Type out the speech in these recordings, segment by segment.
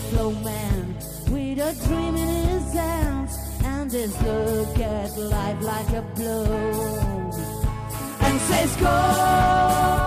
flow man with a dream in his hands and his look at life like a blow. And says go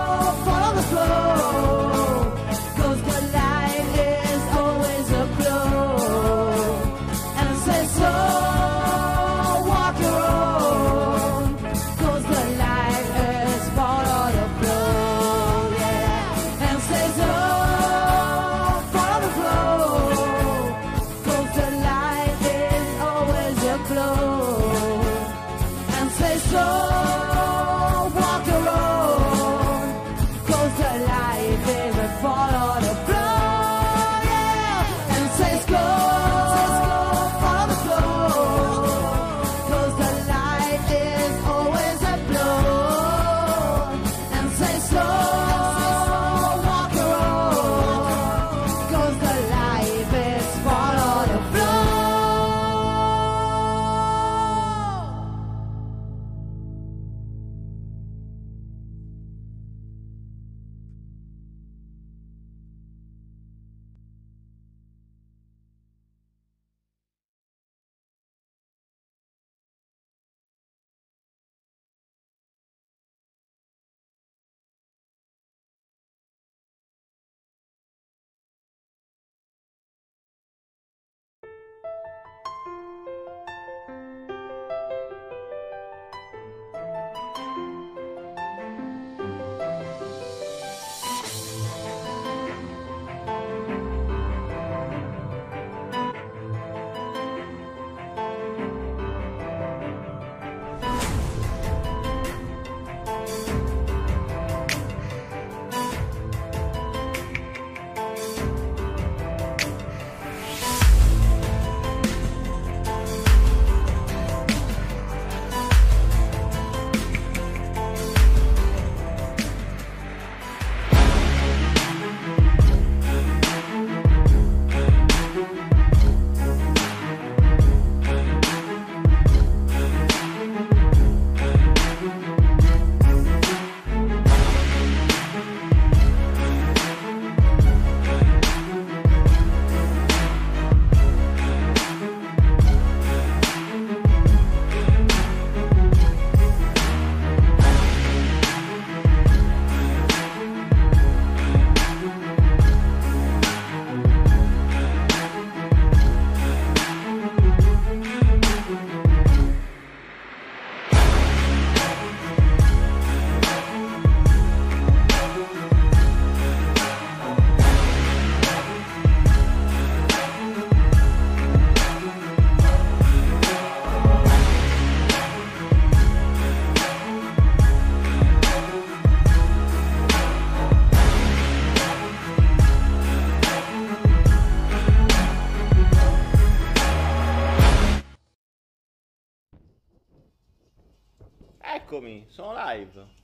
live.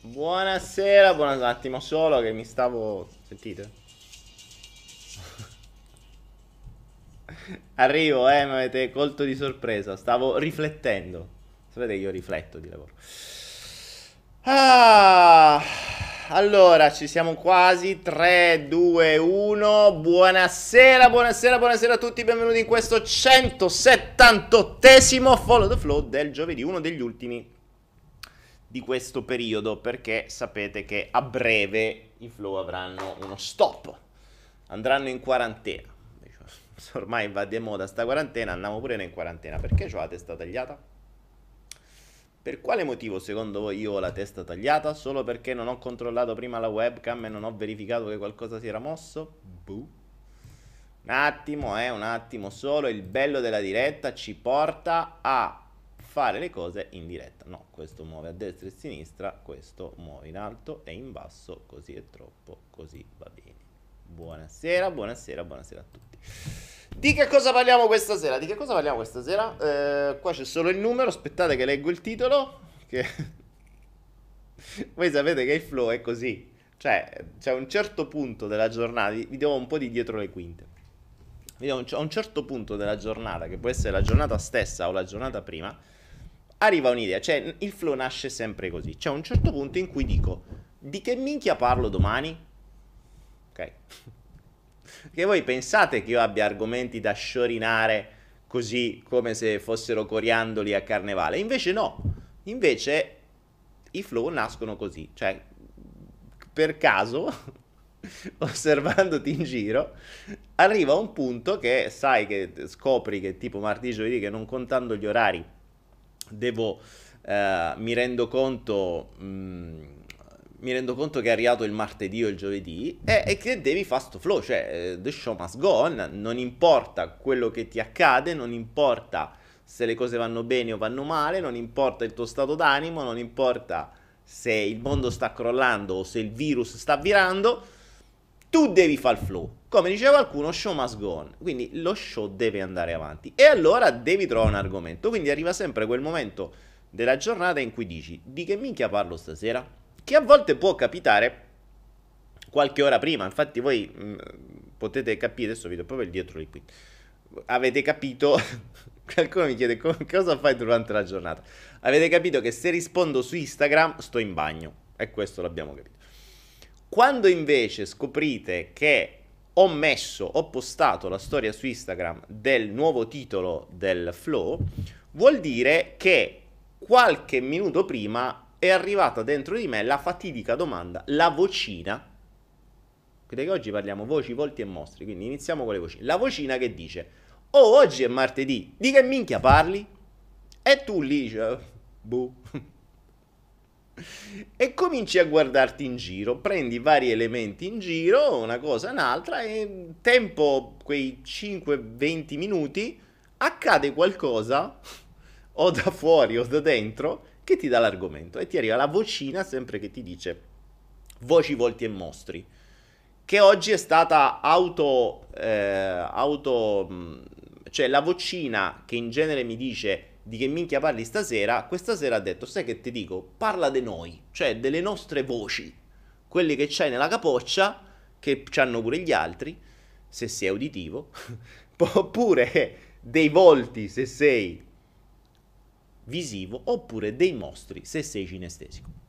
Buonasera, buon attimo solo che mi stavo... Sentite? Arrivo, eh, mi avete colto di sorpresa. Stavo riflettendo. Sapete che io rifletto di lavoro. Ah, allora, ci siamo quasi. 3, 2, 1. Buonasera, buonasera, buonasera a tutti. Benvenuti in questo 178esimo Follow the Flow del giovedì. Uno degli ultimi di questo periodo. Perché sapete che a breve i flow avranno uno stop. Andranno in quarantena ormai va di moda sta quarantena, andiamo pure in quarantena. Perché ho la testa tagliata? Per quale motivo secondo voi io ho la testa tagliata? Solo perché non ho controllato prima la webcam e non ho verificato che qualcosa si era mosso? Buh. Un attimo, eh, un attimo solo. Il bello della diretta ci porta a fare le cose in diretta. No, questo muove a destra e a sinistra, questo muove in alto e in basso, così è troppo, così va bene. Buonasera, buonasera, buonasera a tutti. Di che cosa parliamo questa sera? Di che cosa parliamo questa sera? Eh, qua c'è solo il numero, aspettate che leggo il titolo. Che... Voi sapete che il flow è così. Cioè, c'è un certo punto della giornata, vi do un po' di dietro le quinte. A un certo punto della giornata, che può essere la giornata stessa o la giornata prima, arriva un'idea. Cioè, il flow nasce sempre così. C'è un certo punto in cui dico, di che minchia parlo domani? Ok. Che voi pensate che io abbia argomenti da sciorinare così come se fossero coriandoli a carnevale? Invece no. Invece i flow nascono così. Cioè, per caso, osservandoti in giro, arriva un punto che sai che scopri che tipo martedì, giovedì, che non contando gli orari, devo, eh, mi rendo conto... Mh, mm, mi rendo conto che è arrivato il martedì o il giovedì e, e che devi fast flow, cioè uh, the show must go on, non importa quello che ti accade, non importa se le cose vanno bene o vanno male, non importa il tuo stato d'animo, non importa se il mondo sta crollando o se il virus sta virando, tu devi fare il flow. Come diceva qualcuno, show must go on. Quindi lo show deve andare avanti. E allora devi trovare un argomento. Quindi arriva sempre quel momento della giornata in cui dici, di che minchia parlo stasera? Che a volte può capitare qualche ora prima. Infatti voi mh, mm, potete capire, adesso vi do proprio il dietro di qui. Avete capito, qualcuno mi chiede cosa fai durante la giornata. Avete capito che se rispondo su Instagram sto in bagno e questo l'abbiamo capito. Quando invece scoprite che ho messo, ho postato la storia su Instagram del nuovo titolo del flow, vuol dire che qualche minuto prima è arrivata dentro di me la fatidica domanda, la vocina. Che oggi parliamo voci, volti e mostri, quindi iniziamo con le vocine. La vocina che dice, oh oggi è martedì, di che minchia parli? E tu lì dici, oh, boh. e cominci a guardarti in giro, prendi vari elementi in giro, una cosa, un'altra, e tempo quei 5-20 minuti accade qualcosa, o da fuori o da dentro, che ti dà l'argomento e ti arriva la vocina sempre che ti dice voci, volti e mostri che oggi è stata auto, eh, auto cioè la vocina che in genere mi dice di che minchia parli stasera, questa sera ha detto, sai che ti dico, parla di noi, cioè delle nostre voci, quelli che c'hai nella capoccia, che c'hanno pure gli altri, se sei uditivo, oppure dei volti se sei visivo oppure dei mostri se sei cinestesico.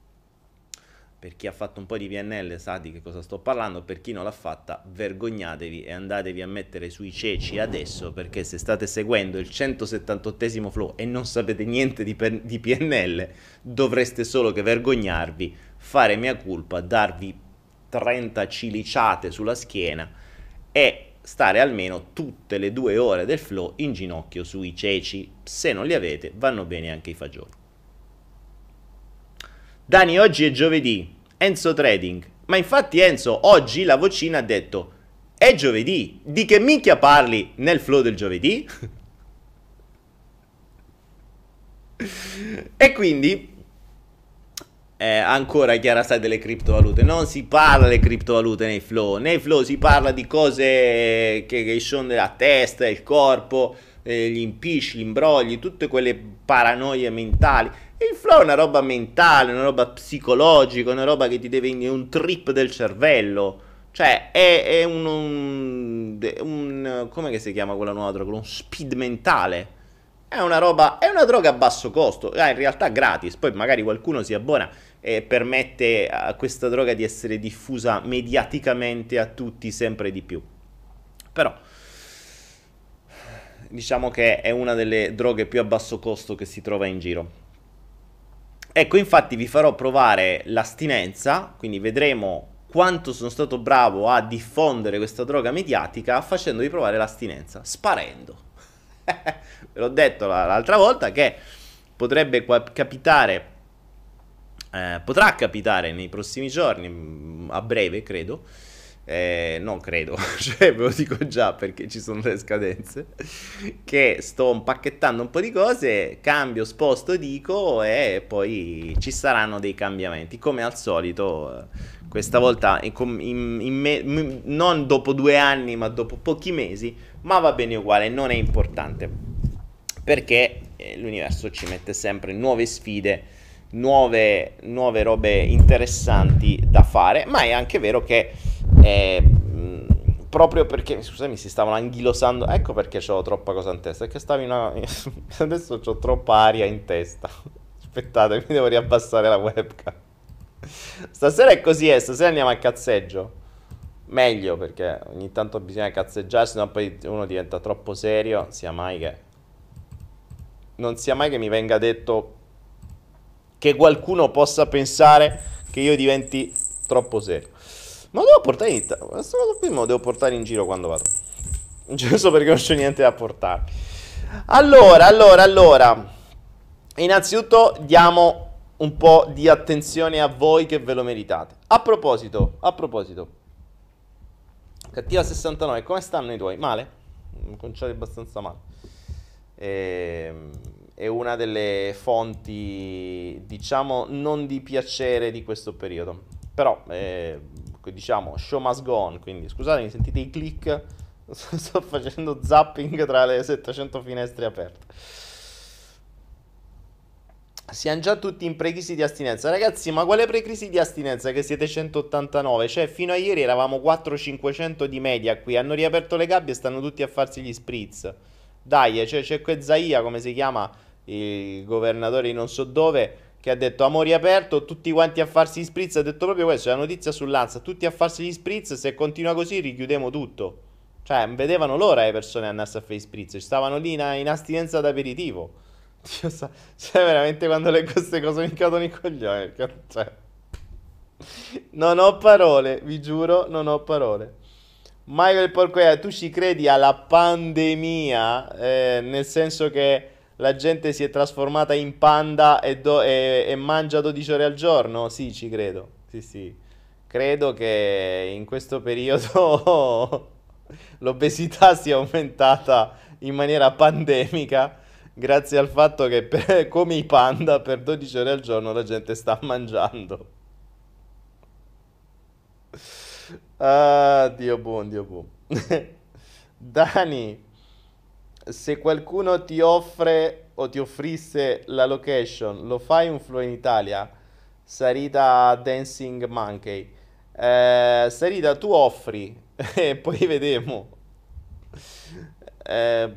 Per chi ha fatto un po' di PNL sa di che cosa sto parlando, per chi non l'ha fatta vergognatevi e andatevi a mettere sui ceci adesso perché se state seguendo il 178 flow e non sapete niente di, di PNL dovreste solo che vergognarvi, fare mia colpa, darvi 30 ciliciate sulla schiena e stare almeno tutte le due ore del flow in ginocchio sui ceci. Se non li avete, vanno bene anche i fagioli. Dani, oggi è giovedì. Enzo Trading. Ma infatti Enzo, oggi la vocina ha detto è giovedì. Di che minchia parli nel flow del giovedì? e quindi eh, ancora Chiara sai delle criptovalute. Non si parla delle criptovalute nei flow. Nei flow si parla di cose che, che sono nella testa, il corpo, eh, gli impicci, gli imbrogli, tutte quelle paranoie mentali. Il flow è una roba mentale, una roba psicologica, una roba che ti deve in un trip del cervello. Cioè, è, è un, un, un, come si chiama quella nuova droga? Un speed mentale. È una roba, è una droga a basso costo, ah, in realtà gratis, poi magari qualcuno si abbona e permette a questa droga di essere diffusa mediaticamente a tutti sempre di più. Però diciamo che è una delle droghe più a basso costo che si trova in giro. Ecco, infatti vi farò provare l'astinenza, quindi vedremo quanto sono stato bravo a diffondere questa droga mediatica facendovi provare l'astinenza, sparendo. Ve l'ho detto l'altra volta che potrebbe capitare eh, potrà capitare nei prossimi giorni, mm, a breve credo, eh, non credo, cioè ve lo dico già perché ci sono le scadenze, che sto impacchettando un po' di cose, cambio, sposto, dico e poi ci saranno dei cambiamenti, come al solito, questa volta in, in, in me, non dopo due anni ma dopo pochi mesi, ma va bene uguale, non è importante, perché eh, l'universo ci mette sempre nuove sfide nuove, nuove robe interessanti da fare, ma è anche vero che eh, proprio perché, scusami, si stavano anghilosando, ecco perché avevo troppa cosa in testa, perché stavi una... adesso ho troppa aria in testa. Aspettate, mi devo riabbassare la webcam. Stasera è così, eh, stasera andiamo a cazzeggio. Meglio perché ogni tanto bisogna cazzeggiare, sennò poi uno diventa troppo serio. Sia mai che. Non sia mai che mi venga detto che qualcuno possa pensare che io diventi troppo serio. Ma lo devo portare in Italia. Questa cosa qui me lo devo portare in giro quando vado. Giusto perché non c'è niente da portare. Allora, allora, allora. Innanzitutto diamo un po' di attenzione a voi che ve lo meritate. A proposito, a proposito. Cattiva 69, come stanno i tuoi? Male? Conciati abbastanza male. Ehm è una delle fonti, diciamo, non di piacere di questo periodo. Però, eh, diciamo, show must go on, quindi scusatemi, sentite i click, sto facendo zapping tra le 700 finestre aperte. Siamo già tutti in precrisi di astinenza. Ragazzi, ma quale precrisi di astinenza che siete 189? Cioè, fino a ieri eravamo 400-500 di media qui. Hanno riaperto le gabbie e stanno tutti a farsi gli spritz. Dai, cioè, c'è Zaia, come si chiama? Il governatore di non so dove, che ha detto amori aperto, tutti quanti a farsi gli spritz, ha detto proprio questo, è la notizia sull'Ansa, tutti a farsi gli spritz, se continua così richiudiamo tutto. Cioè, vedevano l'ora le persone andarsi a fare gli spritz, stavano lì in, in astinenza d'aperitivo. Dio sa, cioè veramente quando leggo queste cose mi cadono i coglioni, cioè... Non ho parole, vi giuro, non ho parole. Michael Porcoia, tu ci credi alla pandemia? Eh, nel senso che la gente si è trasformata in panda e, do- e-, e mangia 12 ore al giorno? Sì, ci credo. Sì, sì. Credo che in questo periodo l'obesità sia aumentata in maniera pandemica grazie al fatto che per, come i panda per 12 ore al giorno la gente sta mangiando. Ah, Dio buon, Dio buon. Dani, se qualcuno ti offre o ti offrisse la location, lo fai un flow in Italia? Sarita Dancing Monkey. Eh, Sarita, tu offri e poi vedremo. Eh,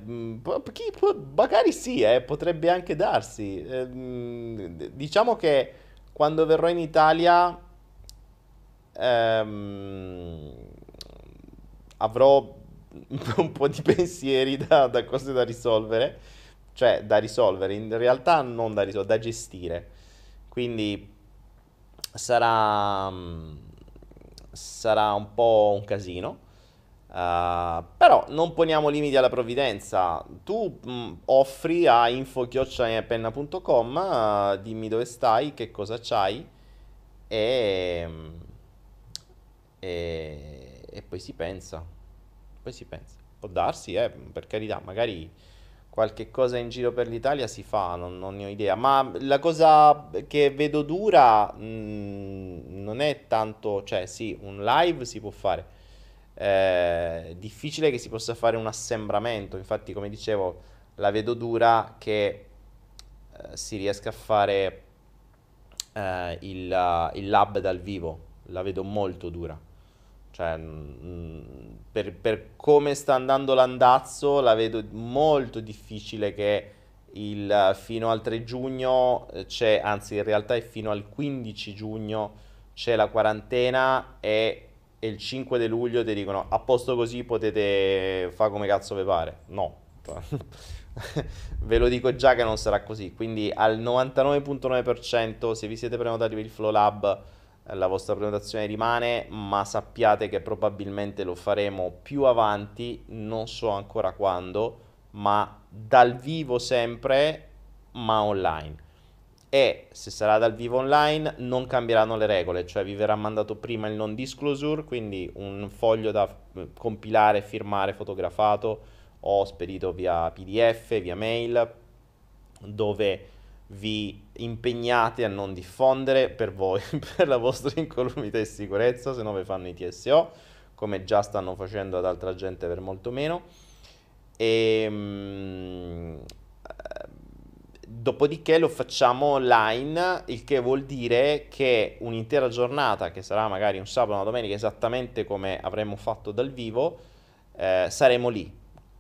magari sì, eh, potrebbe anche darsi. Eh, diciamo che quando verrò in Italia ehm, avrò un po' di pensieri da, da, cose da risolvere, cioè da risolvere, in realtà non da risolvere, da gestire. Quindi sarà, sarà un po' un casino. Uh, però non poniamo limiti alla provvidenza. Tu mh, offri a info-penna.com, uh, dimmi dove stai, che cosa c'hai e, e, e poi si pensa. Poi si pensa. Può darsi, eh, per carità, magari qualche cosa in giro per l'Italia si fa, non, non ne ho idea. Ma la cosa che vedo dura mh, non è tanto, cioè sì, un live si può fare. È difficile che si possa fare un assembramento, infatti come dicevo, la vedo dura che eh, si riesca a fare eh, il, il lab dal vivo, la vedo molto dura. Cioè, mm, per, per come sta andando l'andazzo, la vedo molto difficile che il, fino al 3 giugno eh, c'è, anzi in realtà è fino al 15 giugno c'è la quarantena e, e il 5 di luglio ti dicono a posto così potete fare come cazzo vi pare. No, ve lo dico già che non sarà così. Quindi al 99.9% se vi siete prenotati per il Flow Lab la vostra prenotazione rimane, ma sappiate che probabilmente lo faremo più avanti, non so ancora quando, ma dal vivo sempre, ma online. E se sarà dal vivo online non cambieranno le regole, cioè vi verrà mandato prima il non disclosure, quindi un foglio da eh, compilare, firmare, fotografato o spedito via PDF, via mail, dove vi impegnate a non diffondere per voi, per la vostra incolumità e sicurezza, se no vi fanno i TSO, come già stanno facendo ad altra gente per molto meno. E, mm, dopodiché lo facciamo online, il che vuol dire che un'intera giornata, che sarà magari un sabato o una domenica, esattamente come avremmo fatto dal vivo, eh, saremo lì,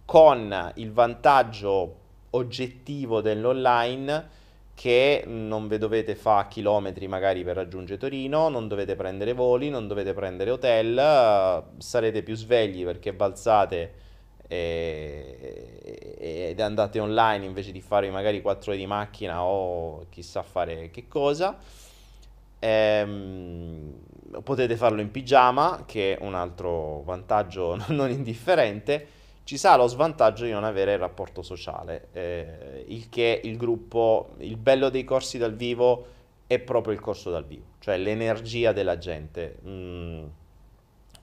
con il vantaggio oggettivo dell'online che non vi dovete fare chilometri magari per raggiungere Torino, non dovete prendere voli, non dovete prendere hotel, sarete più svegli perché balzate ed andate online invece di fare magari 4 ore di macchina o chissà fare che cosa. Ehm, potete farlo in pigiama, che è un altro vantaggio non indifferente ci sarà lo svantaggio di non avere il rapporto sociale, eh, il che il gruppo, il bello dei corsi dal vivo è proprio il corso dal vivo, cioè l'energia della gente. Mm,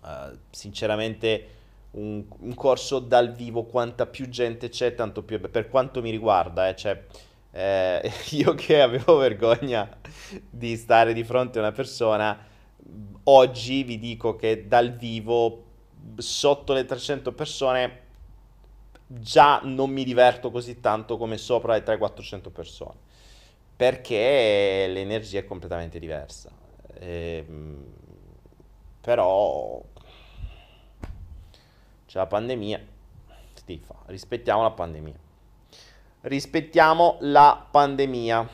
uh, sinceramente un, un, corso dal vivo, quanta più gente c'è, tanto più... Per quanto mi riguarda, eh, cioè, eh, io che avevo vergogna di stare di fronte a una persona, oggi vi dico che dal vivo, sotto le 300 persone, già non mi diverto così tanto come sopra le 300-400 persone, perché l'energia è completamente diversa. Ehm, però c'è la pandemia, si fa, rispettiamo la pandemia. Rispettiamo la pandemia.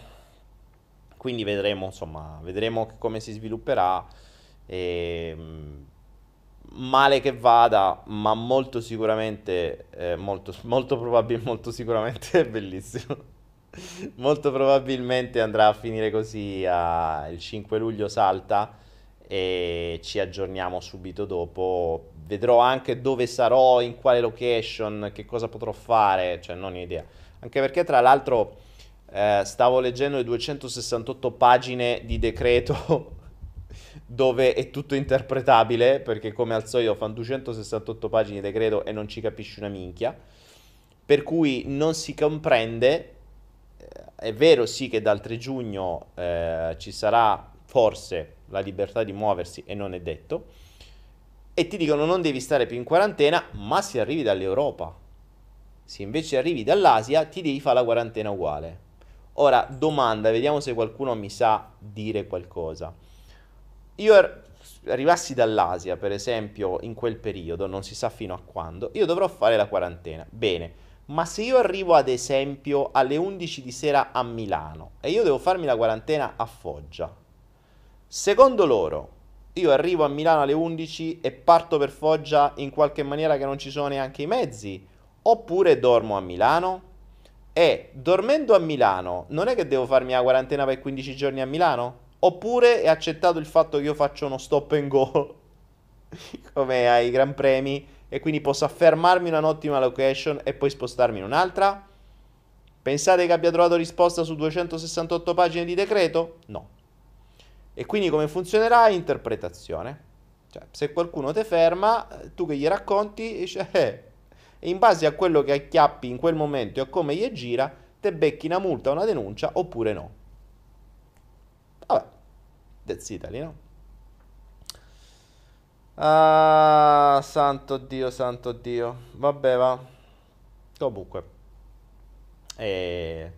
Quindi vedremo, insomma, vedremo come si svilupperà. E, ehm, male che vada, ma molto sicuramente, eh, molto, molto probabilmente, molto sicuramente è bellissimo. molto probabilmente andrà a finire così a, il 5 luglio salta e ci aggiorniamo subito dopo. Vedrò anche dove sarò, in quale location, che cosa potrò fare, cioè non ho idea. Anche perché tra l'altro eh, stavo leggendo le 268 pagine di decreto dove è tutto interpretabile, perché come al solito fanno 268 pagine di decreto e non ci capisci una minchia, per cui non si comprende, eh, è vero sì che dal 3 giugno eh, ci sarà forse la libertà di muoversi e non è detto, e ti dicono non devi stare più in quarantena, ma se arrivi dall'Europa, se invece arrivi dall'Asia ti devi fare la quarantena uguale. Ora, domanda, vediamo se qualcuno mi sa dire qualcosa io arrivassi dall'Asia, per esempio, in quel periodo, non si sa fino a quando, io dovrò fare la quarantena. Bene, ma se io arrivo ad esempio alle 11 di sera a Milano e io devo farmi la quarantena a Foggia, secondo loro io arrivo a Milano alle 11 e parto per Foggia in qualche maniera che non ci sono neanche i mezzi, oppure dormo a Milano? E dormendo a Milano, non è che devo farmi la quarantena per 15 giorni a Milano? Oppure è accettato il fatto che io faccio uno stop and go come ai Gran Premi e quindi posso affermarmi in un'ottima location e poi spostarmi in un'altra? Pensate che abbia trovato risposta su 268 pagine di decreto? No. E quindi come funzionerà? Interpretazione. Cioè, se qualcuno ti ferma, tu che gli racconti, dice, eh, e in base a quello che acchiappi in quel momento e a come gli gira, te becchi una multa, una denuncia oppure no. That's Italy, no? Ah, santo Dio, santo Dio. Vabbè, va. Comunque. E...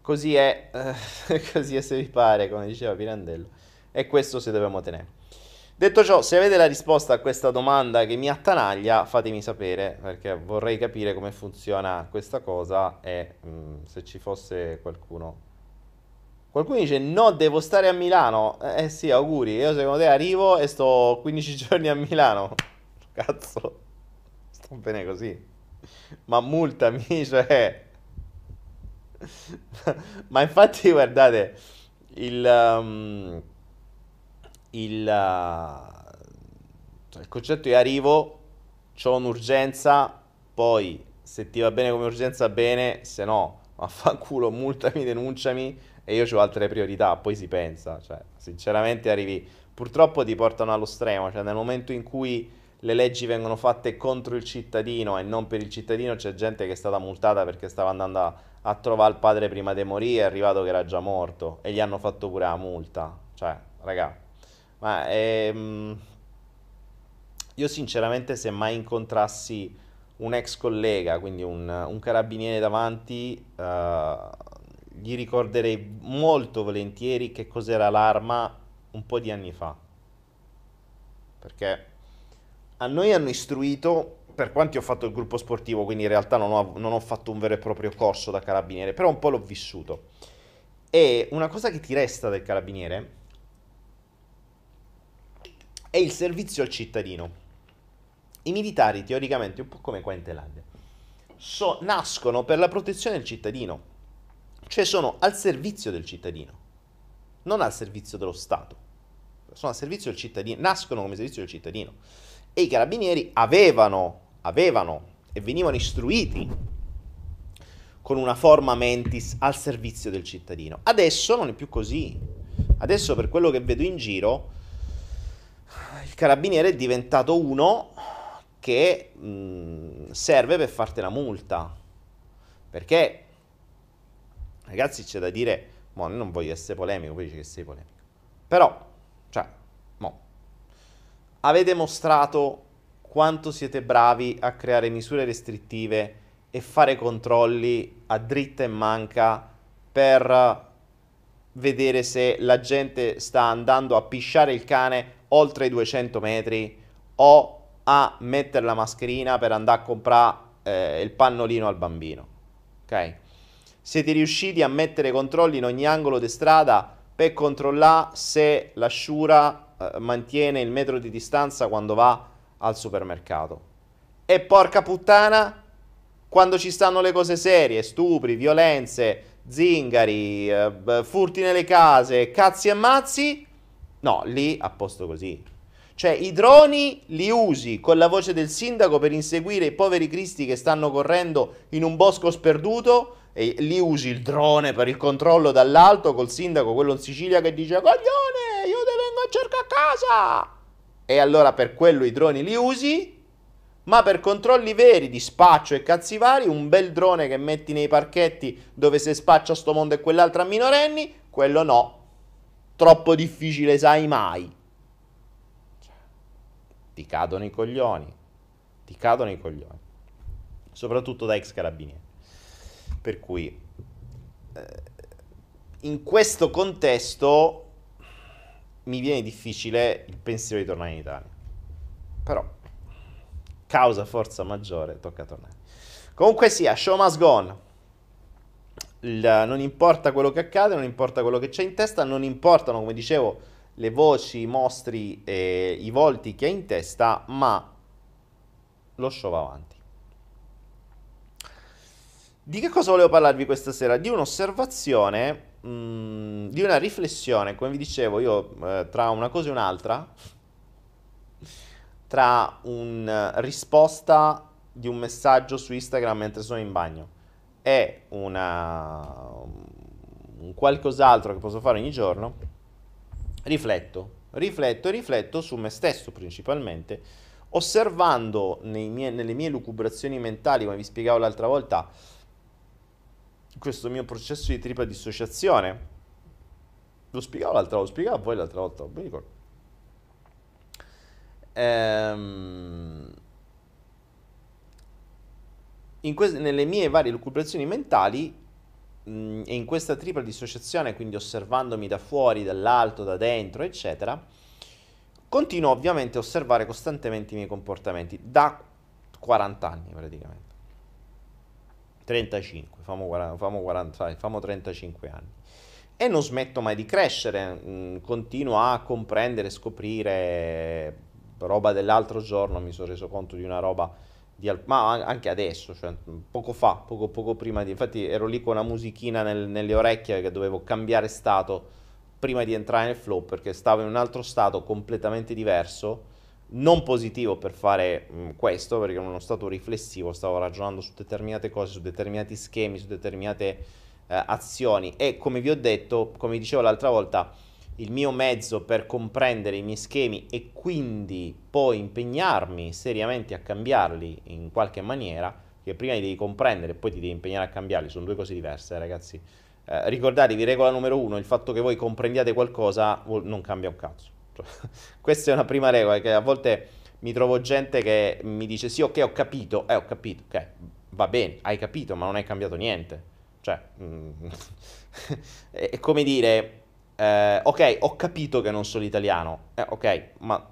Così è, eh, così è se vi pare, come diceva Pirandello. E questo se dobbiamo tenere. Detto ciò, se avete la risposta a questa domanda che mi attanaglia, fatemi sapere, perché vorrei capire come funziona questa cosa e mh, mm, se ci fosse qualcuno. Qualcuno dice no, devo stare a Milano. Eh, eh sì, auguri, io secondo te arrivo e sto 15 giorni a Milano. Cazzo, sto bene così. Ma multami, cioè... Ma infatti, guardate, il... Um, il, uh, il concetto è arrivo, ho un'urgenza, poi se ti va bene come urgenza bene, se no affanculo, multami, denunciami e io ho altre priorità, poi si pensa, cioè sinceramente arrivi, purtroppo ti portano allo stremo, cioè nel momento in cui le leggi vengono fatte contro il cittadino e non per il cittadino c'è gente che è stata multata perché stava andando a, a trovare il padre prima di morire, è arrivato che era già morto e gli hanno fatto pure la multa, cioè raga, ma ehm, io sinceramente se mai incontrassi un ex collega, quindi un, un carabiniere davanti, eh, gli ricorderei molto volentieri che cos'era l'arma un po' di anni fa. Perché a noi hanno istruito, per quanti ho fatto il gruppo sportivo, quindi in realtà non ho, non ho fatto un vero e proprio corso da carabiniere, però un po' l'ho vissuto. E una cosa che ti resta del carabiniere è il servizio al cittadino. I militari, teoricamente, un po' come qua in Thailandia, so, nascono per la protezione del cittadino, cioè sono al servizio del cittadino, non al servizio dello Stato. Sono al servizio del cittadino, nascono come servizio del cittadino. E i carabinieri avevano, avevano e venivano istruiti con una forma mentis al servizio del cittadino. Adesso non è più così. Adesso per quello che vedo in giro il carabiniere è diventato uno che mh, serve per farti la multa. Perché, ragazzi, c'è da dire, mo, non voglio essere polemico, poi dice che sei polemico. Però, cioè, mo, avete mostrato quanto siete bravi a creare misure restrittive e fare controlli a dritta e manca per vedere se la gente sta andando a pisciare il cane oltre i 200 metri o a mettere la mascherina per andare a comprare eh, il pannolino al bambino. Ok? Siete riusciti a mettere controlli in ogni angolo di strada per controllare se l'asciura eh, mantiene il metro di distanza quando va al supermercato. E porca puttana, quando ci stanno le cose serie, stupri, violenze, zingari, eh, furti nelle case, cazzi e mazzi, No, lì a posto così. Cioè, i droni li usi con la voce del sindaco per inseguire i poveri cristi che stanno correndo in un bosco sperduto e lì usi il drone per il controllo dall'alto col sindaco, quello in Sicilia che dice coglione, io ti vengo a cercare a casa. E allora per quello i droni li usi, ma per controlli veri di spaccio e cazzi vari, un bel drone che metti nei parchetti dove si spaccia sto mondo e quell'altro a minorenni, quello no, troppo difficile sai mai. Ti cadono i coglioni, ti cadono i coglioni, soprattutto da ex carabinieri. Per cui, eh, in questo contesto mi viene difficile il pensiero di tornare in Italia. Però, causa forza maggiore, tocca tornare. Comunque sia, show must go on il, non importa quello che accade, non importa quello che c'è in testa, non importano, come dicevo, le voci, i mostri e i volti che hai in testa, ma lo show va avanti. Di che cosa volevo parlarvi questa sera? Di un'osservazione, mh, mm, di una riflessione, come vi dicevo io, eh, tra una cosa e un'altra, tra una risposta di un messaggio su Instagram mentre sono in bagno è una, un qualcos'altro che posso fare ogni giorno, rifletto, rifletto e rifletto su me stesso principalmente, osservando mie, nelle mie lucubrazioni mentali, come vi spiegavo l'altra volta, questo mio processo di tripla dissociazione. Lo spiegavo l'altra volta, lo spiegavo poi l'altra volta, non mi ricordo. Ehm, que- nelle mie varie lucubrazioni mentali mh, mm, e in questa tripla dissociazione, quindi osservandomi da fuori, dall'alto, da dentro, eccetera, continuo ovviamente a osservare costantemente i miei comportamenti da 40 anni praticamente. 35, famo, 40, famo, 40, famo 35 anni. E non smetto mai di crescere, mm, continuo a comprendere, scoprire roba dell'altro giorno, mi sono reso conto di una roba di, ma anche adesso, cioè poco fa, poco, poco prima di, infatti ero lì con una musichina nel, nelle orecchie che dovevo cambiare stato prima di entrare nel flow perché stavo in un altro stato completamente diverso, non positivo per fare mh, questo, perché in uno stato riflessivo stavo ragionando su determinate cose, su determinati schemi, su determinate eh, azioni e come vi ho detto, come dicevo l'altra volta, il mio mezzo per comprendere i miei schemi e quindi poi impegnarmi seriamente a cambiarli in qualche maniera, che prima li devi comprendere e poi ti devi impegnare a cambiarli, sono due cose diverse ragazzi. Eh, ricordatevi, regola numero uno, il fatto che voi comprendiate qualcosa non cambia un cazzo. Questa è una prima regola, che a volte mi trovo gente che mi dice sì, ok, ho capito, eh, ho capito, ok, va bene, hai capito, ma non hai cambiato niente. Cioè, mm, è come dire, eh, ok, ho capito che non sono italiano, eh, ok, ma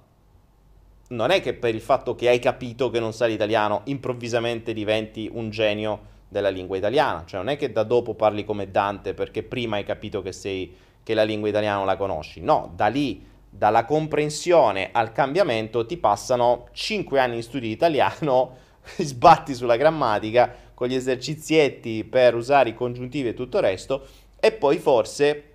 non è che per il fatto che hai capito che non sai l'italiano improvvisamente diventi un genio della lingua italiana, cioè non è che da dopo parli come Dante perché prima hai capito che, sei, che la lingua italiana la conosci, no, da lì, dalla comprensione al cambiamento ti passano 5 anni di studio di italiano, sbatti sulla grammatica con gli esercizietti per usare i congiuntivi e tutto il resto e poi forse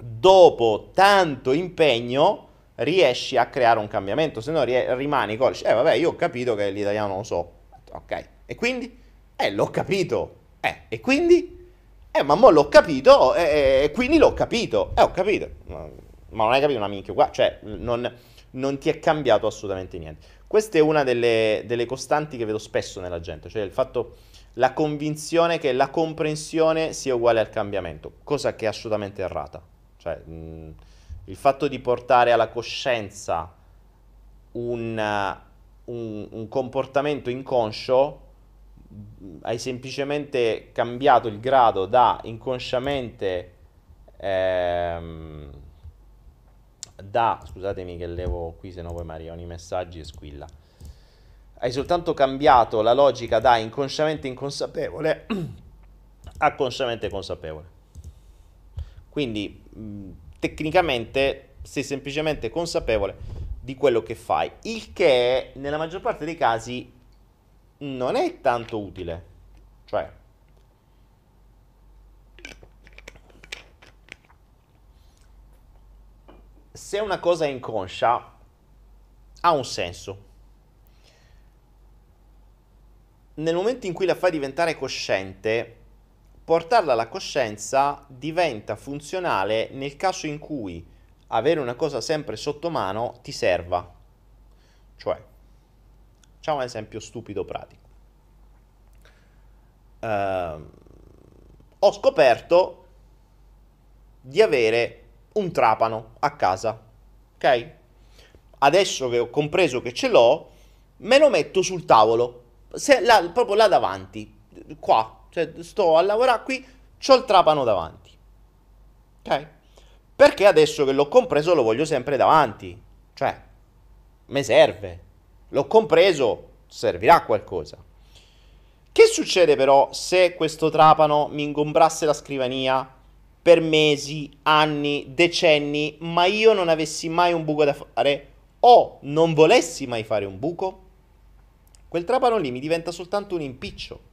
dopo tanto impegno riesci a creare un cambiamento, se no rie- rimani con, eh vabbè io ho capito che l'italiano non lo so, ok, e quindi? Eh l'ho capito, eh, e quindi? Eh ma mo l'ho capito e eh, quindi l'ho capito, eh ho capito, ma non hai capito una minchia qua, cioè non, non ti è cambiato assolutamente niente. Questa è una delle, delle costanti che vedo spesso nella gente, cioè il fatto la convinzione che la comprensione sia uguale al cambiamento, cosa che è assolutamente errata. Cioè, mh, il fatto di portare alla coscienza un, un, un comportamento inconscio hai semplicemente cambiato il grado da inconsciamente ehm, da scusatemi che levo qui se no poi mi i messaggi e squilla hai soltanto cambiato la logica da inconsciamente inconsapevole a consciamente consapevole quindi mh, tecnicamente sei semplicemente consapevole di quello che fai, il che nella maggior parte dei casi non è tanto utile. Cioè, se una cosa è inconscia, ha un senso. Nel momento in cui la fai diventare cosciente, portarla alla coscienza diventa funzionale nel caso in cui avere una cosa sempre sotto mano ti serva. Cioè, facciamo un esempio stupido pratico. Uh, ho scoperto di avere un trapano a casa, ok? Adesso che ho compreso che ce l'ho, me lo metto sul tavolo, se, là, proprio là davanti, qua, cioè, sto a lavorare qui, ho il trapano davanti. Ok? Perché adesso che l'ho compreso lo voglio sempre davanti. Cioè, mi serve. L'ho compreso, servirà a qualcosa. Che succede però se questo trapano mi ingombrasse la scrivania per mesi, anni, decenni, ma io non avessi mai un buco da fare o non volessi mai fare un buco? Quel trapano lì mi diventa soltanto un impiccio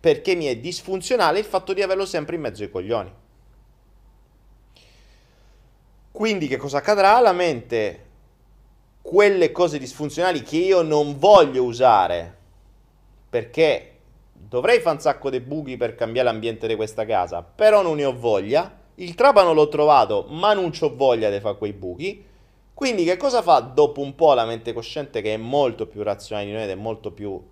perché mi è disfunzionale il fatto di averlo sempre in mezzo ai coglioni. Quindi che cosa accadrà? La mente quelle cose disfunzionali che io non voglio usare perché dovrei fare un sacco di buchi per cambiare l'ambiente di questa casa, però non ne ho voglia. Il trapano l'ho trovato, ma non ho voglia di fare quei buchi. Quindi che cosa fa dopo un po' la mente cosciente che è molto più razionale di noi ed è molto più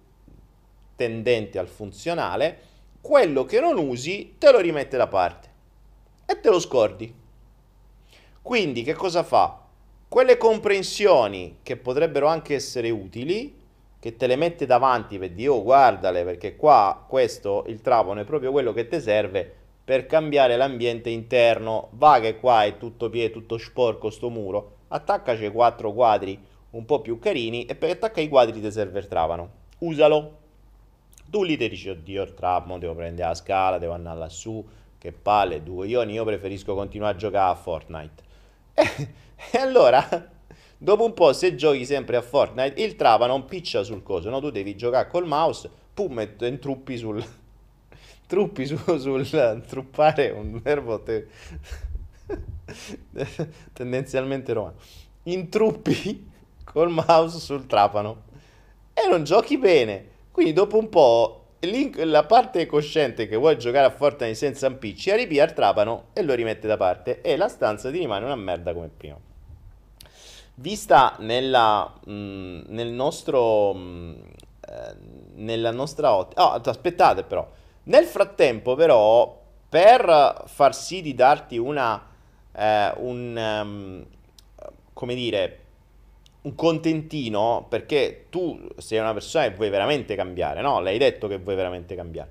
tendente al funzionale? Quello che non usi te lo rimette da parte e te lo scordi. Quindi che cosa fa? Quelle comprensioni che potrebbero anche essere utili, che te le mette davanti per dire, oh guardale, perché qua questo, il trapano è proprio quello che ti serve per cambiare l'ambiente interno. Va che qua è tutto piede, tutto sporco sto muro, attaccaci quattro quadri un po' più carini e per attaccare i quadri ti serve il trapano. Usalo. Tu lì ti dici, oddio, il trapano, devo prendere la scala, devo andare lassù, che palle, due ioni, io preferisco continuare a giocare a Fortnite. E, allora, dopo un po', se giochi sempre a Fortnite, il trapa non piccia sul coso, no? Tu devi giocare col mouse, pum, e intruppi sul... truppi su, sul truppare un verbo te... tendenzialmente romano. Intruppi col mouse sul trapano e non giochi bene. Quindi dopo un po' la parte cosciente che vuole giocare a Fortnite senza impicci ripia il trapano e lo rimette da parte e la stanza ti rimane una merda come prima. Vista nella, mh, mm, nel nostro, mh, mm, eh, nella nostra ottica... Oh, aspettate però. Nel frattempo però, per far sì di darti una... Eh, un... Um, come dire un contentino perché tu sei una persona che vuoi veramente cambiare, no? L'hai detto che vuoi veramente cambiare.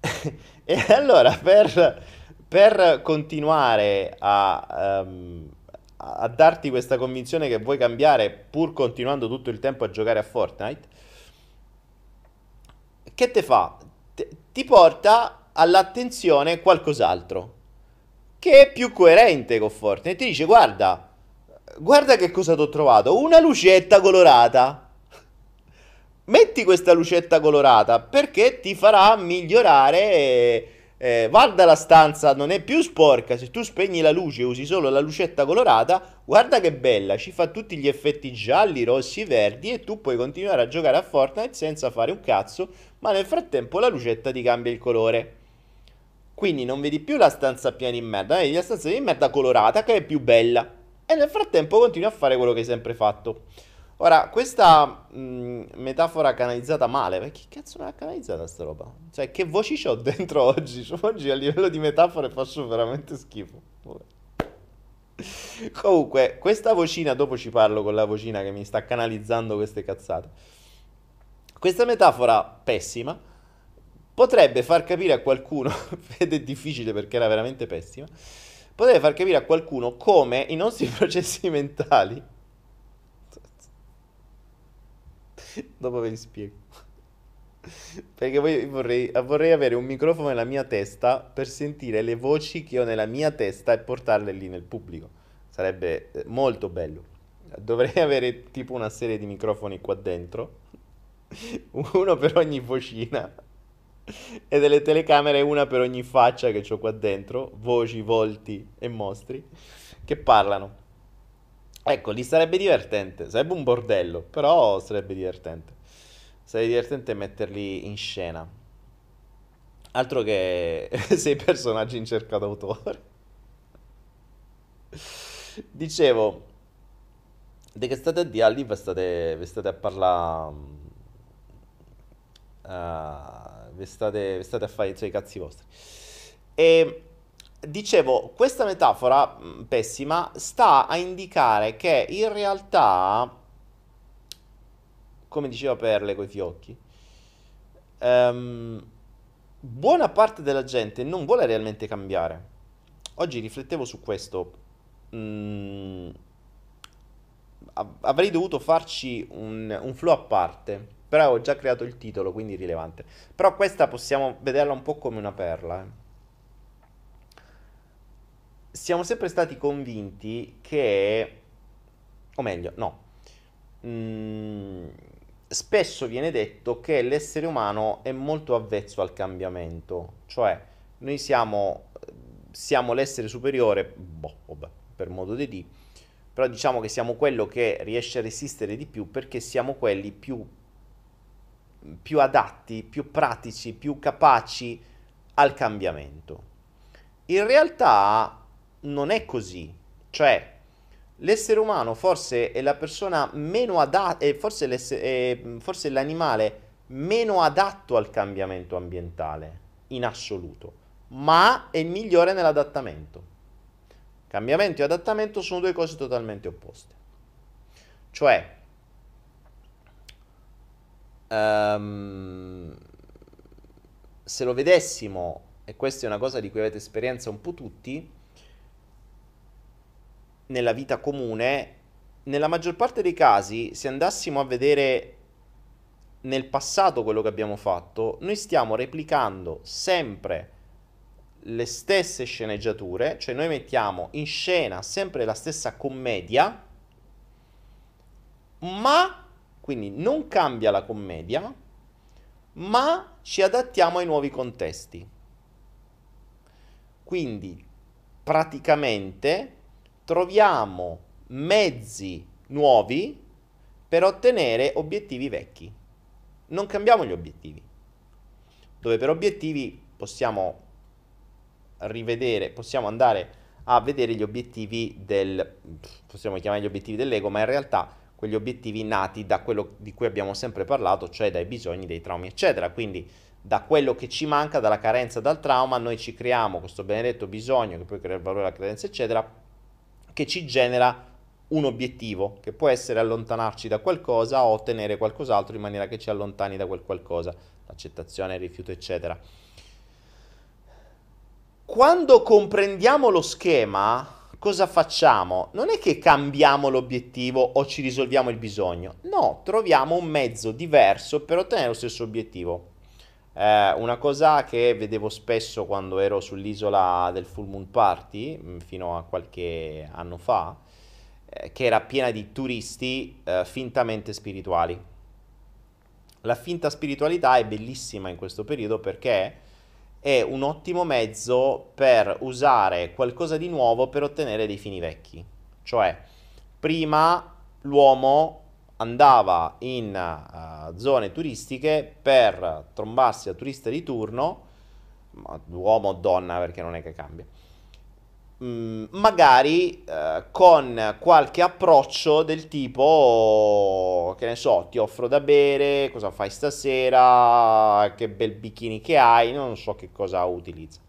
e allora per, per continuare a, um, a, darti questa convinzione che vuoi cambiare pur continuando tutto il tempo a giocare a Fortnite, che te fa? Te, ti porta all'attenzione qualcos'altro che è più coerente con Fortnite. Ti dice guarda Guarda che cosa ti ho trovato. Una lucetta colorata. Metti questa lucetta colorata perché ti farà migliorare. Eh, guarda la stanza, non è più sporca. Se tu spegni la luce e usi solo la lucetta colorata, guarda che bella. Ci fa tutti gli effetti gialli, rossi, verdi. E tu puoi continuare a giocare a Fortnite senza fare un cazzo. Ma nel frattempo la lucetta ti cambia il colore. Quindi non vedi più la stanza piena di merda, vedi la stanza di merda colorata che è più bella e nel frattempo continui a fare quello che hai sempre fatto. Ora, questa mh, mm, metafora canalizzata male, ma che cazzo non è canalizzata sta roba? Cioè, che voci ho dentro oggi? Oggi a livello di metafore faccio veramente schifo. Comunque, questa vocina, dopo ci parlo con la vocina che mi sta canalizzando queste cazzate. Questa metafora pessima potrebbe far capire a qualcuno, ed è difficile perché era veramente pessima, potrebbe far capire a qualcuno come i nostri processi mentali... Dopo ve li spiego. Perché vorrei, vorrei, avere un microfono nella mia testa per sentire le voci che ho nella mia testa e portarle lì nel pubblico. Sarebbe eh, molto bello. Dovrei avere tipo una serie di microfoni qua dentro, uno per ogni vocina e delle telecamere una per ogni faccia che ho qua dentro, voci, volti e mostri, che parlano. Ecco, lì sarebbe divertente, sarebbe un bordello, però sarebbe divertente. Sarebbe divertente metterli in scena. Altro che sei personaggi in cerca d'autore. Dicevo, di che state a dire lì, vi state, vi state a parlare... Uh, vi state, vi state a fare i cazzi vostri. E dicevo, questa metafora mm, pessima sta a indicare che in realtà, come diceva Perle coi fiocchi, um, buona parte della gente non vuole realmente cambiare. Oggi riflettevo su questo. Mm, avrei dovuto farci un, un flow a parte però ho già creato il titolo, quindi rilevante. Però questa possiamo vederla un po' come una perla. Eh. Siamo sempre stati convinti che... O meglio, no. Mm, spesso viene detto che l'essere umano è molto avvezzo al cambiamento. Cioè, noi siamo, siamo l'essere superiore, boh, vabbè, per modo di dire, però diciamo che siamo quello che riesce a resistere di più perché siamo quelli più più adatti, più pratici, più capaci al cambiamento. In realtà non è così, cioè l'essere umano forse è la persona meno adatta, forse, è forse l'animale meno adatto al cambiamento ambientale in assoluto, ma è il migliore nell'adattamento. Cambiamento e adattamento sono due cose totalmente opposte. Cioè, um, se lo vedessimo, e questa è una cosa di cui avete esperienza un po' tutti, nella vita comune, nella maggior parte dei casi, se andassimo a vedere nel passato quello che abbiamo fatto, noi stiamo replicando sempre le stesse sceneggiature, cioè noi mettiamo in scena sempre la stessa commedia, ma quindi non cambia la commedia, ma ci adattiamo ai nuovi contesti. Quindi praticamente troviamo mezzi nuovi per ottenere obiettivi vecchi. Non cambiamo gli obiettivi. Dove per obiettivi possiamo rivedere, possiamo andare a vedere gli obiettivi del, possiamo chiamare gli obiettivi dell'ego, ma in realtà quegli obiettivi nati da quello di cui abbiamo sempre parlato, cioè dai bisogni, dei traumi, eccetera. Quindi da quello che ci manca, dalla carenza, dal trauma, noi ci creiamo questo benedetto bisogno che poi crea il valore, la credenza, eccetera, che ci genera un obiettivo, che può essere allontanarci da qualcosa o ottenere qualcos'altro in maniera che ci allontani da quel qualcosa, l'accettazione, il rifiuto, eccetera. Quando comprendiamo lo schema, cosa facciamo? Non è che cambiamo l'obiettivo o ci risolviamo il bisogno, no, troviamo un mezzo diverso per ottenere lo stesso obiettivo. Eh, una cosa che vedevo spesso quando ero sull'isola del Full Moon Party, mm, fino a qualche anno fa, eh, che era piena di turisti eh, fintamente spirituali. La finta spiritualità è bellissima in questo periodo perché è un ottimo mezzo per usare qualcosa di nuovo per ottenere dei fini vecchi. Cioè, prima l'uomo andava in uh, zone turistiche per trombarsi a turista di turno, uomo o donna perché non è che cambia, mm, magari uh, con qualche approccio del tipo, che ne so, ti offro da bere, cosa fai stasera, che bel bikini che hai, non so che cosa utilizza,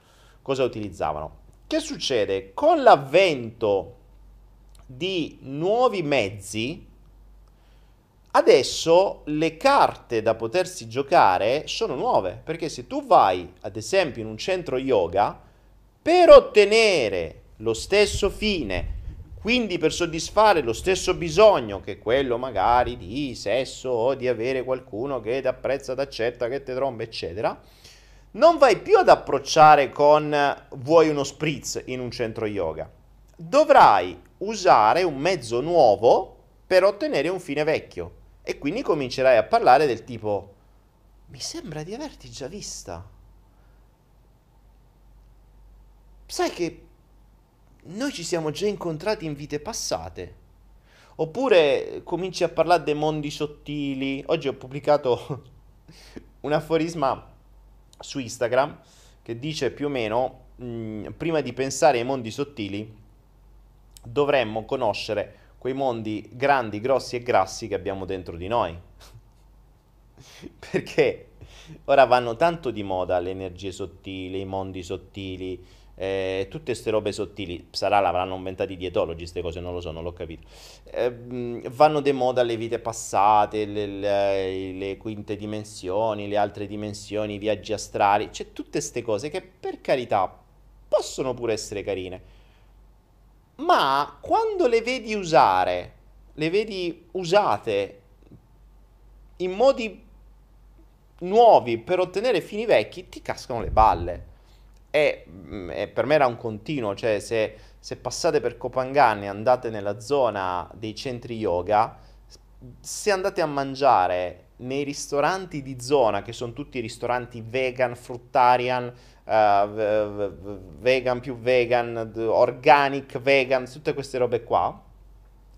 cosa utilizzavano. Che succede? Con l'avvento di nuovi mezzi, Adesso le carte da potersi giocare sono nuove, perché se tu vai, ad esempio, in un centro yoga, per ottenere lo stesso fine, quindi per soddisfare lo stesso bisogno, che quello magari di sesso o di avere qualcuno che ti apprezza, ti accetta, che ti tromba, eccetera, non vai più ad approcciare con vuoi uno spritz in un centro yoga. Dovrai usare un mezzo nuovo per ottenere un fine vecchio. E quindi comincerai a parlare del tipo, mi sembra di averti già vista. Sai che noi ci siamo già incontrati in vite passate. Oppure cominci a parlare dei mondi sottili. Oggi ho pubblicato un aforisma su Instagram che dice più o meno, mh, mm, prima di pensare ai mondi sottili, dovremmo conoscere quei mondi grandi, grossi e grassi che abbiamo dentro di noi. Perché ora vanno tanto di moda le energie sottili, i mondi sottili, eh, tutte queste robe sottili. Sarà l'avranno inventati i dietologi, queste cose non lo so, non l'ho capito. Eh, vanno di moda le vite passate, le, le, le, quinte dimensioni, le altre dimensioni, i viaggi astrali. C'è tutte queste cose che per carità possono pure essere carine ma quando le vedi usare, le vedi usate in modi nuovi per ottenere fini vecchi, ti cascano le balle. E, mm, e per me era un continuo, cioè se, se passate per Copangan e andate nella zona dei centri yoga, se andate a mangiare nei ristoranti di zona, che sono tutti ristoranti vegan, fruttarian, uh, vegan più vegan, organic vegan, tutte queste robe qua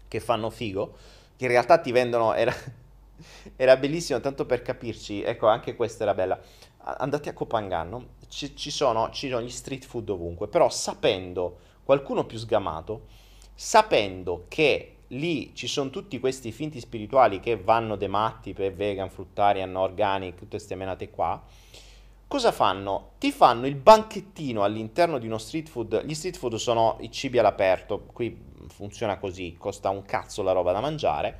che fanno figo, che in realtà ti vendono, era, era bellissimo, tanto per capirci, ecco anche questa era bella, andate a Copanganno, ci, ci, sono, ci sono gli street food ovunque, però sapendo qualcuno più sgamato sapendo che lì ci sono tutti questi finti spirituali che vanno de matti per vegan, fruttarian, organic, tutte queste menate qua, cosa fanno? Ti fanno il banchettino all'interno di uno street food. Gli street food sono i cibi all'aperto, qui funziona così, costa un cazzo la roba da mangiare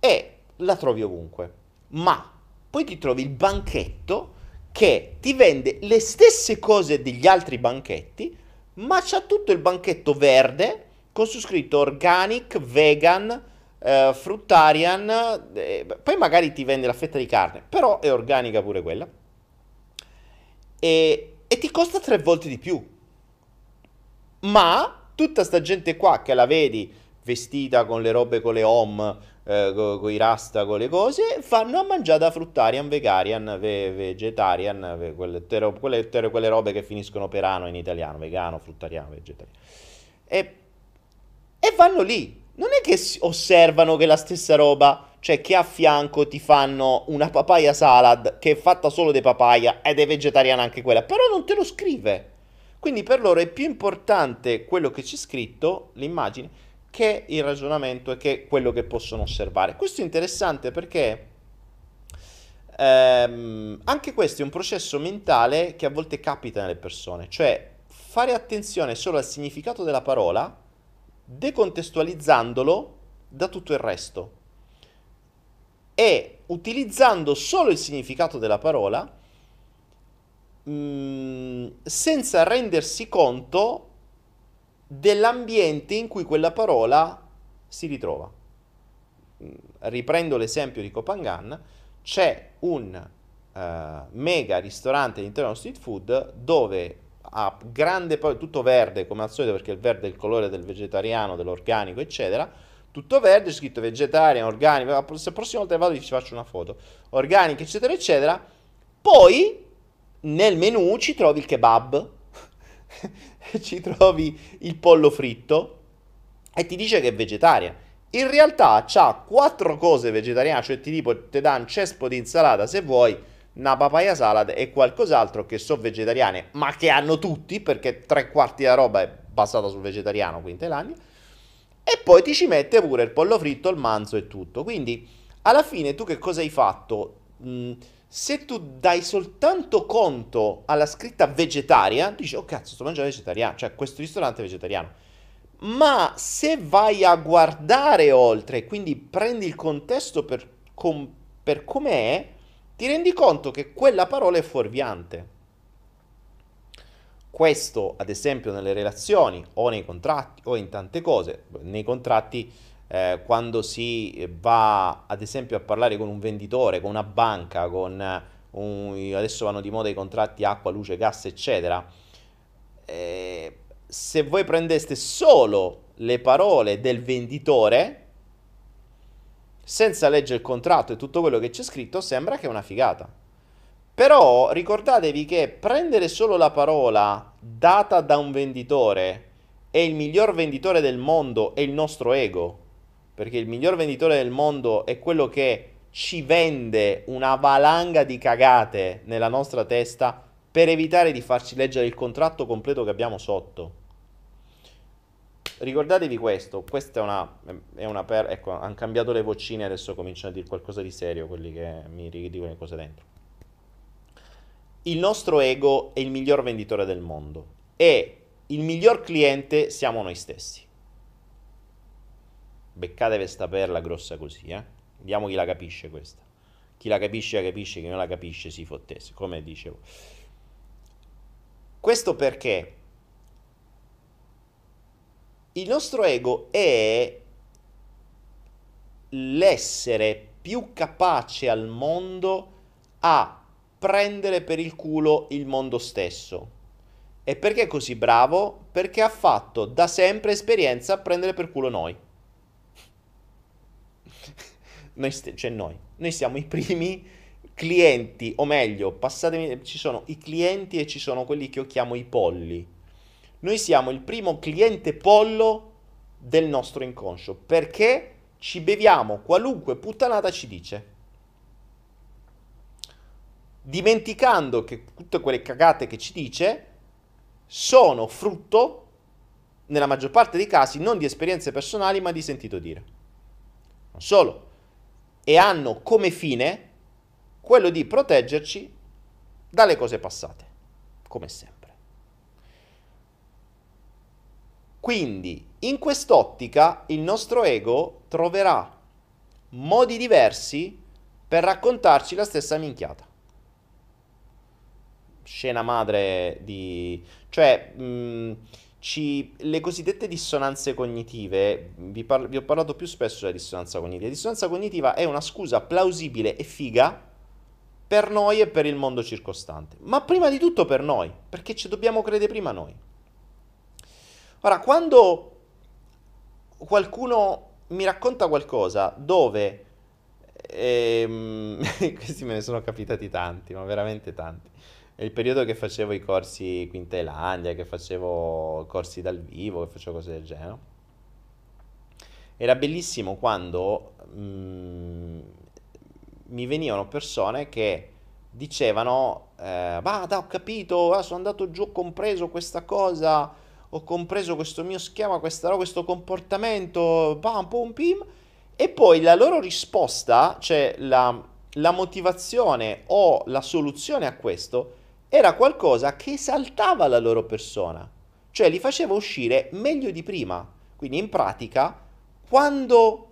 e la trovi ovunque. Ma poi ti trovi il banchetto che ti vende le stesse cose degli altri banchetti, ma c'ha tutto il banchetto verde con su scritto organic, vegan, eh, fruttarian, eh, poi magari ti vende la fetta di carne, però è organica pure quella e, e ti costa tre volte di più. Ma tutta sta gente qua che la vedi vestita con le robe con le home, eh, con, i rasta, con le cose, fanno a mangiare da fruttarian, vegetarian, ve, vegetarian, ve, quelle, tero, quelle, tero, quelle, robe che finiscono per ano in italiano, vegano, fruttariano, vegetariano. E, e vanno lì. Non è che osservano che la stessa roba cioè che a fianco ti fanno una papaya salad che è fatta solo di papaya ed è vegetariana anche quella, però non te lo scrive. Quindi per loro è più importante quello che c'è scritto, l'immagine, che il ragionamento e che quello che possono osservare. Questo è interessante perché ehm, anche questo è un processo mentale che a volte capita nelle persone, cioè fare attenzione solo al significato della parola, decontestualizzandolo da tutto il resto e utilizzando solo il significato della parola mm, senza rendersi conto dell'ambiente in cui quella parola si ritrova. Mm, riprendo l'esempio di Copangan, c'è un uh, mega ristorante all'interno dello street food dove ha grande tutto verde come al solito perché il verde è il colore del vegetariano, dell'organico, eccetera tutto verde, scritto vegetariano, organico, se la prossima volta vado ci faccio una foto, organico, eccetera, eccetera. Poi nel menu ci trovi il kebab, ci trovi il pollo fritto e ti dice che è vegetariana. In realtà c'ha quattro cose vegetariane, cioè ti tipo ti dà un cespo di insalata se vuoi, una papaya salad e qualcos'altro che sono vegetariane, ma che hanno tutti perché tre quarti della roba è basata sul vegetariano qui in Thailandia e poi ti ci mette pure il pollo fritto, il manzo e tutto. Quindi alla fine tu che cosa hai fatto? Mm, se tu dai soltanto conto alla scritta vegetaria, dici oh cazzo sto mangiando vegetariano, cioè questo ristorante è vegetariano. Ma se vai a guardare oltre, quindi prendi il contesto per, com- per com'è, ti rendi conto che quella parola è fuorviante. Questo, ad esempio, nelle relazioni o nei contratti o in tante cose. Nei contratti, eh, quando si va, ad esempio, a parlare con un venditore, con una banca, con un, adesso vanno di moda i contratti acqua, luce, gas, eccetera. Eh, se voi prendeste solo le parole del venditore, senza leggere il contratto e tutto quello che c'è scritto, sembra che è una figata. Però ricordatevi che prendere solo la parola data da un venditore e il miglior venditore del mondo è il nostro ego, perché il miglior venditore del mondo è quello che ci vende una valanga di cagate nella nostra testa per evitare di farci leggere il contratto completo che abbiamo sotto. Ricordatevi questo, questa è una, è una per, ecco, hanno cambiato le vocine, adesso cominciano a dire qualcosa di serio quelli che mi dicono le cose dentro il nostro ego è il miglior venditore del mondo e il miglior cliente siamo noi stessi. Beccate questa perla grossa così, eh? Vediamo chi la capisce questa. Chi la capisce la capisce, chi non la capisce si fottesse, come dicevo. Questo perché il nostro ego è l'essere più capace al mondo a prendere per il culo il mondo stesso. E perché è così bravo? Perché ha fatto da sempre esperienza a prendere per culo noi. noi st- cioè noi. Noi siamo i primi clienti, o meglio, passatemi, ci sono i clienti e ci sono quelli che io chiamo i polli. Noi siamo il primo cliente pollo del nostro inconscio perché ci beviamo qualunque puttanata ci dice dimenticando che tutte quelle cagate che ci dice sono frutto nella maggior parte dei casi, non di esperienze personali, ma di sentito dire. Non solo. E hanno come fine quello di proteggerci dalle cose passate, come sempre. Quindi, in quest'ottica, il nostro ego troverà modi diversi per raccontarci la stessa minchiata. Scena madre di... cioè... Mh, ci, le cosiddette dissonanze cognitive, vi, par- vi, ho parlato più spesso della dissonanza cognitiva. La dissonanza cognitiva è una scusa plausibile e figa per noi e per il mondo circostante, ma prima di tutto per noi, perché ci dobbiamo credere prima noi. Ora, quando qualcuno mi racconta qualcosa dove... Ehm, questi me ne sono capitati tanti, ma veramente tanti è il periodo che facevo i corsi qui in Thailandia, che facevo corsi dal vivo, che facevo cose del genere. Era bellissimo quando mm, mi venivano persone che dicevano, eh, vada, ho capito, ah, sono andato giù, ho compreso questa cosa, ho compreso questo mio schema, questa, questo comportamento, pam, pum, pim, e poi la loro risposta, cioè la, la motivazione o la soluzione a questo, era qualcosa che esaltava la loro persona, cioè li faceva uscire meglio di prima. Quindi in pratica, quando...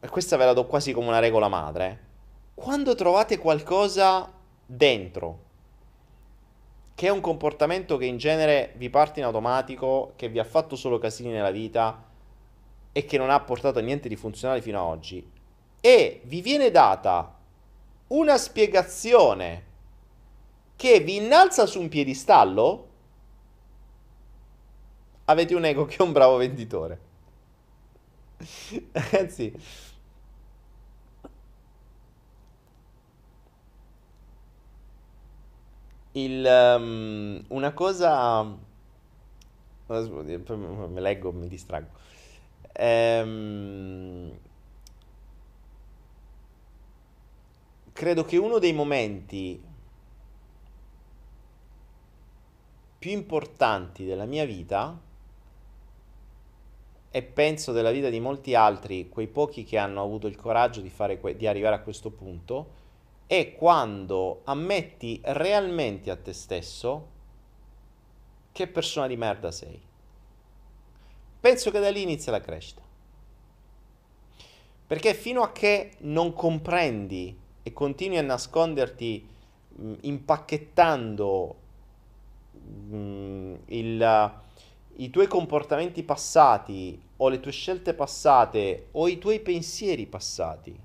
E questa ve la do quasi come una regola madre. Quando trovate qualcosa dentro, che è un comportamento che in genere vi parte in automatico, che vi ha fatto solo casini nella vita e che non ha portato a niente di funzionale fino ad oggi, e vi viene data una spiegazione che vi innalza su un piedistallo, avete un ego che è un bravo venditore. Ragazzi, il, um, una cosa... Me leggo, mi distraggo. Ehm, credo che uno dei momenti più importanti della mia vita e penso della vita di molti altri, quei pochi che hanno avuto il coraggio di, que- di arrivare a questo punto, è quando ammetti realmente a te stesso che persona di merda sei. Penso che da lì inizia la crescita. Perché fino a che non comprendi e continui a nasconderti mh, impacchettando mh, mm, il, i tuoi comportamenti passati o le tue scelte passate o i tuoi pensieri passati.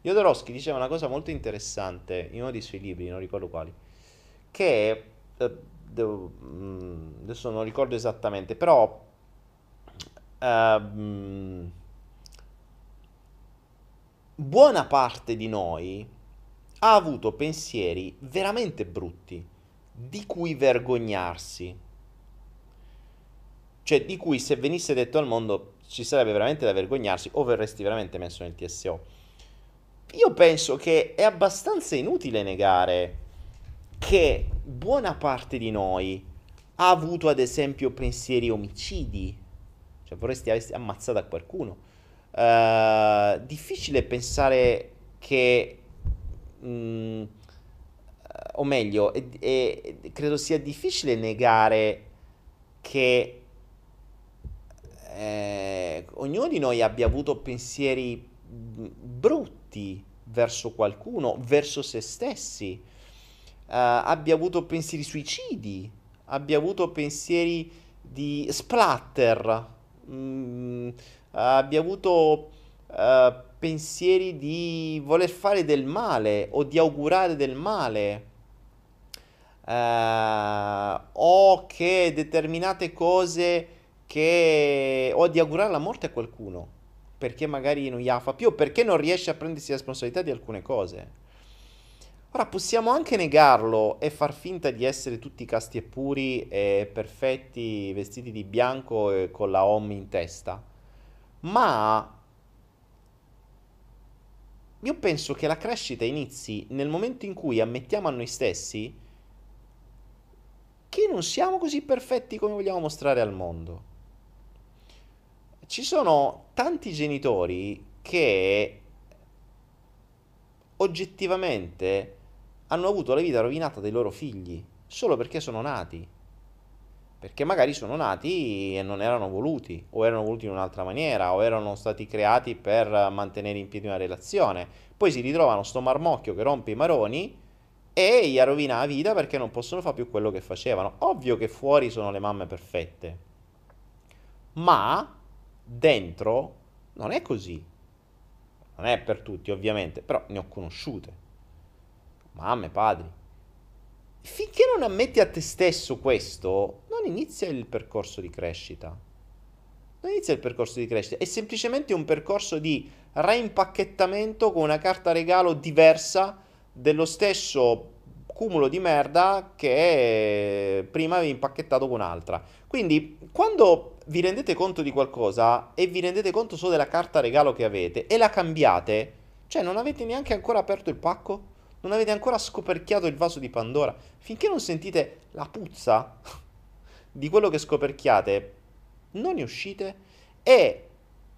Jodorowsky diceva una cosa molto interessante in uno dei suoi libri, non ricordo quali, che eh, devo, mm, adesso non ricordo esattamente, però eh, buona parte di noi ha avuto pensieri veramente brutti di cui vergognarsi. Cioè, di cui se venisse detto al mondo ci sarebbe veramente da vergognarsi o verresti veramente messo nel TSO. Io penso che è abbastanza inutile negare che buona parte di noi ha avuto ad esempio pensieri omicidi. Cioè, vorresti avessi ammazzato qualcuno. Uh, difficile pensare che... Mh, mm, o meglio, è, è, credo sia difficile negare che eh, ognuno di noi abbia avuto pensieri brutti verso qualcuno, verso se stessi, uh, abbia avuto pensieri suicidi, abbia avuto pensieri di splatter, mm, abbia avuto uh, pensieri di voler fare del male o di augurare del male eh, o che determinate cose che o di augurare la morte a qualcuno perché magari non gli fa più o perché non riesce a prendersi responsabilità di alcune cose. Ora possiamo anche negarlo e far finta di essere tutti casti e puri e perfetti, vestiti di bianco e con la home in testa. Ma io penso che la crescita inizi nel momento in cui ammettiamo a noi stessi che non siamo così perfetti come vogliamo mostrare al mondo. Ci sono tanti genitori che oggettivamente hanno avuto la vita rovinata dei loro figli solo perché sono nati. Perché magari sono nati e non erano voluti, o erano voluti in un'altra maniera, o erano stati creati per mantenere in piedi una relazione. Poi si ritrovano sto marmocchio che rompe i maroni e gli rovina la vita perché non possono fare più quello che facevano. Ovvio che fuori sono le mamme perfette, ma dentro non è così. Non è per tutti, ovviamente, però ne ho conosciute. Mamme, padri. Finché non ammetti a te stesso questo, non inizia il percorso di crescita. Non inizia il percorso di crescita, è semplicemente un percorso di reimpacchettamento con una carta regalo diversa dello stesso cumulo di merda che prima avevi impacchettato con un'altra. Quindi, quando vi rendete conto di qualcosa e vi rendete conto solo della carta regalo che avete e la cambiate, cioè non avete neanche ancora aperto il pacco, non avete ancora scoperchiato il vaso di Pandora, finché non sentite la puzza di quello che scoperchiate, non ne uscite e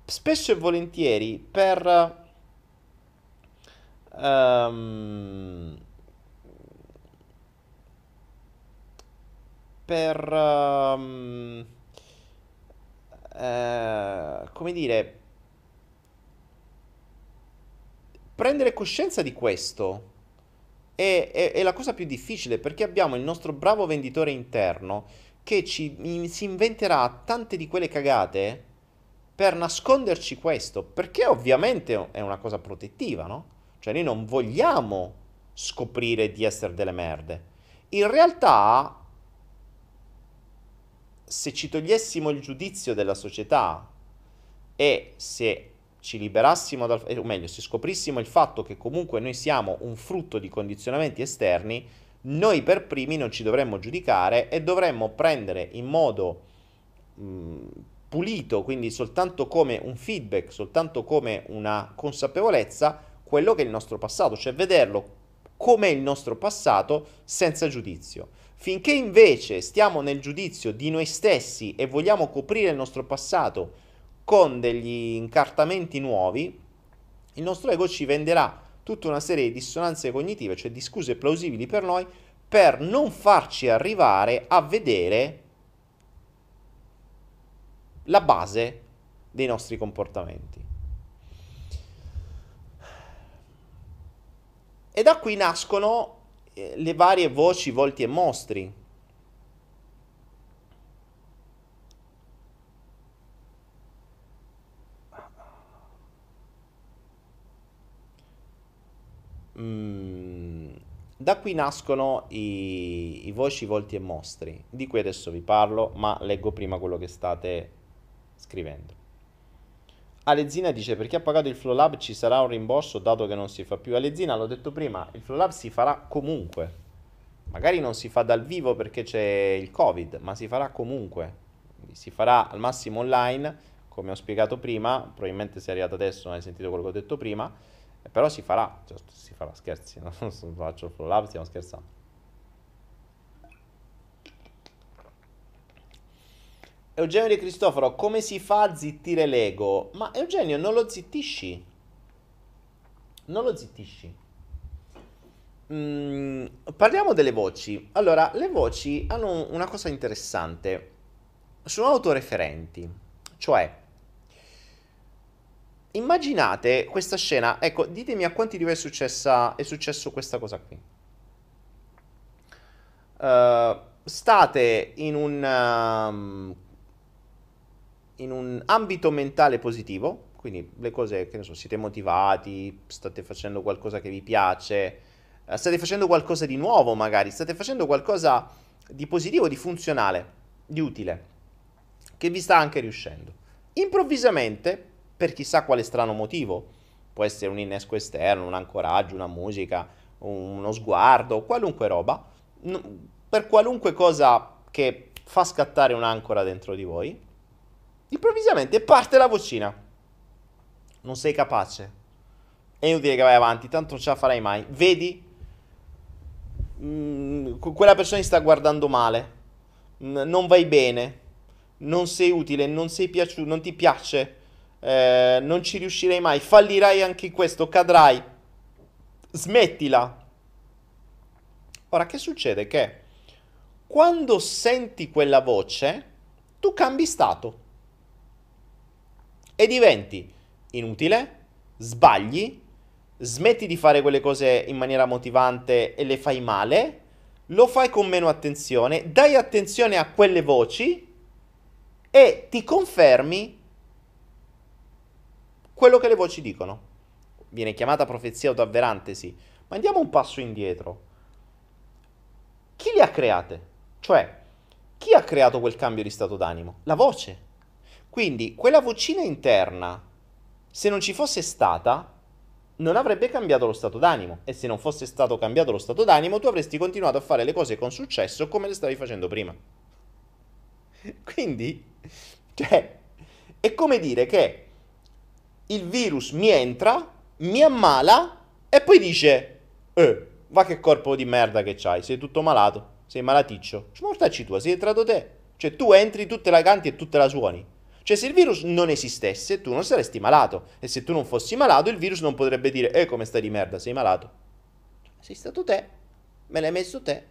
spesso e volentieri per um, per um, uh, come dire prendere coscienza di questo è, è, è, la cosa più difficile perché abbiamo il nostro bravo venditore interno che ci, si inventerà tante di quelle cagate per nasconderci questo, perché ovviamente è una cosa protettiva, no? Cioè noi non vogliamo scoprire di essere delle merde. In realtà, se ci togliessimo il giudizio della società e se ci liberassimo dal... o meglio, se scoprissimo il fatto che comunque noi siamo un frutto di condizionamenti esterni, noi per primi non ci dovremmo giudicare e dovremmo prendere in modo mh, pulito, quindi soltanto come un feedback, soltanto come una consapevolezza, quello che è il nostro passato, cioè vederlo come il nostro passato senza giudizio. Finché invece stiamo nel giudizio di noi stessi e vogliamo coprire il nostro passato con degli incartamenti nuovi, il nostro ego ci venderà tutta una serie di dissonanze cognitive, cioè di scuse plausibili per noi, per non farci arrivare a vedere la base dei nostri comportamenti. E da qui nascono eh, le varie voci, volti e mostri. Mm, da qui nascono i, i voci, volti e mostri, di cui adesso vi parlo, ma leggo prima quello che state scrivendo. Alezina dice perché ha pagato il Flow Lab ci sarà un rimborso dato che non si fa più. Alezina, l'ho detto prima, il Flow Lab si farà comunque. Magari non si fa dal vivo perché c'è il Covid, ma si farà comunque. Si farà al massimo online, come ho spiegato prima, probabilmente se è arrivato adesso non hai sentito quello che ho detto prima, però si farà, cioè, si farà, scherzi, non faccio il Flow Lab, stiamo scherzando. Eugenio Di Cristoforo, come si fa a zittire l'ego? Ma Eugenio, non lo zittisci. Non lo zittisci. Mm, parliamo delle voci. Allora, le voci hanno una cosa interessante. Sono autoreferenti. Cioè, immaginate questa scena. Ecco, ditemi a quanti di voi è, successa, è successo questa cosa qui. Uh, state in un... Um, in un ambito mentale positivo, quindi le cose che ne so, siete motivati, state facendo qualcosa che vi piace, eh, state facendo qualcosa di nuovo magari, state facendo qualcosa di positivo, di funzionale, di utile, che vi sta anche riuscendo. Improvvisamente, per chissà quale strano motivo, può essere un innesco esterno, un ancoraggio, una musica, uno sguardo, qualunque roba, per qualunque cosa che fa scattare un'ancora dentro di voi, Improvvisamente parte la vocina. Non sei capace. È inutile che vai avanti, tanto non ce la farai mai. Vedi? Mm, quella persona ti sta guardando male. n- non vai bene, non sei utile, non sei piaciuto, non ti piace, eh, non ci riuscirai mai, fallirai anche in questo, cadrai, smettila. Ora, che succede? Che quando senti quella voce, tu cambi stato e diventi inutile, sbagli, smetti di fare quelle cose in maniera motivante e le fai male, lo fai con meno attenzione, dai attenzione a quelle voci e ti confermi quello che le voci dicono. Viene chiamata profezia autoavverante, sì, ma andiamo un passo indietro. Chi le ha create? Cioè, chi ha creato quel cambio di stato d'animo? La voce. Quindi quella vocina interna, se non ci fosse stata, non avrebbe cambiato lo stato d'animo. E se non fosse stato cambiato lo stato d'animo, tu avresti continuato a fare le cose con successo come le stavi facendo prima. Quindi, cioè, è come dire che il virus mi entra, mi ammala e poi dice, eh, va che corpo di merda che c'hai, sei tutto malato, sei malaticcio. Smortacci tua, sei entrato te. Cioè, tu entri, tutte la canti e tutte la suoni. Cioè, se il virus non esistesse, tu non saresti malato. E se tu non fossi malato, il virus non potrebbe dire, eh, come stai di merda, sei malato. Sei stato te, me l'hai messo te.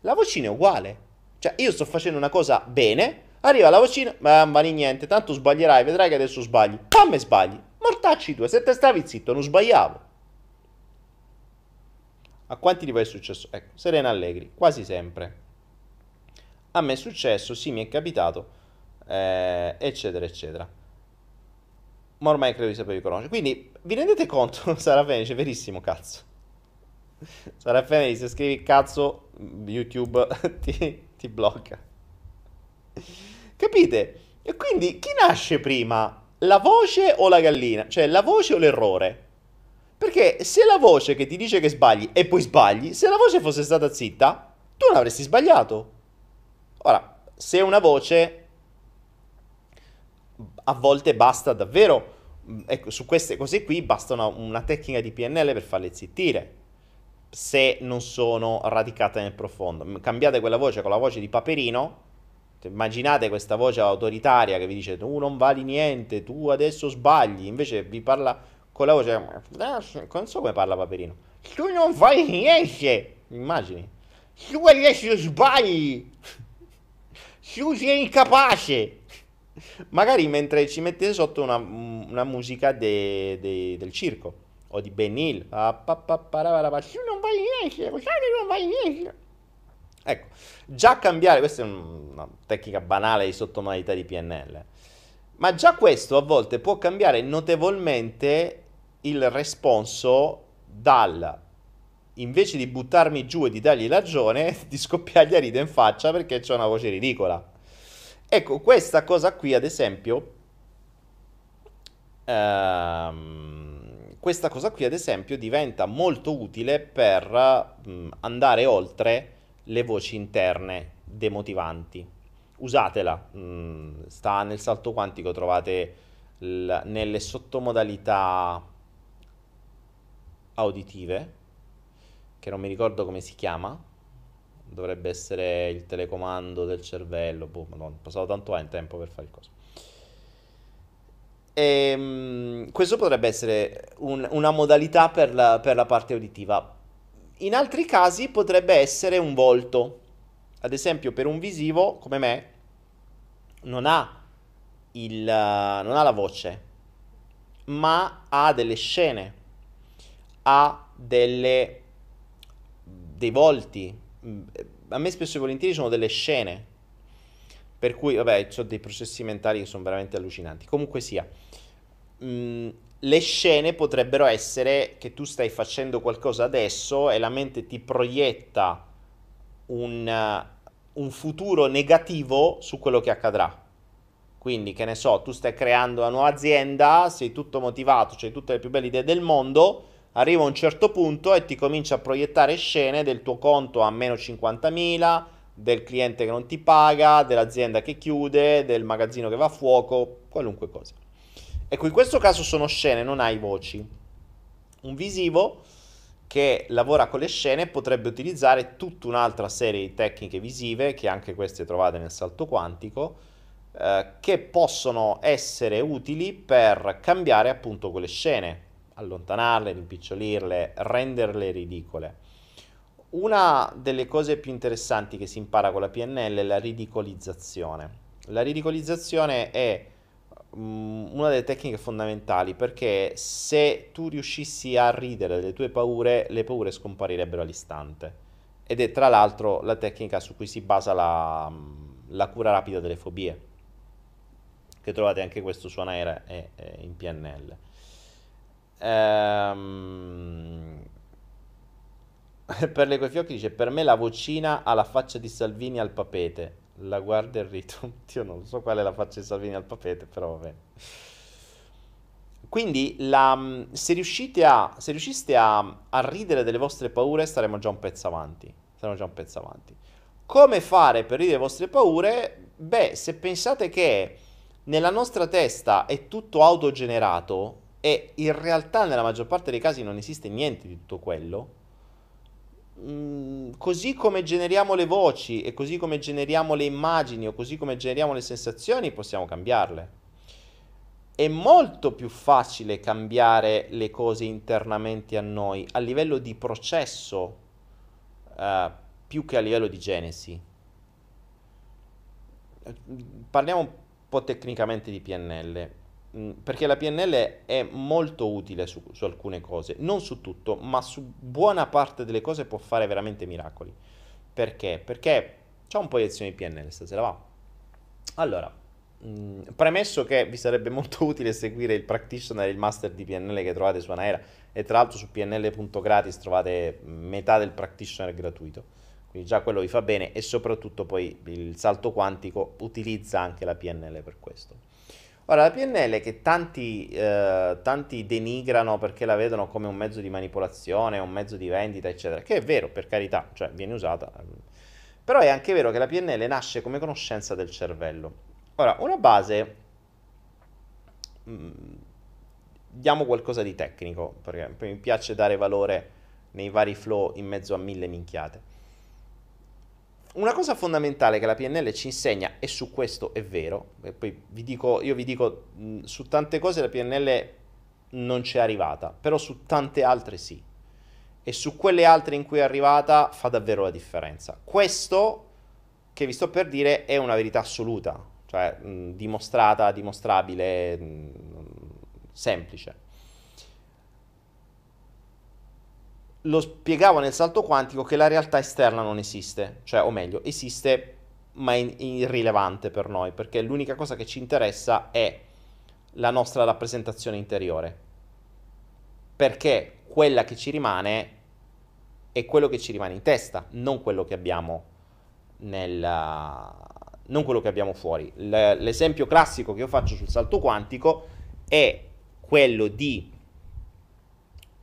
La vocina è uguale. Cioè, io sto facendo una cosa bene, arriva la vocina, ma non niente, tanto sbaglierai, vedrai che adesso sbagli. E sbagli. Mortacci tu, se te stavi zitto, non sbagliavo. A quanti di voi è successo? Ecco, Serena Allegri, quasi sempre. A me è successo, sì, mi è capitato eh, eccetera, eccetera. Ma ormai credo di sapere conoscere. Quindi, vi rendete conto? Sara Fenice, verissimo, cazzo. Sara Fenice, se scrivi cazzo, YouTube ti, ti blocca. Capite? E quindi, chi nasce prima? La voce o la gallina? Cioè, la voce o l'errore? Perché se la voce che ti dice che sbagli e poi sbagli, se la voce fosse stata zitta, tu non avresti sbagliato. Ora, se una voce a volte basta davvero, mm, ecco, su queste cose qui basta una, una tecnica di PNL per farle zittire, se non sono radicate nel profondo. Cambiate quella voce con la voce di Paperino, immaginate questa voce autoritaria che vi dice tu non vali niente, tu adesso sbagli, invece vi parla con la voce, non so come parla Paperino, tu non fai niente, immagini, tu adesso sbagli, tu sei incapace. Magari mentre ci mettete sotto una, una musica de, de, del circo o di Ben Hill. non vai niente, non vai niente. Ecco, già cambiare, questa è una tecnica banale di sottomodalità di PNL, ma già questo a volte può cambiare notevolmente il responso dal invece di buttarmi giù e di dargli ragione, di scoppiargli a ride in faccia perché c'è una voce ridicola. Ecco, questa cosa qui, ad esempio, ehm, questa cosa qui, ad esempio, diventa molto utile per mh, andare oltre le voci interne demotivanti. Usatela, mh, sta nel salto quantico, trovate l- nelle sottomodalità auditive, che non mi ricordo come si chiama, dovrebbe essere il telecomando del cervello. Boh, madonna, passato tanto in tempo per fare il coso. E, ehm, questo potrebbe essere un, una modalità per la, per la parte uditiva. In altri casi potrebbe essere un volto. Ad esempio, per un visivo come me, non ha, il, non ha la voce, ma ha delle scene, ha delle, dei volti, a me spesso e volentieri sono delle scene, per cui, vabbè, ho dei processi mentali che sono veramente allucinanti. Comunque sia, mh, le scene potrebbero essere che tu stai facendo qualcosa adesso e la mente ti proietta un, un futuro negativo su quello che accadrà. Quindi, che ne so, tu stai creando una nuova azienda, sei tutto motivato, hai tutte le più belle idee del mondo, arriva a un certo punto e ti comincia a proiettare scene del tuo conto a meno 50.000, del cliente che non ti paga, dell'azienda che chiude, del magazzino che va a fuoco, qualunque cosa. Ecco, in questo caso sono scene, non hai voci. Un visivo che lavora con le scene potrebbe utilizzare tutta un'altra serie di tecniche visive, che anche queste trovate nel salto quantico, eh, che possono essere utili per cambiare appunto quelle scene, allontanarle, rimpicciolirle, renderle ridicole. Una delle cose più interessanti che si impara con la PNL è la ridicolizzazione. La ridicolizzazione è um, una delle tecniche fondamentali perché se tu riuscissi a ridere delle tue paure, le paure scomparirebbero all'istante. Ed è tra l'altro la tecnica su cui si basa la, la cura rapida delle fobie, che trovate anche questo su Anaera e, e in PNL. Ehm per le coi fiocchi dice per me la vocina ha la faccia di Salvini al papete. La guarda e rito io non so qual è la faccia di Salvini al papete però va bene. Quindi la, se riuscite a se riusciste a, a ridere delle vostre paure staremo già un pezzo avanti. Staremo già un pezzo avanti. Come fare per ridere le vostre paure? Beh se pensate che nella nostra testa è tutto autogenerato e in realtà nella maggior parte dei casi non esiste niente di tutto quello Mm, così come generiamo le voci e così come generiamo le immagini o così come generiamo le sensazioni, possiamo cambiarle. È molto più facile cambiare le cose internamente a noi a livello di processo uh, più che a livello di genesi. Parliamo un po' tecnicamente di PNL. Mm, perché la PNL è molto utile su, su, alcune cose, non su tutto, ma su buona parte delle cose può fare veramente miracoli. Perché? Perché c'è un po' di lezioni di PNL stasera, va. Allora, mh, mm, premesso che vi sarebbe molto utile seguire il practitioner e il master di PNL che trovate su Anaera e tra l'altro su pnl.gratis trovate metà del practitioner gratuito. Quindi già quello vi fa bene e soprattutto poi il salto quantico utilizza anche la PNL per questo. Ora, la PNL che tanti, eh, tanti, denigrano perché la vedono come un mezzo di manipolazione, un mezzo di vendita, eccetera, che è vero, per carità, cioè viene usata, però è anche vero che la PNL nasce come conoscenza del cervello. Ora, una base, mh, mm, diamo qualcosa di tecnico, perché mi piace dare valore nei vari flow in mezzo a mille minchiate. Una cosa fondamentale che la PNL ci insegna, e su questo è vero, e poi vi dico, io vi dico, su tante cose la PNL non c'è arrivata, però su tante altre sì. E su quelle altre in cui è arrivata fa davvero la differenza. Questo che vi sto per dire è una verità assoluta, cioè mh, dimostrata, dimostrabile, mh, semplice. Lo spiegavo nel salto quantico che la realtà esterna non esiste, cioè, o meglio, esiste ma è irrilevante per noi, perché l'unica cosa che ci interessa è la nostra rappresentazione interiore. Perché quella che ci rimane è quello che ci rimane in testa, non quello che abbiamo nella non quello che abbiamo fuori. L'esempio classico che io faccio sul salto quantico è quello di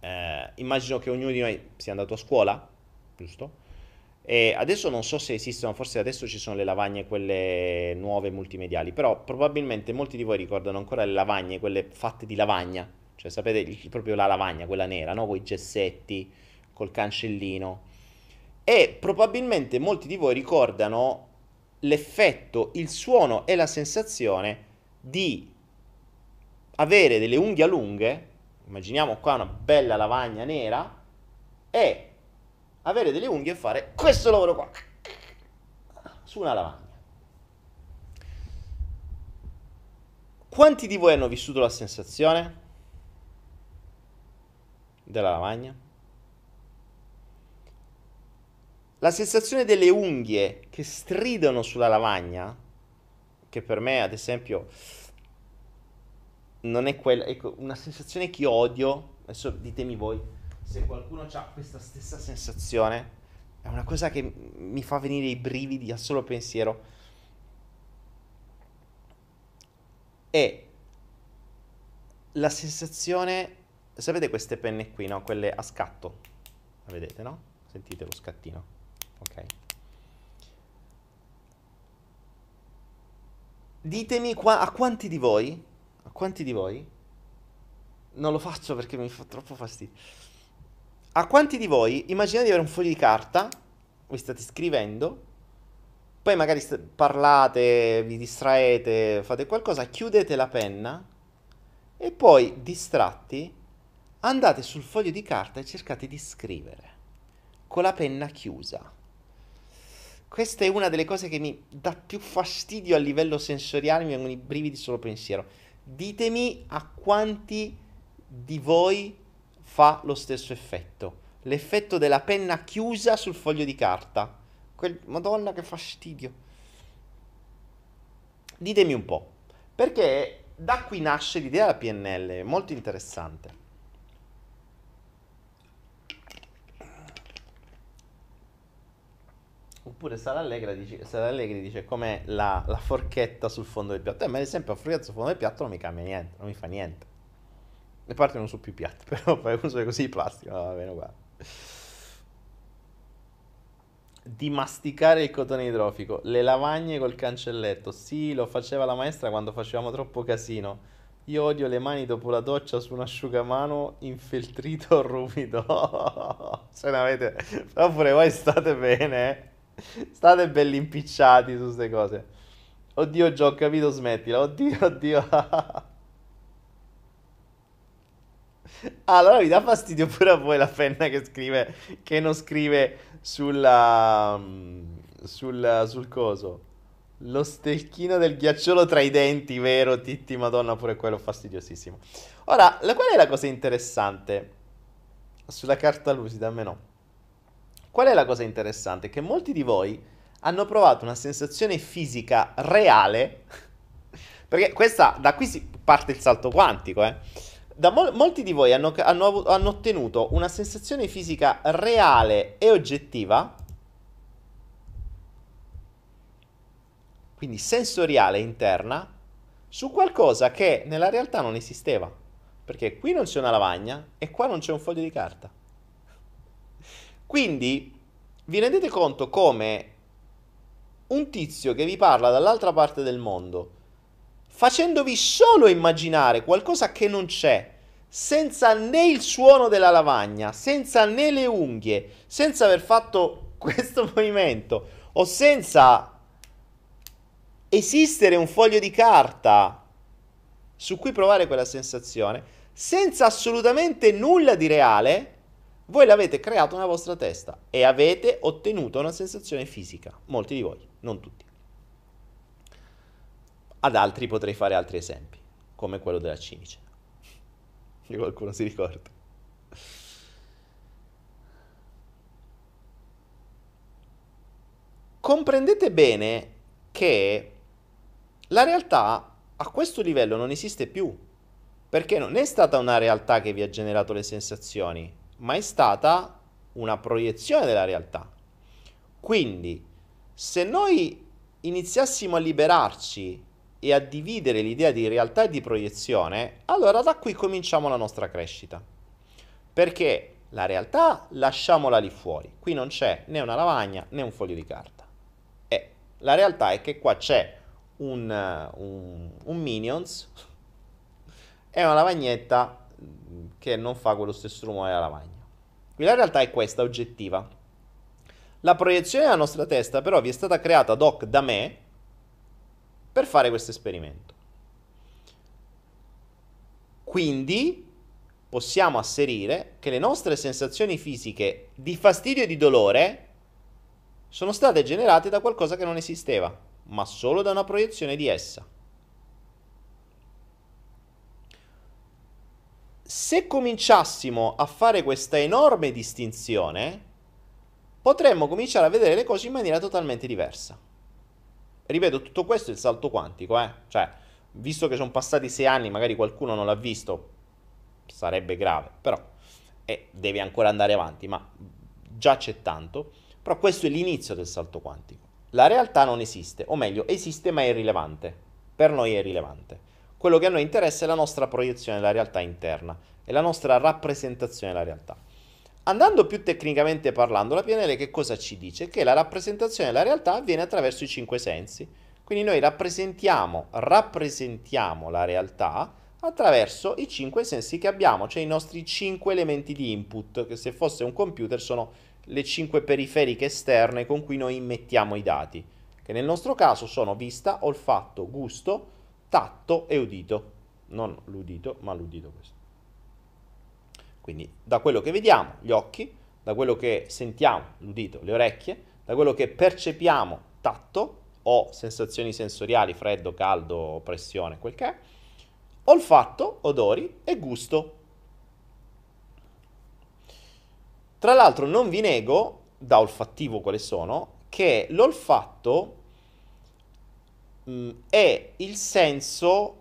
eh, immagino che ognuno di noi sia andato a scuola, giusto? E adesso non so se esistono, forse adesso ci sono le lavagne, quelle nuove multimediali, però probabilmente molti di voi ricordano ancora le lavagne, quelle fatte di lavagna, cioè sapete proprio la lavagna, quella nera, no? Con i gessetti, col cancellino. E probabilmente molti di voi ricordano l'effetto, il suono e la sensazione di avere delle unghie lunghe immaginiamo qua una bella lavagna nera e avere delle unghie e fare questo lavoro qua su una lavagna. Quanti di voi hanno vissuto la sensazione della lavagna? La sensazione delle unghie che stridono sulla lavagna, che per me ad esempio non è quella, ecco, una sensazione che odio, adesso ditemi voi, se qualcuno ha questa stessa sensazione, è una cosa che mi fa venire i brividi a solo pensiero. È la sensazione, sapete queste penne qui, no? Quelle a scatto, la vedete, no? Sentite lo scattino, ok? Ditemi qua, a quanti di voi a quanti di voi? Non lo faccio perché mi fa troppo fastidio. a quanti di voi immaginate di avere un foglio di carta, voi state scrivendo, poi magari st- parlate, vi distraete, fate qualcosa, chiudete la penna e poi distratti andate sul foglio di carta e cercate di scrivere con la penna chiusa. Questa è una delle cose che mi dà più fastidio a livello sensoriale, mi vengono i brividi solo pensiero. Ditemi a quanti di voi fa lo stesso effetto. L'effetto della penna chiusa sul foglio di carta. Quel... Madonna che fastidio. Ditemi un po', perché da qui nasce l'idea della PNL, molto interessante. Oppure Sara Allegri dice, Sara Allegri dice com'è la, la, forchetta sul fondo del piatto. Eh, ma ad esempio la forchetta sul fondo del piatto non mi cambia niente, non mi fa niente. Le parti non sono più piatte, però fai uso così di plastica, va bene uguale. Di masticare il cotone idrofico, le lavagne col cancelletto. Sì, lo faceva la maestra quando facevamo troppo casino. Io odio le mani dopo la doccia su un asciugamano infeltrito o ruvido. Se ne avete... Però pure voi state bene, eh. State belli impicciati su queste cose. Oddio, già ho capito, smettila. Oddio, oddio. allora vi dà fastidio pure a voi la penna che scrive, che non scrive sulla, sul, sul coso. Lo stecchino del ghiacciolo tra i denti, vero? Titti, madonna, pure quello fastidiosissimo. Ora, qual è la cosa interessante? Sulla carta lucida, a me no. Qual è la cosa interessante? Che molti di voi hanno provato una sensazione fisica reale, perché questa, da qui si parte il salto quantico, eh. Da mo- molti di voi hanno, hanno, hanno ottenuto una sensazione fisica reale e oggettiva, quindi sensoriale interna, su qualcosa che nella realtà non esisteva. Perché qui non c'è una lavagna e qua non c'è un foglio di carta. Quindi vi rendete conto come un tizio che vi parla dall'altra parte del mondo, facendovi solo immaginare qualcosa che non c'è, senza né il suono della lavagna, senza né le unghie, senza aver fatto questo movimento o senza esistere un foglio di carta su cui provare quella sensazione, senza assolutamente nulla di reale, voi l'avete creato nella vostra testa e avete ottenuto una sensazione fisica. Molti di voi, non tutti. Ad altri potrei fare altri esempi, come quello della cimice. Che qualcuno si ricorda. Comprendete bene che la realtà a questo livello non esiste più, perché non è stata una realtà che vi ha generato le sensazioni, ma è stata una proiezione della realtà. Quindi, se noi iniziassimo a liberarci e a dividere l'idea di realtà e di proiezione, allora da qui cominciamo la nostra crescita. Perché la realtà lasciamola lì fuori, qui non c'è né una lavagna né un foglio di carta. E la realtà è che qua c'è un, un, un Minions e una lavagnetta che non fa quello stesso rumore della lavagna. Qui la realtà è questa, oggettiva. La proiezione della nostra testa però vi è stata creata ad hoc da me per fare questo esperimento. Quindi possiamo asserire che le nostre sensazioni fisiche di fastidio e di dolore sono state generate da qualcosa che non esisteva, ma solo da una proiezione di essa. Se cominciassimo a fare questa enorme distinzione, potremmo cominciare a vedere le cose in maniera totalmente diversa. Ripeto, tutto questo è il salto quantico, eh? Cioè, visto che sono passati sei anni, magari qualcuno non l'ha visto, sarebbe grave, però eh, devi ancora andare avanti, ma già c'è tanto. Però questo è l'inizio del salto quantico. La realtà non esiste, o meglio, esiste ma è irrilevante. Per noi è irrilevante. Quello che a noi interessa è la nostra proiezione della realtà interna e la nostra rappresentazione della realtà. Andando più tecnicamente parlando, la PNL che cosa ci dice? Che la rappresentazione della realtà avviene attraverso i cinque sensi. Quindi noi rappresentiamo, rappresentiamo la realtà attraverso i cinque sensi che abbiamo, cioè i nostri cinque elementi di input, che se fosse un computer sono le cinque periferiche esterne con cui noi immettiamo i dati, che nel nostro caso sono vista, olfatto, gusto, tatto e udito. Non l'udito, ma l'udito questo. Quindi da quello che vediamo, gli occhi, da quello che sentiamo, l'udito, le orecchie, da quello che percepiamo, tatto o sensazioni sensoriali, freddo, caldo, pressione, quel che è, olfatto, odori e gusto. Tra l'altro non vi nego, da olfattivo quale sono, che l'olfatto mh, mm, è il senso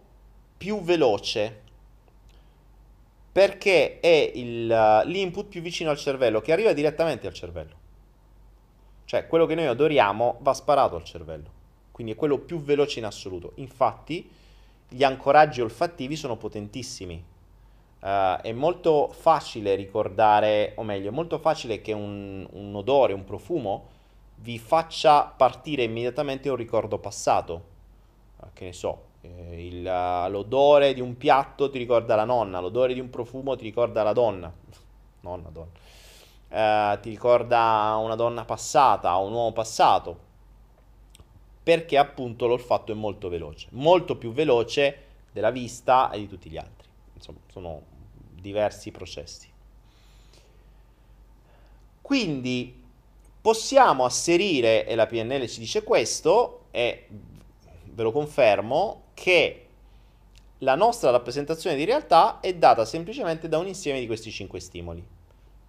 più veloce perché è il, l'input più vicino al cervello, che arriva direttamente al cervello. Cioè, quello che noi adoriamo va sparato al cervello. Quindi è quello più veloce in assoluto. Infatti, gli ancoraggi olfattivi sono potentissimi. Uh, è molto facile ricordare, o meglio, è molto facile che un, un odore, un profumo vi faccia partire immediatamente un ricordo passato. Uh, che ne so, eh, il, l'odore di un piatto ti ricorda la nonna, l'odore di un profumo ti ricorda la donna. Nonna, donna. Eh, ti ricorda una donna passata, un uomo passato. Perché appunto l'olfatto è molto veloce, molto più veloce della vista e di tutti gli altri. Insomma, sono diversi processi. Quindi possiamo asserire, e la PNL ci dice questo, e ve lo confermo, che la nostra rappresentazione di realtà è data semplicemente da un insieme di questi cinque stimoli.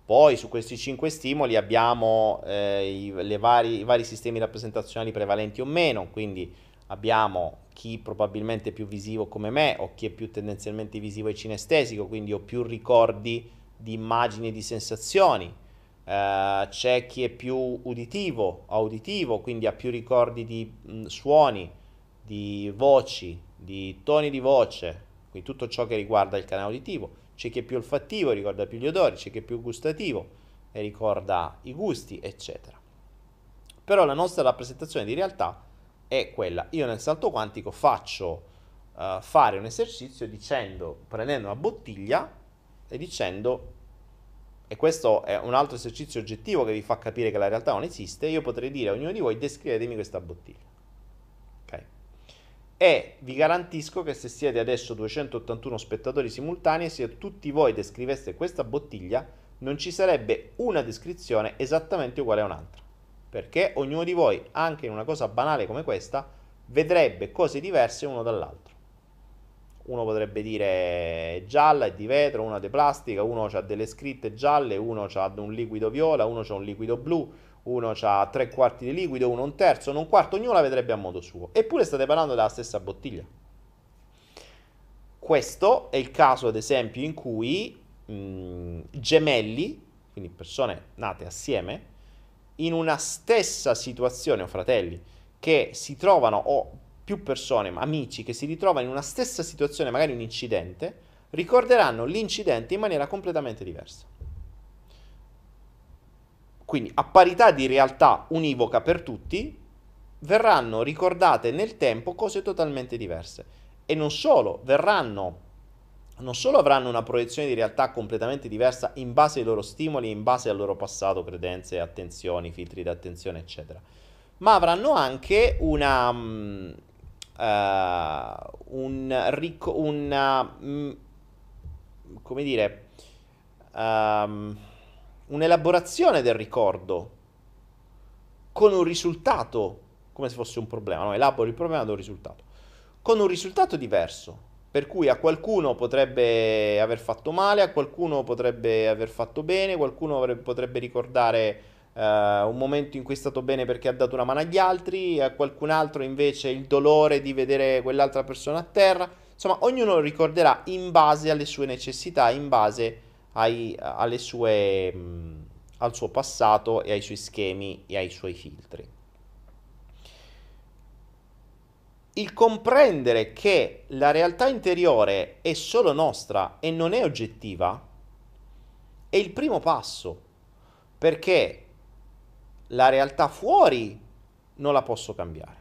Poi su questi cinque stimoli abbiamo eh, i, vari, i, vari, sistemi rappresentazionali prevalenti o meno, quindi abbiamo chi probabilmente è più visivo come me o chi è più tendenzialmente visivo e cinestesico, quindi ho più ricordi di immagini e di sensazioni. Uh, c'è chi è più uditivo, auditivo, quindi ha più ricordi di mh, suoni di voci, di toni di voce, quindi tutto ciò che riguarda il canale uditivo. C'è chi è più olfattivo, ricorda più gli odori, c'è chi è più gustativo e ricorda i gusti, eccetera. Però la nostra rappresentazione di realtà è quella. Io nel salto quantico faccio uh, fare un esercizio dicendo, prendendo una bottiglia e dicendo, e questo è un altro esercizio oggettivo che vi fa capire che la realtà non esiste, io potrei dire a ognuno di voi descrivetemi questa bottiglia e vi garantisco che se siete adesso 281 spettatori simultanei, se tutti voi descriveste questa bottiglia, non ci sarebbe una descrizione esattamente uguale a un'altra. Perché ognuno di voi, anche in una cosa banale come questa, vedrebbe cose diverse uno dall'altro. Uno potrebbe dire è gialla, è di vetro, uno è di plastica, uno ha delle scritte gialle, uno ha un liquido viola, uno ha un liquido blu, uno ha tre quarti di liquido, uno un terzo, uno un quarto, ognuno la vedrebbe a modo suo. Eppure state parlando della stessa bottiglia. Questo è il caso, ad esempio, in cui mh, gemelli, quindi persone nate assieme, in una stessa situazione, o fratelli, che si trovano, o più persone, amici, che si ritrovano in una stessa situazione, magari un incidente, ricorderanno l'incidente in maniera completamente diversa. Quindi a parità di realtà univoca per tutti, verranno ricordate nel tempo cose totalmente diverse. E non solo, verranno, non solo avranno una proiezione di realtà completamente diversa in base ai loro stimoli, in base al loro passato, credenze, attenzioni, filtri d'attenzione, eccetera, ma avranno anche una... Um, uh, un, ricco, una, um, come dire, um, un'elaborazione del ricordo con un risultato, come se fosse un problema, no? elaboro il problema da un risultato, con un risultato diverso, per cui a qualcuno potrebbe aver fatto male, a qualcuno potrebbe aver fatto bene, qualcuno potrebbe ricordare uh, un momento in cui è stato bene perché ha dato una mano agli altri, a qualcun altro invece il dolore di vedere quell'altra persona a terra, insomma ognuno ricorderà in base alle sue necessità, in base a ai, sue, mh, al suo passato e ai suoi schemi e ai suoi filtri. Il comprendere che la realtà interiore è solo nostra e non è oggettiva è il primo passo, perché la realtà fuori non la posso cambiare.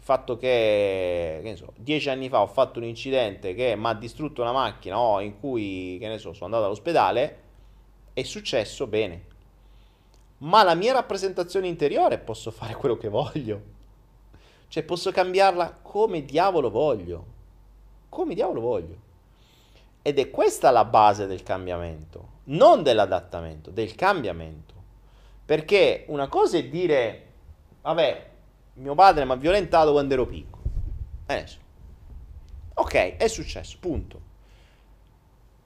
Fatto che, che so, dieci anni fa ho fatto un incidente che mi ha distrutto una macchina o in cui, che ne so, sono andato all'ospedale, è successo bene. Ma la mia rappresentazione interiore posso fare quello che voglio. Cioè posso cambiarla come diavolo voglio. Come diavolo voglio. Ed è questa la base del cambiamento, non dell'adattamento, del cambiamento. Perché una cosa è dire, vabbè, mio padre mi ha violentato quando ero piccolo. Adesso. Ok, è successo, punto.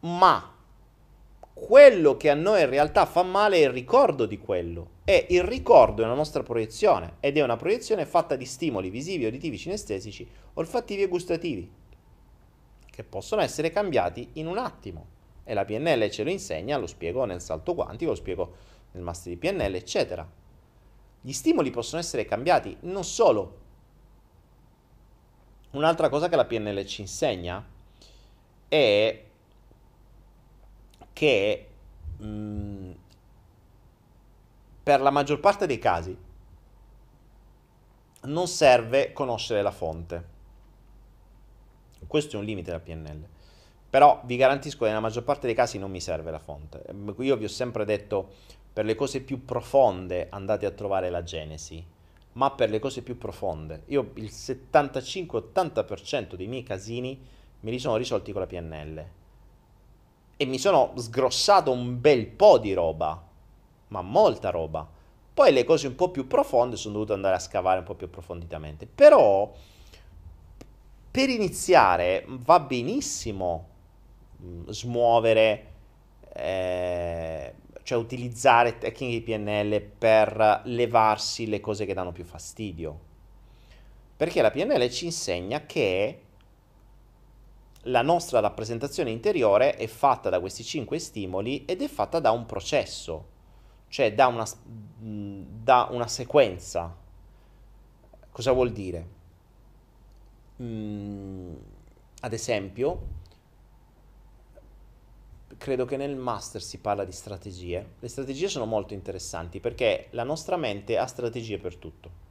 Ma quello che a noi in realtà fa male è il ricordo di quello. E il ricordo è una nostra proiezione ed è una proiezione fatta di stimoli visivi, uditivi, cinestesici, olfattivi e gustativi, che possono essere cambiati in un attimo. E la PNL ce lo insegna, lo spiego nel salto quantico, lo spiego nel master di PNL, eccetera. Gli stimoli possono essere cambiati, non solo. Un'altra cosa che la PNL ci insegna è che mh, mm, per la maggior parte dei casi non serve conoscere la fonte. Questo è un limite della PNL. Però vi garantisco che nella maggior parte dei casi non mi serve la fonte. Io vi ho sempre detto per le cose più profonde andate a trovare la Genesi, ma per le cose più profonde, io il 75-80% dei miei casini me li sono risolti con la PNL. E mi sono sgrossato un bel po' di roba, ma molta roba. Poi le cose un po' più profonde sono dovuto andare a scavare un po' più approfonditamente. Però per iniziare va benissimo mm, smuovere eh, cioè utilizzare tecniche di PNL per levarsi le cose che danno più fastidio. Perché la PNL ci insegna che la nostra rappresentazione interiore è fatta da questi cinque stimoli ed è fatta da un processo, cioè da una, da una sequenza. Cosa vuol dire? Mm, ad esempio, credo che nel master si parla di strategie. Le strategie sono molto interessanti perché la nostra mente ha strategie per tutto.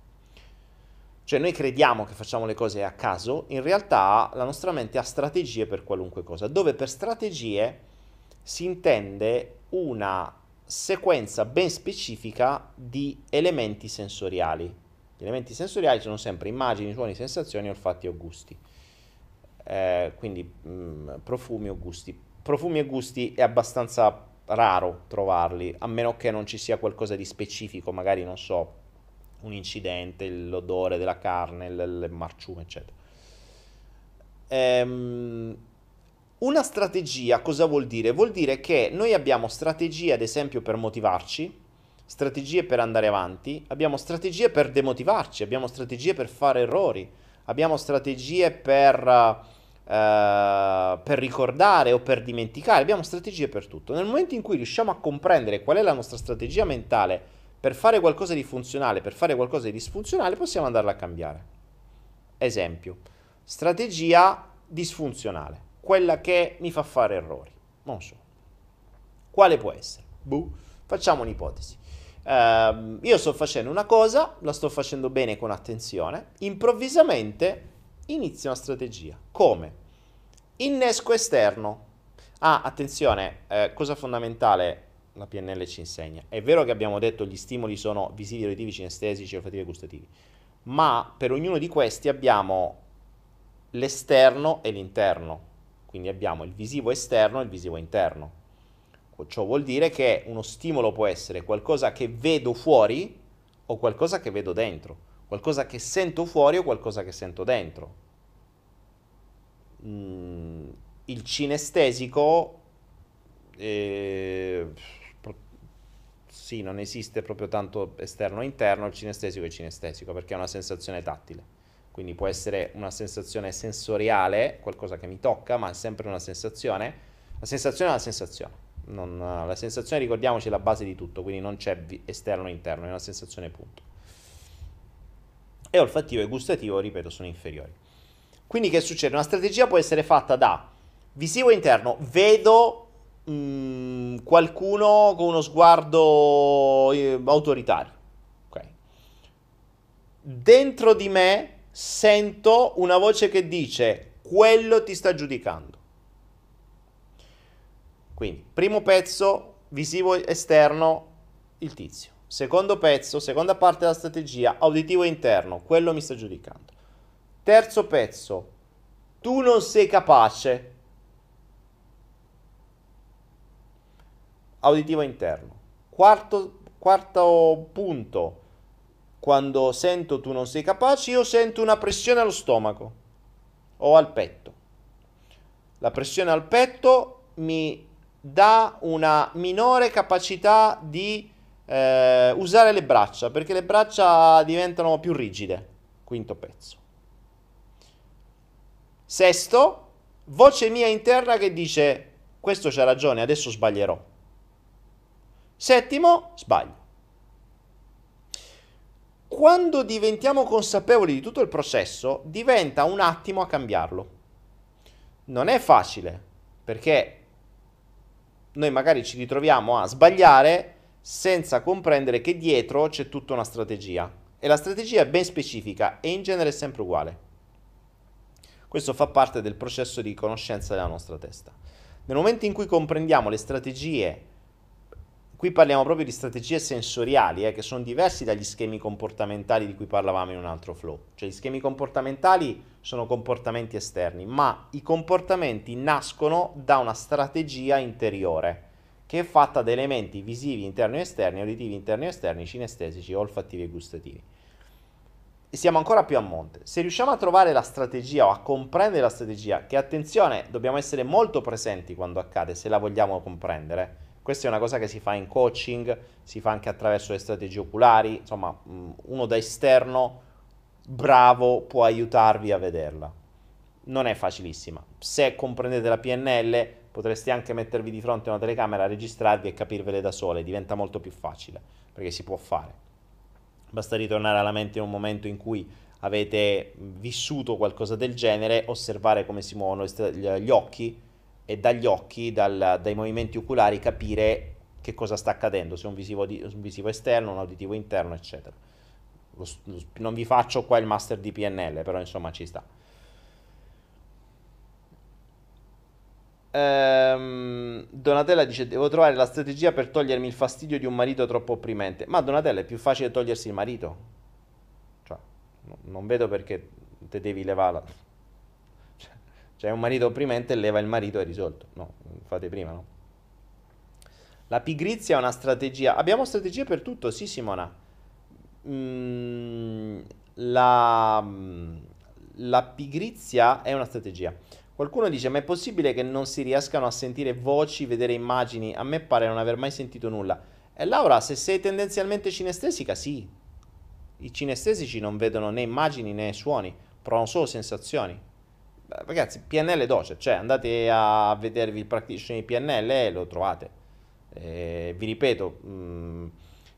Cioè noi crediamo che facciamo le cose a caso, in realtà la nostra mente ha strategie per qualunque cosa, dove per strategie si intende una sequenza ben specifica di elementi sensoriali. Gli elementi sensoriali sono sempre immagini, suoni, sensazioni, olfatti o gusti. Eh, quindi mh, mm, profumi o gusti profumi e gusti è abbastanza raro trovarli, a meno che non ci sia qualcosa di specifico, magari non so, un incidente, l'odore della carne, il, marciume, eccetera. Ehm, una strategia cosa vuol dire? Vuol dire che noi abbiamo strategie, ad esempio, per motivarci, strategie per andare avanti, abbiamo strategie per demotivarci, abbiamo strategie per fare errori, abbiamo strategie per per ricordare o per dimenticare, abbiamo strategie per tutto. Nel momento in cui riusciamo a comprendere qual è la nostra strategia mentale per fare qualcosa di funzionale, per fare qualcosa di disfunzionale, possiamo andarla a cambiare. Esempio, strategia disfunzionale, quella che mi fa fare errori. Non so. Quale può essere? Buh. Facciamo un'ipotesi. Uh, io sto facendo una cosa, la sto facendo bene con attenzione, improvvisamente inizia una strategia. Come? Innesco esterno. Ah, attenzione, eh, cosa fondamentale la PNL ci insegna. È vero che abbiamo detto gli stimoli sono visivi, uditivi, cinestesici, olfattivi e gustativi, ma per ognuno di questi abbiamo l'esterno e l'interno. Quindi abbiamo il visivo esterno e il visivo interno. Ciò vuol dire che uno stimolo può essere qualcosa che vedo fuori o qualcosa che vedo dentro qualcosa che sento fuori o qualcosa che sento dentro. Mm, il cinestesico, eh, sì, non esiste proprio tanto esterno o interno, il cinestesico è cinestesico perché è una sensazione tattile. Quindi può essere una sensazione sensoriale, qualcosa che mi tocca, ma è sempre una sensazione. La sensazione è una sensazione. Non, la sensazione, ricordiamoci, è la base di tutto, quindi non c'è esterno o interno, è una sensazione punto e olfattivo e gustativo, ripeto, sono inferiori. Quindi che succede? Una strategia può essere fatta da visivo interno, vedo mh, mm, qualcuno con uno sguardo eh, autoritario. Okay. Dentro di me sento una voce che dice quello ti sta giudicando. Quindi, primo pezzo visivo esterno, il tizio. Secondo pezzo, seconda parte della strategia, auditivo interno, quello mi sta giudicando. Terzo pezzo, tu non sei capace. Auditivo interno. Quarto, quarto punto, quando sento tu non sei capace, io sento una pressione allo stomaco o al petto. La pressione al petto mi dà una minore capacità di eh, usare le braccia, perché le braccia diventano più rigide. Quinto pezzo. Sesto, voce mia interna che dice questo c'ha ragione, adesso sbaglierò. Settimo, sbaglio. Quando diventiamo consapevoli di tutto il processo, diventa un attimo a cambiarlo. Non è facile, perché noi magari ci ritroviamo a sbagliare senza comprendere che dietro c'è tutta una strategia e la strategia è ben specifica e in genere è sempre uguale. Questo fa parte del processo di conoscenza della nostra testa. Nel momento in cui comprendiamo le strategie, qui parliamo proprio di strategie sensoriali, eh, che sono diversi dagli schemi comportamentali di cui parlavamo in un altro flow. Cioè gli schemi comportamentali sono comportamenti esterni, ma i comportamenti nascono da una strategia interiore che è fatta da elementi visivi interni e esterni, uditivi interni e esterni, cinestesici, olfattivi e gustativi. E siamo ancora più a monte. Se riusciamo a trovare la strategia o a comprendere la strategia, che attenzione, dobbiamo essere molto presenti quando accade, se la vogliamo comprendere. Questa è una cosa che si fa in coaching, si fa anche attraverso le strategie oculari, insomma, uno da esterno bravo può aiutarvi a vederla. Non è facilissima. Se comprendete la PNL, potreste anche mettervi di fronte a una telecamera, registrarvi e capirvele da sole, diventa molto più facile, perché si può fare. Basta ritornare alla mente in un momento in cui avete vissuto qualcosa del genere, osservare come si muovono gli occhi e dagli occhi, dal, dai movimenti oculari, capire che cosa sta accadendo, se è un visivo, di, un visivo esterno, un auditivo interno, eccetera. Lo, non vi faccio qua il master di PNL, però insomma ci sta. Ehm, Donatella dice: Devo trovare la strategia per togliermi il fastidio di un marito troppo opprimente. Ma Donatella è più facile togliersi il marito. Cioè, no, non vedo perché te devi levarla. Cioè, un marito opprimente, leva il marito e risolto. No, fate prima, no? La pigrizia è una strategia. Abbiamo strategie per tutto, sì, Simona. Mm, la, la pigrizia è una strategia. Qualcuno dice: Ma è possibile che non si riescano a sentire voci, vedere immagini? A me pare non aver mai sentito nulla. E Laura, se sei tendenzialmente cinestesica, sì. I cinestesici non vedono né immagini né suoni, provano solo sensazioni. Ragazzi, PNL docet, cioè andate a vedervi il practitioner di PNL e lo trovate. Eh, vi ripeto, mm,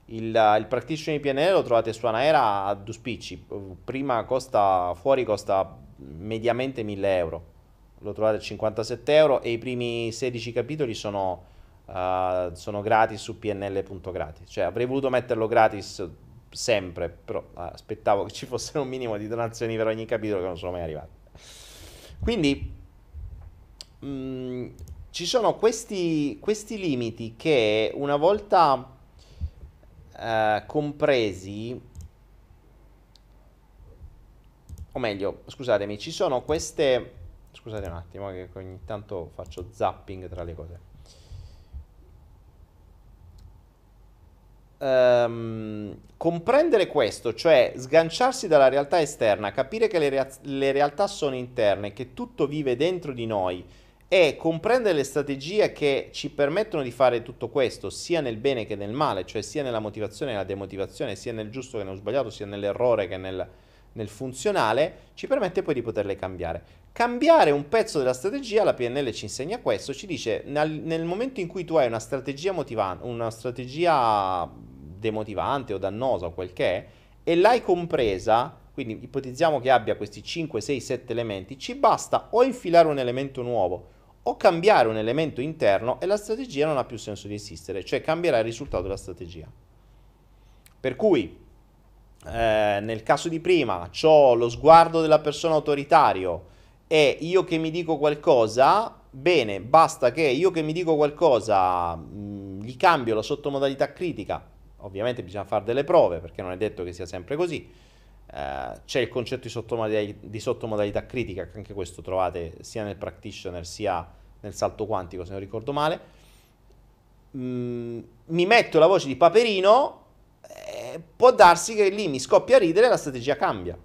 il, il practitioner di PNL lo trovate su Anaera a due spicci. Prima costa, fuori costa mediamente 1000 euro lo trovate a 57 euro e i primi 16 capitoli sono, uh, sono gratis su pnl.gratis. Cioè avrei voluto metterlo gratis sempre, però uh, aspettavo che ci fosse un minimo di donazioni per ogni capitolo che non sono mai arrivate. Quindi mh, mm, ci sono questi, questi, limiti che una volta uh, compresi o meglio, scusatemi, ci sono queste Scusate un attimo che ogni tanto faccio zapping tra le cose. Um, comprendere questo, cioè sganciarsi dalla realtà esterna, capire che le, rea- le realtà sono interne, che tutto vive dentro di noi e comprendere le strategie che ci permettono di fare tutto questo, sia nel bene che nel male, cioè sia nella motivazione che nella demotivazione, sia nel giusto che nello sbagliato, sia nell'errore che nel, nel funzionale, ci permette poi di poterle cambiare. Cambiare un pezzo della strategia, la PNL ci insegna questo, ci dice nel, momento in cui tu hai una strategia motivante, una strategia demotivante o dannosa o quel che è, e l'hai compresa, quindi ipotizziamo che abbia questi 5, 6, 7 elementi, ci basta o infilare un elemento nuovo o cambiare un elemento interno e la strategia non ha più senso di esistere, cioè cambierà il risultato della strategia. Per cui eh, nel caso di prima ho lo sguardo della persona autoritario e io che mi dico qualcosa, bene, basta che io che mi dico qualcosa mh, mm, gli cambio la sottomodalità critica. Ovviamente bisogna fare delle prove perché non è detto che sia sempre così. Eh, c'è il concetto di sottomodalità, di sottomodalità critica, che anche questo trovate sia nel practitioner sia nel salto quantico, se non ricordo male. Mm, mi metto la voce di Paperino, può darsi che lì mi scoppia a ridere e la strategia cambia.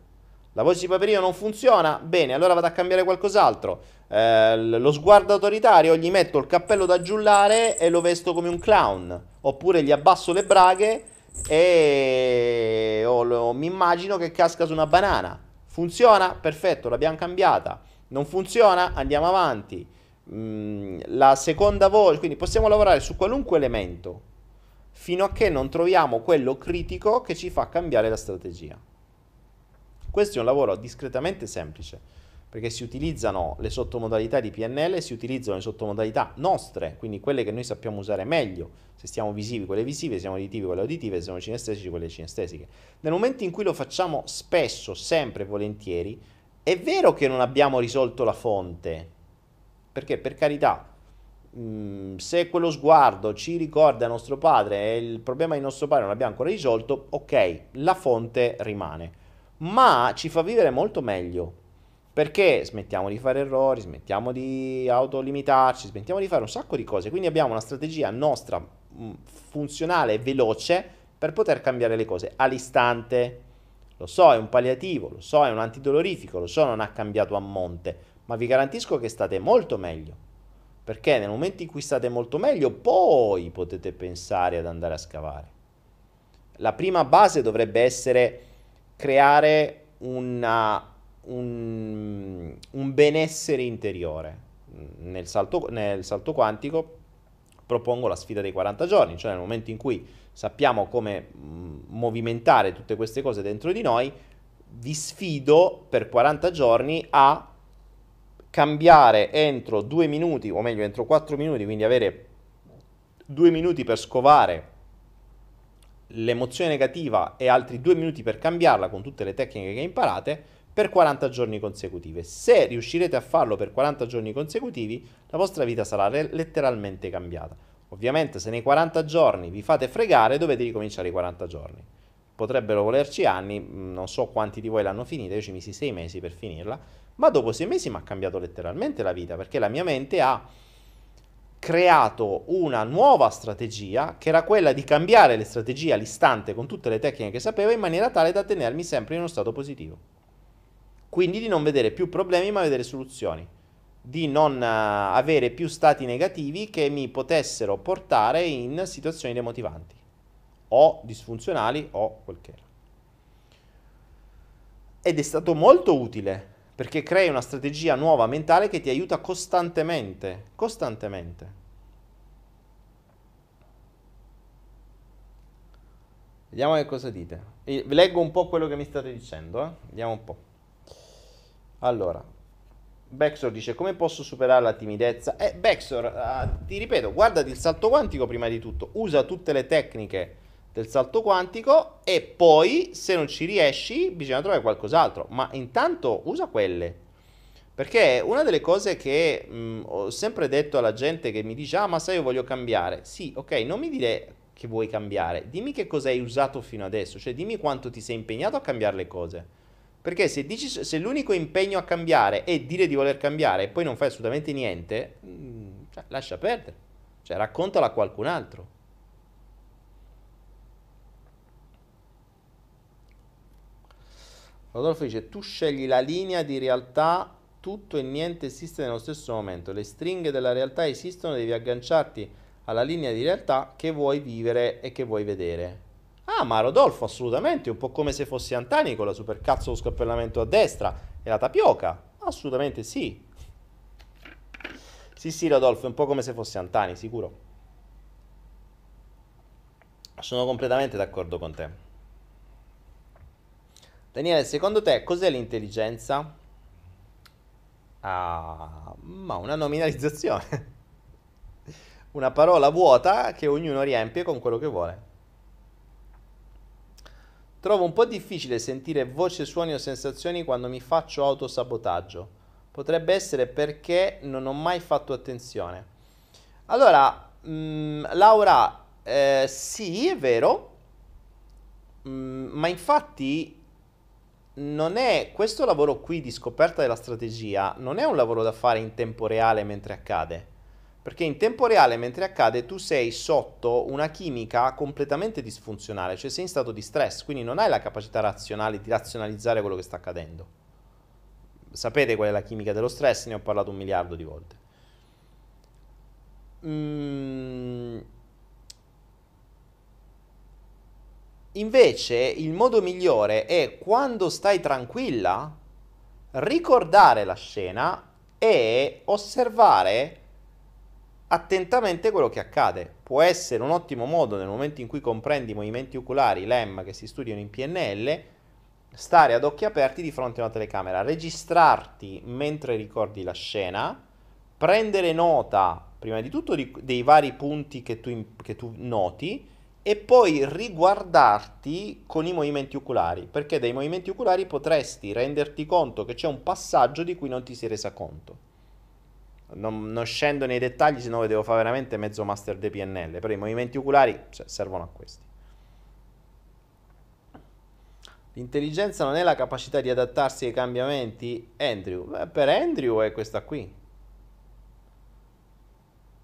La voce di Paperino non funziona? Bene, allora vado a cambiare qualcos'altro. Eh, lo sguardo autoritario, gli metto il cappello da giullare e lo vesto come un clown. Oppure gli abbasso le braghe e o, lo, mi immagino che casca su una banana. Funziona? Perfetto, l'abbiamo cambiata. Non funziona? Andiamo avanti. Mm, la seconda voce, quindi possiamo lavorare su qualunque elemento fino a che non troviamo quello critico che ci fa cambiare la strategia. Questo è un lavoro discretamente semplice perché si utilizzano le sottomodalità di PNL, si utilizzano le sottomodalità nostre, quindi quelle che noi sappiamo usare meglio. Se stiamo visivi, quelle visive, se siamo uditivi, quelle uditive, se siamo cinestesici, quelle cinestesiche. Nel momento in cui lo facciamo spesso, sempre volentieri, è vero che non abbiamo risolto la fonte, perché per carità, mm, se quello sguardo ci ricorda nostro padre e il problema di nostro padre non l'abbiamo ancora risolto, ok, la fonte rimane, ma ci fa vivere molto meglio perché smettiamo di fare errori, smettiamo di autolimitarci, smettiamo di fare un sacco di cose. Quindi abbiamo una strategia nostra mm, funzionale e veloce per poter cambiare le cose all'istante. Lo so, è un palliativo, lo so, è un antidolorifico, lo so, non ha cambiato a monte, ma vi garantisco che state molto meglio. Perché nel momento in cui state molto meglio, poi potete pensare ad andare a scavare. La prima base dovrebbe essere creare una un, un benessere interiore. Nel salto, nel salto quantico propongo la sfida dei 40 giorni, cioè nel momento in cui sappiamo come mm, movimentare tutte queste cose dentro di noi, vi sfido per 40 giorni a cambiare entro due minuti, o meglio entro 4 minuti, quindi avere due minuti per scovare l'emozione negativa e altri due minuti per cambiarla con tutte le tecniche che imparate per 40 giorni consecutivi. Se riuscirete a farlo per 40 giorni consecutivi, la vostra vita sarà re- letteralmente cambiata. Ovviamente se nei 40 giorni vi fate fregare, dovete ricominciare i 40 giorni. Potrebbero volerci anni, mm, non so quanti di voi l'hanno finita, io ci misi 6 mesi per finirla, ma dopo 6 mesi mi ha cambiato letteralmente la vita, perché la mia mente ha creato una nuova strategia che era quella di cambiare le strategie all'istante con tutte le tecniche che sapevo in maniera tale da tenermi sempre in uno stato positivo. Quindi di non vedere più problemi ma vedere soluzioni, di non uh, avere più stati negativi che mi potessero portare in situazioni demotivanti o disfunzionali o quel che era. Ed è stato molto utile perché crei una strategia nuova mentale che ti aiuta costantemente, costantemente. Vediamo che cosa dite. Leggo un po' quello che mi state dicendo, eh? Vediamo un po'. Allora, Baxor dice come posso superare la timidezza? Eh, Baxor, uh, ti ripeto, guardati il salto quantico prima di tutto, usa tutte le tecniche del salto quantico e poi se non ci riesci bisogna trovare qualcos'altro, ma intanto usa quelle. Perché una delle cose che mh, ho sempre detto alla gente che mi dice "Ah, ma sai io voglio cambiare". Sì, ok, non mi dire che vuoi cambiare, dimmi che cosa hai usato fino adesso, cioè dimmi quanto ti sei impegnato a cambiare le cose. Perché se, dici, se l'unico impegno a cambiare è dire di voler cambiare e poi non fai assolutamente niente, mm, cioè, lascia perdere. Cioè, raccontalo a qualcun altro. Rodolfo dice, tu scegli la linea di realtà, tutto e niente esiste nello stesso momento. Le stringhe della realtà esistono, devi agganciarti alla linea di realtà che vuoi vivere e che vuoi vedere. Ah, ma Rodolfo, assolutamente, un po' come se fossi Antani con la supercazzo lo scappellamento a destra e la tapioca. Assolutamente sì. Sì, sì, Rodolfo, è un po' come se fossi Antani, sicuro. Sono completamente d'accordo con te. Daniele, secondo te cos'è l'intelligenza? Ah, ma una nominalizzazione. una parola vuota che ognuno riempie con quello che vuole. Trovo un po' difficile sentire voce, suoni o sensazioni quando mi faccio autosabotaggio. Potrebbe essere perché non ho mai fatto attenzione. Allora, mh, mm, Laura, eh, sì, è vero, mh, mm, ma infatti non è questo lavoro qui di scoperta della strategia, non è un lavoro da fare in tempo reale mentre accade. Perché in tempo reale, mentre accade, tu sei sotto una chimica completamente disfunzionale, cioè sei in stato di stress, quindi non hai la capacità razionale di razionalizzare quello che sta accadendo. Sapete qual è la chimica dello stress? Ne ho parlato un miliardo di volte. Mm. Invece il modo migliore è quando stai tranquilla, ricordare la scena e osservare attentamente quello che accade. Può essere un ottimo modo nel momento in cui comprendi i movimenti oculari, LEM che si studiano in PNL, stare ad occhi aperti di fronte a una telecamera, registrarti mentre ricordi la scena, prendere nota prima di tutto di, dei vari punti che tu, che tu noti e poi riguardarti con i movimenti oculari, perché dai movimenti oculari potresti renderti conto che c'è un passaggio di cui non ti sei resa conto. Non, non scendo nei dettagli, se no devo fare veramente mezzo master di PNL, però i movimenti oculari cioè, servono a questi. L'intelligenza non è la capacità di adattarsi ai cambiamenti? Andrew, Beh, per Andrew è questa qui.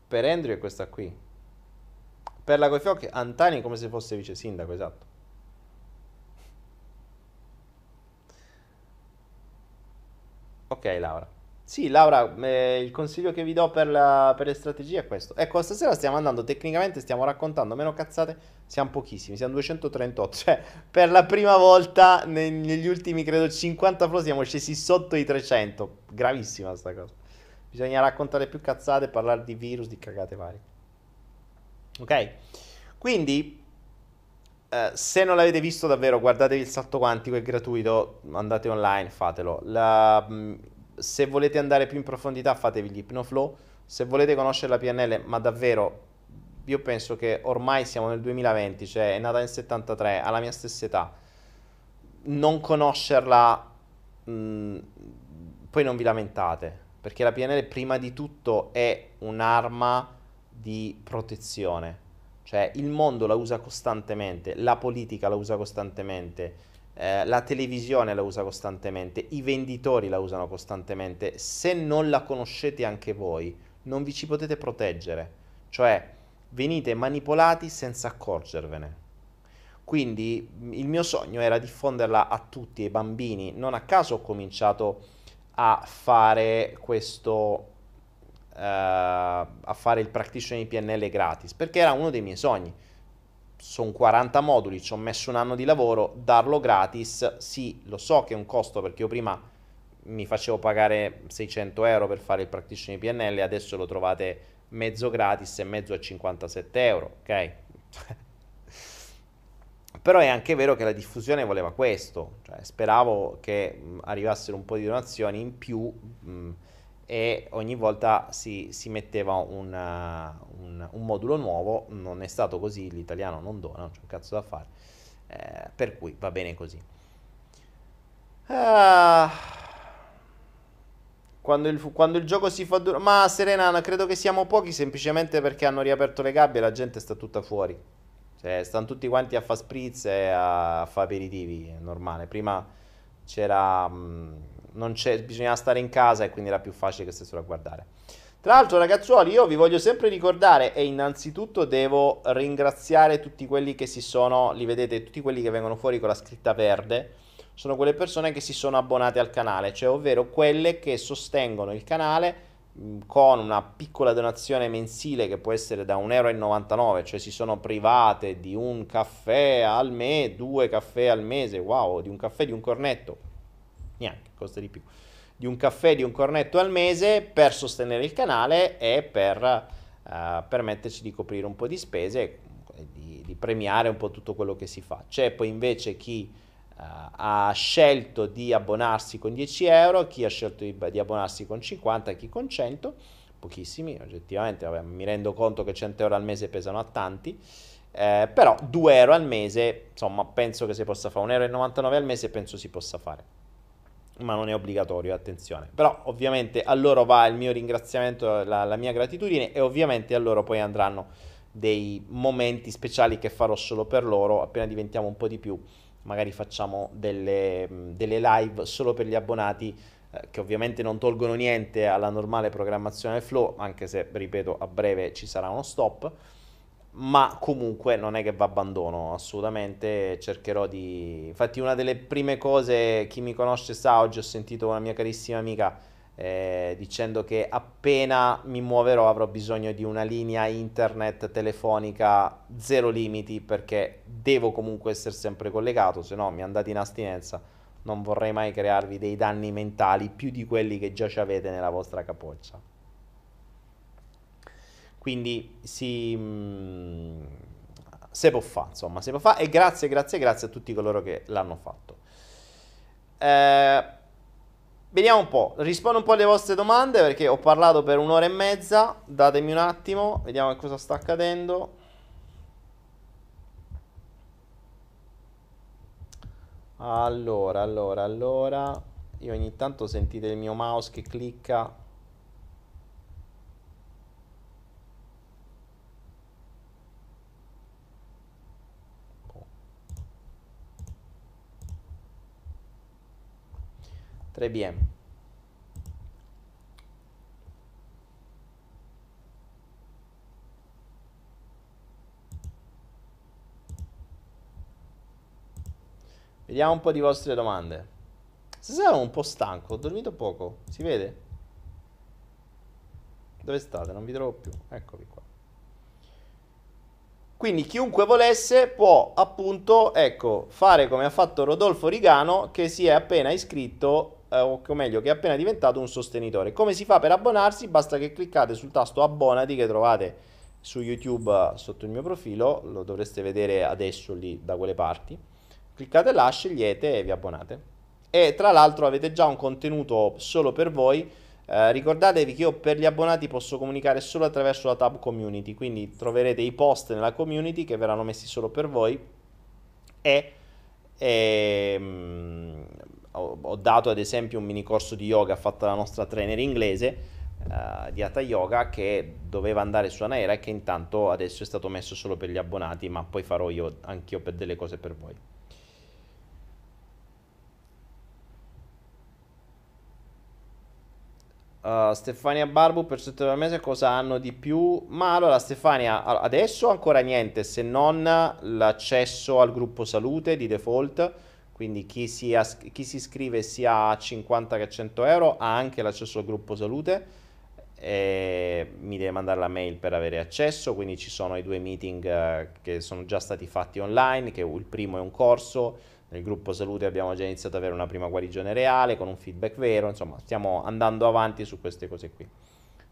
Per Andrew è questa qui. Per la Coifiocchi, Antani come se fosse vice sindaco, esatto. Ok, Laura. Sì, Laura, eh, il consiglio che vi do per, la, per, le strategie è questo. Ecco, stasera stiamo andando, tecnicamente stiamo raccontando meno cazzate, siamo pochissimi, siamo 238, cioè per la prima volta negli ultimi, credo, 50 flow siamo scesi sotto i 300. Gravissima sta cosa. Bisogna raccontare più cazzate, parlare di virus, di cagate varie. Ok? Quindi, eh, se non l'avete visto davvero, guardatevi il salto quantico, è gratuito, andate online, fatelo. La mm, se volete andare più in profondità fatevi gli Hypnoflow, se volete conoscere la PNL, ma davvero io penso che ormai siamo nel 2020, cioè è nata nel 73, alla mia stessa età, non conoscerla, mh, mm, poi non vi lamentate, perché la PNL prima di tutto è un'arma di protezione, cioè il mondo la usa costantemente, la politica la usa costantemente, eh, la televisione la usa costantemente, i venditori la usano costantemente, se non la conoscete anche voi, non vi ci potete proteggere, cioè venite manipolati senza accorgervene. Quindi il mio sogno era diffonderla a tutti i bambini, non a caso ho cominciato a fare questo, a fare il practitioner di PNL gratis, perché era uno dei miei sogni sono 40 moduli, ci ho messo un anno di lavoro, darlo gratis, sì, lo so che è un costo perché io prima mi facevo pagare 600 euro per fare il practitioner PNL, adesso lo trovate mezzo gratis e mezzo a 57 euro, ok? Però è anche vero che la diffusione voleva questo, cioè, speravo che arrivassero un po' di donazioni in più mh, e ogni volta si, si metteva una, un, un, modulo nuovo, non è stato così, l'italiano non dona, non c'è un cazzo da fare, eh, per cui va bene così. Ah, quando, il, quando, il, gioco si fa duro, ma Serena, credo che siamo pochi semplicemente perché hanno riaperto le gabbie e la gente sta tutta fuori. Cioè, stanno tutti quanti a fare spritz e a, a fare aperitivi, è normale. Prima c'era... Mh, c'è, bisognava stare in casa e quindi era più facile che stessero a guardare. Tra l'altro, ragazzuoli, io vi voglio sempre ricordare e innanzitutto devo ringraziare tutti quelli che si sono, li vedete, tutti quelli che vengono fuori con la scritta verde, sono quelle persone che si sono abbonate al canale, cioè ovvero quelle che sostengono il canale con una piccola donazione mensile che può essere da 1,99 euro, cioè si sono private di un caffè al mese, due caffè al mese, wow, di un caffè, di un cornetto, neanche, costa di più di un caffè, di un cornetto al mese per sostenere il canale e per uh, permetterci di coprire un po' di spese e di, di, premiare un po' tutto quello che si fa. C'è poi invece chi uh, ha scelto di abbonarsi con 10 euro, chi ha scelto di, di abbonarsi con 50, chi con 100, pochissimi, oggettivamente vabbè, mi rendo conto che 100 euro al mese pesano a tanti. Eh, però 2 euro al mese, insomma, penso che si possa fare. 1,99 euro al mese penso si possa fare. Ma non è obbligatorio, attenzione. Però ovviamente a loro va il mio ringraziamento, la, la mia gratitudine e ovviamente a loro poi andranno dei momenti speciali che farò solo per loro appena diventiamo un po' di più. Magari facciamo delle, delle live solo per gli abbonati eh, che ovviamente non tolgono niente alla normale programmazione del flow, anche se, ripeto, a breve ci sarà uno stop ma comunque non è che va abbandono assolutamente. Cercherò di infatti una delle prime cose chi mi conosce sa oggi ho sentito una mia carissima amica eh, dicendo che appena mi muoverò avrò bisogno di una linea internet telefonica zero limiti perché devo comunque essere sempre collegato se no mi andate in astinenza. Non vorrei mai crearvi dei danni mentali più di quelli che già ci avete nella vostra capoccia quindi si, mh, mm, se può fare, insomma, se può fare. E grazie, grazie, grazie a tutti coloro che l'hanno fatto. Eh, vediamo un po', rispondo un po' alle vostre domande perché ho parlato per un'ora e mezza. Datemi un attimo, vediamo che cosa sta accadendo. Allora, allora, allora. Io ogni tanto sentite il mio mouse che clicca Très bien. Vediamo un po' di vostre domande. Stasera sono un po' stanco, ho dormito poco, si vede? Dove state? Non vi trovo più. Eccovi qua. Quindi chiunque volesse può appunto, ecco, fare come ha fatto Rodolfo Rigano che si è appena iscritto eh, o meglio che è appena diventato un sostenitore. Come si fa per abbonarsi? Basta che cliccate sul tasto abbonati che trovate su YouTube eh, sotto il mio profilo, lo dovreste vedere adesso lì da quelle parti. Cliccate là, scegliete e vi abbonate. E tra l'altro avete già un contenuto solo per voi. Eh, ricordatevi che io per gli abbonati posso comunicare solo attraverso la tab community, quindi troverete i post nella community che verranno messi solo per voi e, e ehm, ho, dato ad esempio un mini corso di yoga fatto dalla nostra trainer inglese uh, di Hatha Yoga che doveva andare su Anaera e che intanto adesso è stato messo solo per gli abbonati, ma poi farò io anch'io per delle cose per voi. Uh, Stefania Barbu per al mese cosa hanno di più? Ma allora Stefania, adesso ancora niente se non l'accesso al gruppo salute di default quindi chi si, as- chi si iscrive sia a 50 che a 100 euro ha anche l'accesso al gruppo salute e mi deve mandare la mail per avere accesso, quindi ci sono i due meeting eh, che sono già stati fatti online, che il primo è un corso, nel gruppo salute abbiamo già iniziato ad avere una prima guarigione reale con un feedback vero, insomma stiamo andando avanti su queste cose qui.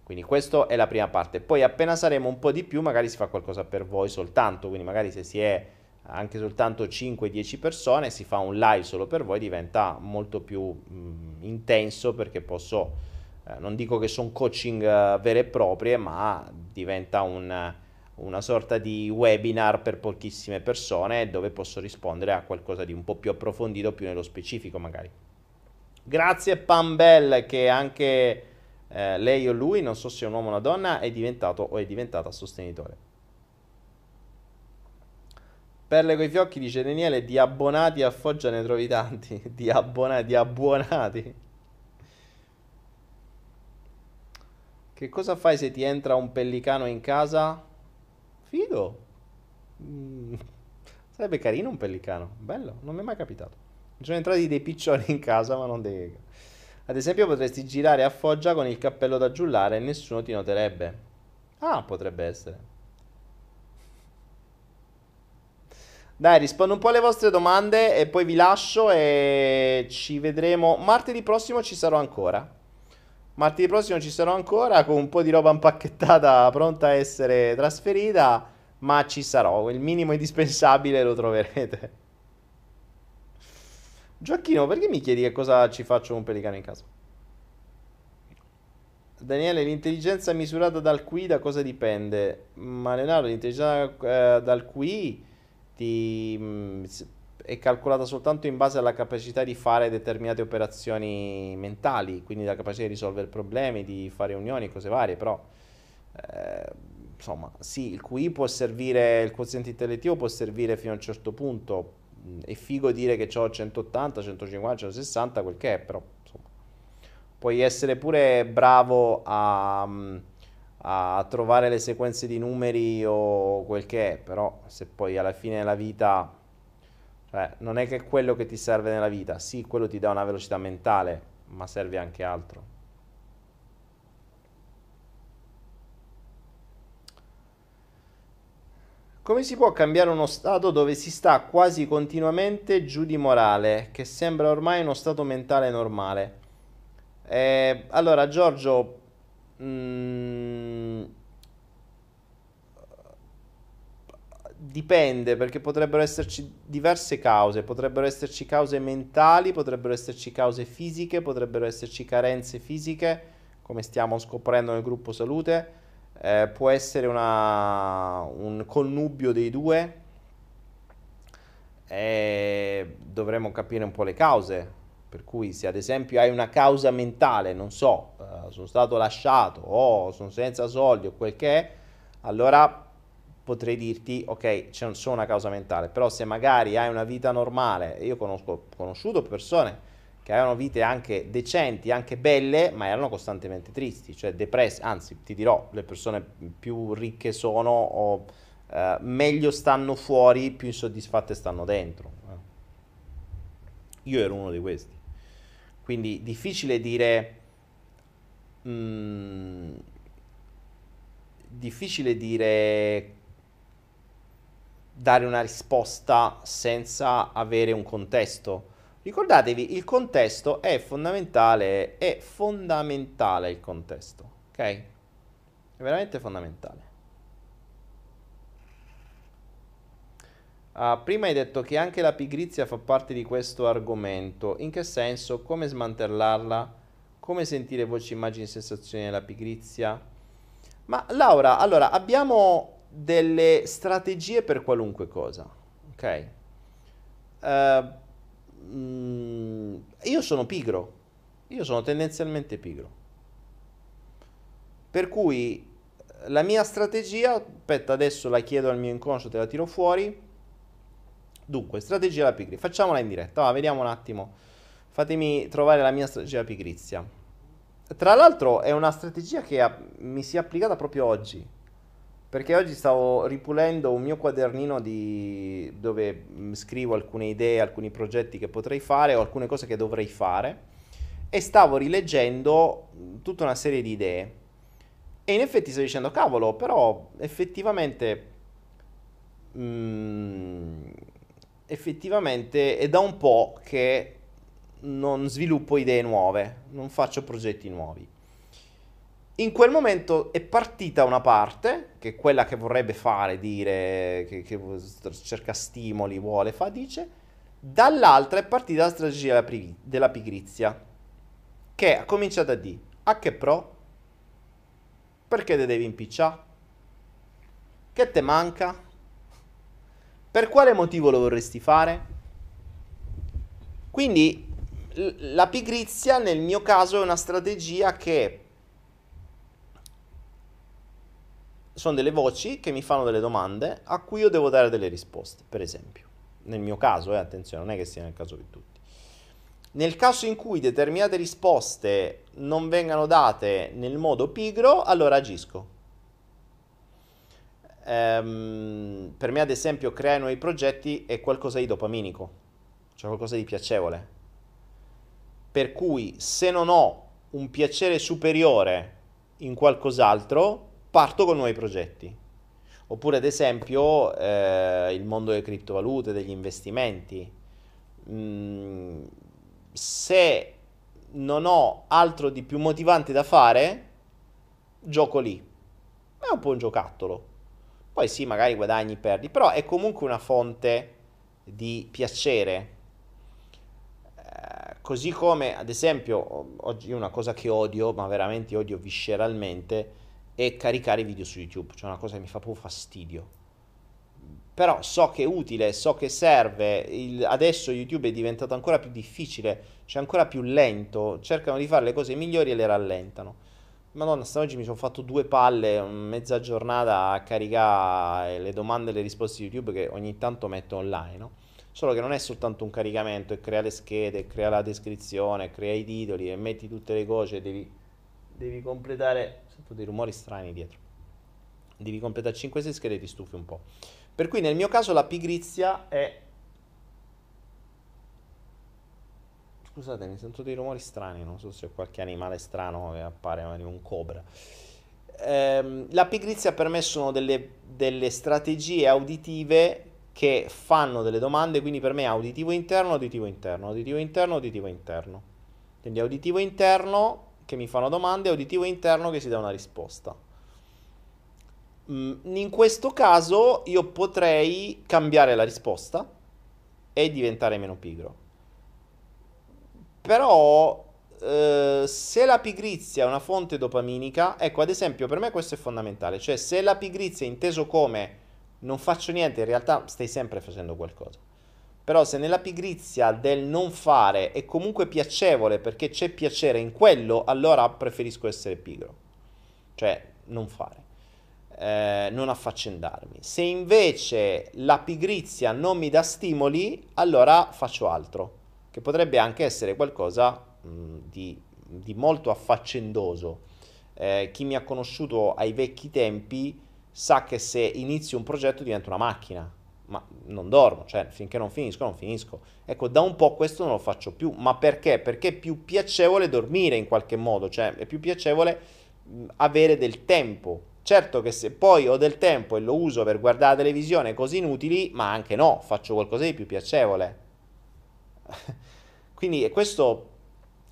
Quindi questa è la prima parte. Poi appena saremo un po' di più magari si fa qualcosa per voi soltanto, quindi magari se si è anche soltanto 5-10 persone, si fa un live solo per voi, diventa molto più mh, intenso perché posso, eh, non dico che sono coaching uh, vere e proprie, ma diventa un, una sorta di webinar per pochissime persone dove posso rispondere a qualcosa di un po' più approfondito, più nello specifico magari. Grazie Pambell che anche eh, lei o lui, non so se è un uomo o una donna, è diventato o è diventata sostenitore. Perle coi fiocchi dice Daniele, di abbonati a Foggia ne trovi tanti. di abbonati, di abbonati. Che cosa fai se ti entra un pellicano in casa? Figo. Mm. Sarebbe carino un pellicano. Bello, non mi è mai capitato. Mi sono entrati dei piccioni in casa, ma non dei... Ad esempio potresti girare a Foggia con il cappello da giullare e nessuno ti noterebbe. Ah, potrebbe essere. Dai, rispondo un po' alle vostre domande e poi vi lascio e ci vedremo. Martedì prossimo ci sarò ancora. Martedì prossimo ci sarò ancora con un po' di roba impacchettata pronta a essere trasferita, ma ci sarò. Il minimo indispensabile lo troverete. Gioacchino, perché mi chiedi che cosa ci faccio con un pelicano in casa? Daniele, l'intelligenza misurata dal QI da cosa dipende? Ma Leonardo, l'intelligenza eh, dal QI ti, s- è calcolata soltanto in base alla capacità di fare determinate operazioni mentali, quindi la capacità di risolvere problemi, di fare unioni, cose varie, però eh, insomma, sì, il QI può servire, il quoziente intellettivo può servire fino a un certo punto. Mm, È figo dire che ho 180, 150, 160, quel che è, però insomma, puoi essere pure bravo a, mm, a trovare le sequenze di numeri o quel che è, però se poi alla fine della vita, cioè, non è che quello che ti serve nella vita, sì, quello ti dà una velocità mentale, ma serve anche altro. Come si può cambiare uno stato dove si sta quasi continuamente giù di morale, che sembra ormai uno stato mentale normale? Eh, allora, Giorgio, mm, dipende perché potrebbero esserci diverse cause, potrebbero esserci cause mentali, potrebbero esserci cause fisiche, potrebbero esserci carenze fisiche, come stiamo scoprendo nel gruppo salute. Eh, può essere una- un connubio dei due e dovremmo capire un po' le cause. Per cui se ad esempio hai una causa mentale, non so, eh, sono stato lasciato o sono senza soldi o quel che è, allora potrei dirti, ok, c'è un- una causa mentale, però se magari hai una vita normale, io conosco, conosciuto persone che avevano vite anche decenti, anche belle, ma erano costantemente tristi, cioè depresse, anzi ti dirò, le persone più ricche sono o eh, meglio stanno fuori, più insoddisfatte stanno dentro. Io ero uno di questi. Quindi difficile dire... mm, difficile dire dare una risposta senza avere un contesto. Ricordatevi, il contesto è fondamentale, è fondamentale il contesto, ok? È veramente fondamentale. Ah, prima hai detto che anche la pigrizia fa parte di questo argomento. In che senso? Come smantellarla? Come sentire voci, immagini, sensazioni nella pigrizia? Ma Laura, allora abbiamo delle strategie per qualunque cosa, ok? Mm, io sono pigro, io sono tendenzialmente pigro. Per cui eh, la mia strategia, aspetta, adesso la chiedo al mio inconscio, te la tiro fuori. Dunque, strategia della pigrizia. Facciamola in diretta, va, vediamo un attimo. Fatemi trovare la mia strategia pigrizia. Tra l'altro è una strategia che ha- mi si è applicata proprio oggi. Perché oggi stavo ripulendo un mio quadernino di... dove mh, scrivo alcune idee, alcuni progetti che potrei fare o alcune cose che dovrei fare e stavo rileggendo mh, tutta una serie di idee. E in effetti stavo dicendo, cavolo, però effettivamente, mm, effettivamente è da un po' che non sviluppo idee nuove, non faccio progetti nuovi. In quel momento è partita una parte, che è quella che vorrebbe fare, dire, che, che cerca stimoli, vuole, fa, dice, dall'altra è partita la strategia della, pri- della pigrizia, che ha cominciato a dire, a che pro? Perché te devi impicciare? Che te manca? Per quale motivo lo vorresti fare? Quindi la pigrizia nel mio caso è una strategia che sono delle voci che mi fanno delle domande a cui io devo dare delle risposte, per esempio. Nel mio caso, eh, attenzione, non è che sia nel caso di tutti. Nel caso in cui determinate risposte non vengano date nel modo pigro, allora agisco. Ehm, per me, ad esempio, creare nuovi progetti è qualcosa di dopaminico, cioè qualcosa di piacevole. Per cui se non ho un piacere superiore in qualcos'altro, parto con nuovi progetti. Oppure, ad esempio, eh, il mondo delle criptovalute, degli investimenti. Mm, se non ho altro di più motivante da fare, gioco lì. È un po' un giocattolo. Poi sì, magari guadagni, perdi, però è comunque una fonte di piacere. Così come, ad esempio, oggi una cosa che odio, ma veramente odio visceralmente, è caricare video su YouTube, cioè una cosa che mi fa proprio fastidio. Però so che è utile, so che serve, il, adesso YouTube è diventato ancora più difficile, cioè ancora più lento, cercano di fare le cose migliori e le rallentano. Madonna, stanotte mi sono fatto due palle, mezza giornata a caricare le domande e le risposte di YouTube che ogni tanto metto online, no? Solo che non è soltanto un caricamento, e crea le schede, crea la descrizione, crea i titoli e metti tutte le cose, devi, devi completare... Sento dei rumori strani dietro. Devi completare 5-6 schede e ti stufi un po'. Per cui nel mio caso la pigrizia è Scusate, mi sento dei rumori strani, non so se c'è qualche animale strano che appare, magari un cobra. Ehm, la pigrizia per me sono delle, delle strategie auditive che fanno delle domande, quindi per me auditivo interno, auditivo interno, auditivo interno, auditivo interno. Quindi auditivo interno che mi fanno domande, auditivo interno che si dà una risposta. Mm, in questo caso io potrei cambiare la risposta e diventare meno pigro. Però eh, se la pigrizia è una fonte dopaminica, ecco ad esempio per me questo è fondamentale, cioè se la pigrizia è inteso come non faccio niente, in realtà stai sempre facendo qualcosa. Però se nella pigrizia del non fare è comunque piacevole perché c'è piacere in quello, allora preferisco essere pigro. Cioè non fare, eh, non affaccendarmi. Se invece la pigrizia non mi dà stimoli, allora faccio altro che potrebbe anche essere qualcosa mh, di, di, molto affaccendoso. Eh, chi mi ha conosciuto ai vecchi tempi sa che se inizio un progetto diventa una macchina, ma non dormo, cioè finché non finisco, non finisco. Ecco, da un po' questo non lo faccio più, ma perché? Perché è più piacevole dormire in qualche modo, cioè è più piacevole avere del tempo. Certo che se poi ho del tempo e lo uso per guardare la televisione, cose inutili, ma anche no, faccio qualcosa di più piacevole. Quindi è questo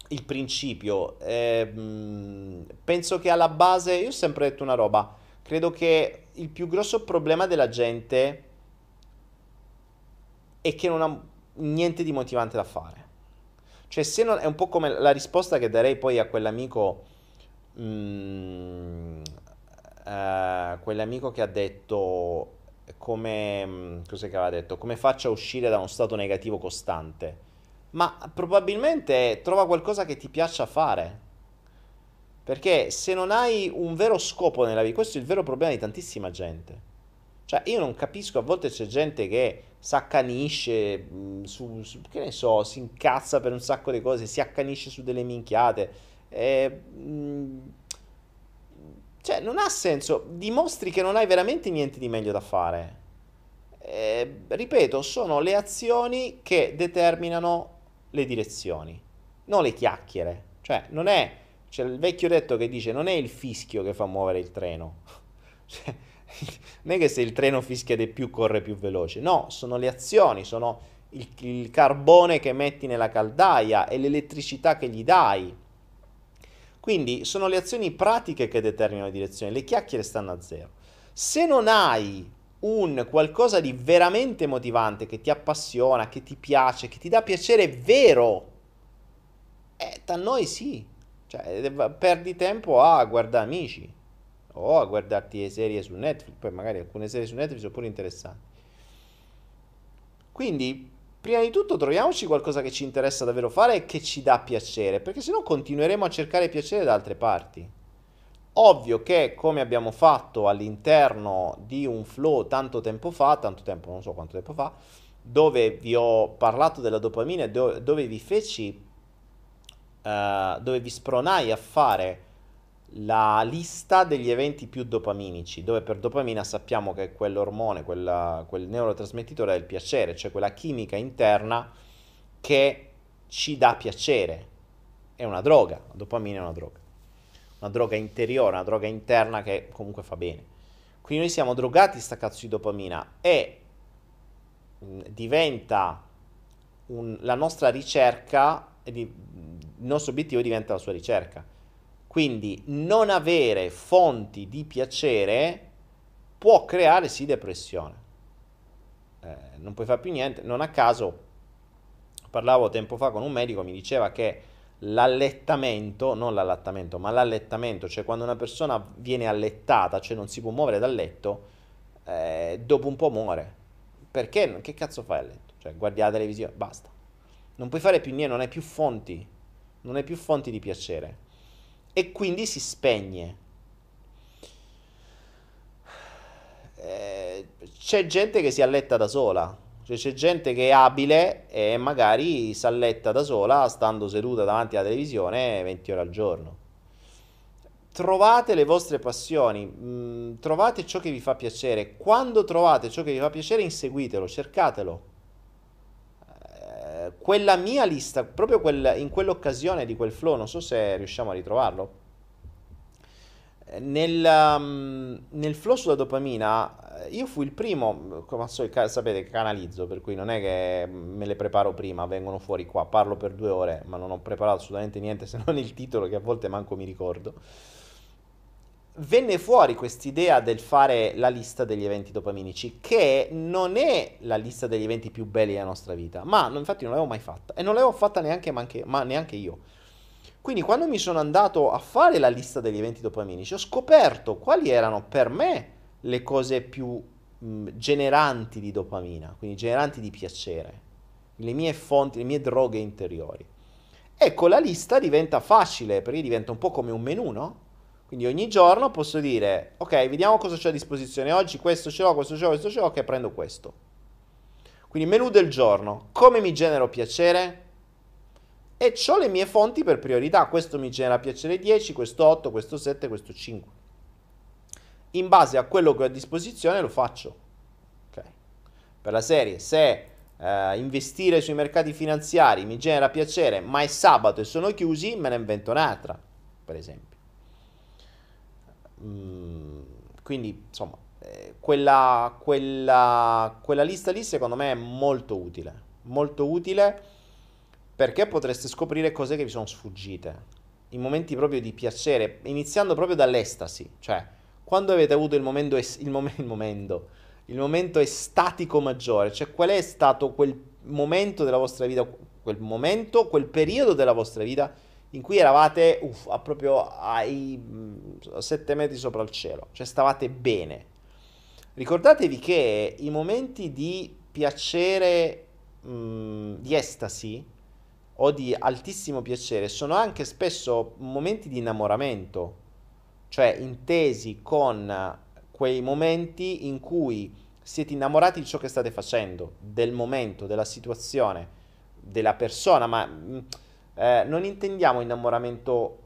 il principio. Eh, penso che alla base, io ho sempre detto una roba, credo che il più grosso problema della gente è che non ha niente di motivante da fare. Cioè, se non, è un po' come la risposta che darei poi a quell'amico, mm, uh, quell'amico che ha detto come, mm, cos'è che aveva detto, come faccio a uscire da uno stato negativo costante ma probabilmente trova qualcosa che ti piaccia fare. Perché se non hai un vero scopo nella vita, questo è il vero problema di tantissima gente. Cioè, io non capisco, a volte c'è gente che si accanisce mm, su, su, che ne so, si incazza per un sacco di cose, si accanisce su delle minchiate. E, cioè, non ha senso. Dimostri che non hai veramente niente di meglio da fare. E, ripeto, sono le azioni che determinano le direzioni, non le chiacchiere. Cioè, non è, c'è il vecchio detto che dice, non è il fischio che fa muovere il treno. Cioè, non è che se il treno fischia di più corre più veloce, no, sono le azioni, sono il, il carbone che metti nella caldaia e l'elettricità che gli dai. Quindi sono le azioni pratiche che determinano le direzioni, le chiacchiere stanno a zero. Se non hai un qualcosa di veramente motivante che ti appassiona, che ti piace, che ti dà piacere vero, eh, da noi sì. Cioè, perdi tempo a guardare amici o a guardarti le serie su Netflix, poi magari alcune serie su Netflix sono pure interessanti. Quindi, prima di tutto troviamoci qualcosa che ci interessa davvero fare e che ci dà piacere, perché sennò continueremo a cercare piacere da altre parti. Ovvio che come abbiamo fatto all'interno di un flow tanto tempo fa, tanto tempo, non so quanto tempo fa, dove vi ho parlato della dopamina do- dove vi feci, uh, dove vi spronai a fare la lista degli eventi più dopaminici, dove per dopamina sappiamo che è quell'ormone, quella, quel neurotrasmettitore del piacere, cioè quella chimica interna che ci dà piacere. È una droga, la dopamina è una droga una droga interiore, una droga interna che comunque fa bene. Quindi noi siamo drogati sta cazzo di dopamina e diventa un, la nostra ricerca, di, il nostro obiettivo diventa la sua ricerca. Quindi non avere fonti di piacere può creare sì depressione. Eh, non puoi fare più niente, non a caso parlavo tempo fa con un medico, mi diceva che l'allettamento, non l'allattamento, ma l'allettamento, cioè quando una persona viene allettata, cioè non si può muovere dal letto, eh, dopo un po' muore. Perché? Che cazzo fai a letto? Cioè guardi la televisione, basta. Non puoi fare più niente, non hai più fonti, non hai più fonti di piacere. E quindi si spegne. Eh, c'è gente che si alletta da sola, cioè c'è gente che è abile e magari si alletta da sola stando seduta davanti alla televisione 20 ore al giorno. Trovate le vostre passioni, mh, mm, trovate ciò che vi fa piacere. Quando trovate ciò che vi fa piacere, inseguitelo, cercatelo. Eh, quella mia lista, proprio quel, in quell'occasione di quel flow, non so se riusciamo a ritrovarlo nel, um, nel flow sulla dopamina, io fui il primo, come so, sapete, canalizzo, per cui non è che me le preparo prima, vengono fuori qua, parlo per due ore, ma non ho preparato assolutamente niente se non il titolo che a volte manco mi ricordo. Venne fuori quest'idea del fare la lista degli eventi dopaminici, che non è la lista degli eventi più belli della nostra vita, ma infatti non l'avevo mai fatta e non l'avevo fatta neanche, manche, ma neanche io quindi quando mi sono andato a fare la lista degli eventi dopaminici ho scoperto quali erano per me le cose più mh, generanti di dopamina, quindi generanti di piacere, le mie fonti, le mie droghe interiori. Ecco, la lista diventa facile perché diventa un po' come un menù, no? Quindi ogni giorno posso dire, ok, vediamo cosa c'è a disposizione oggi, questo ce l'ho, questo ce l'ho, questo ce l'ho, ok, prendo questo. Quindi menù del giorno, come mi genero piacere? e ho le mie fonti per priorità. Questo mi genera piacere 10, questo 8, questo 7, questo 5. In base a quello che ho a disposizione lo faccio. Okay. Per la serie, se eh, investire sui mercati finanziari mi genera piacere, ma è sabato e sono chiusi, me ne invento un'altra, per esempio. Mm, quindi, insomma, eh, quella, quella, quella lista lì secondo me è molto utile. Molto utile perché potreste scoprire cose che vi sono sfuggite, in momenti proprio di piacere, iniziando proprio dall'estasi, cioè quando avete avuto il momento, es- il, mom- il, momento, il momento estatico maggiore, cioè qual è stato quel momento della vostra vita, quel momento, quel periodo della vostra vita in cui eravate uff, a proprio ai mm, sette metri sopra il cielo, cioè stavate bene. Ricordatevi che i momenti di piacere, mh, mm, di estasi, o di altissimo piacere sono anche spesso momenti di innamoramento, cioè intesi con quei momenti in cui siete innamorati di ciò che state facendo, del momento, della situazione, della persona, ma mm, eh, non intendiamo innamoramento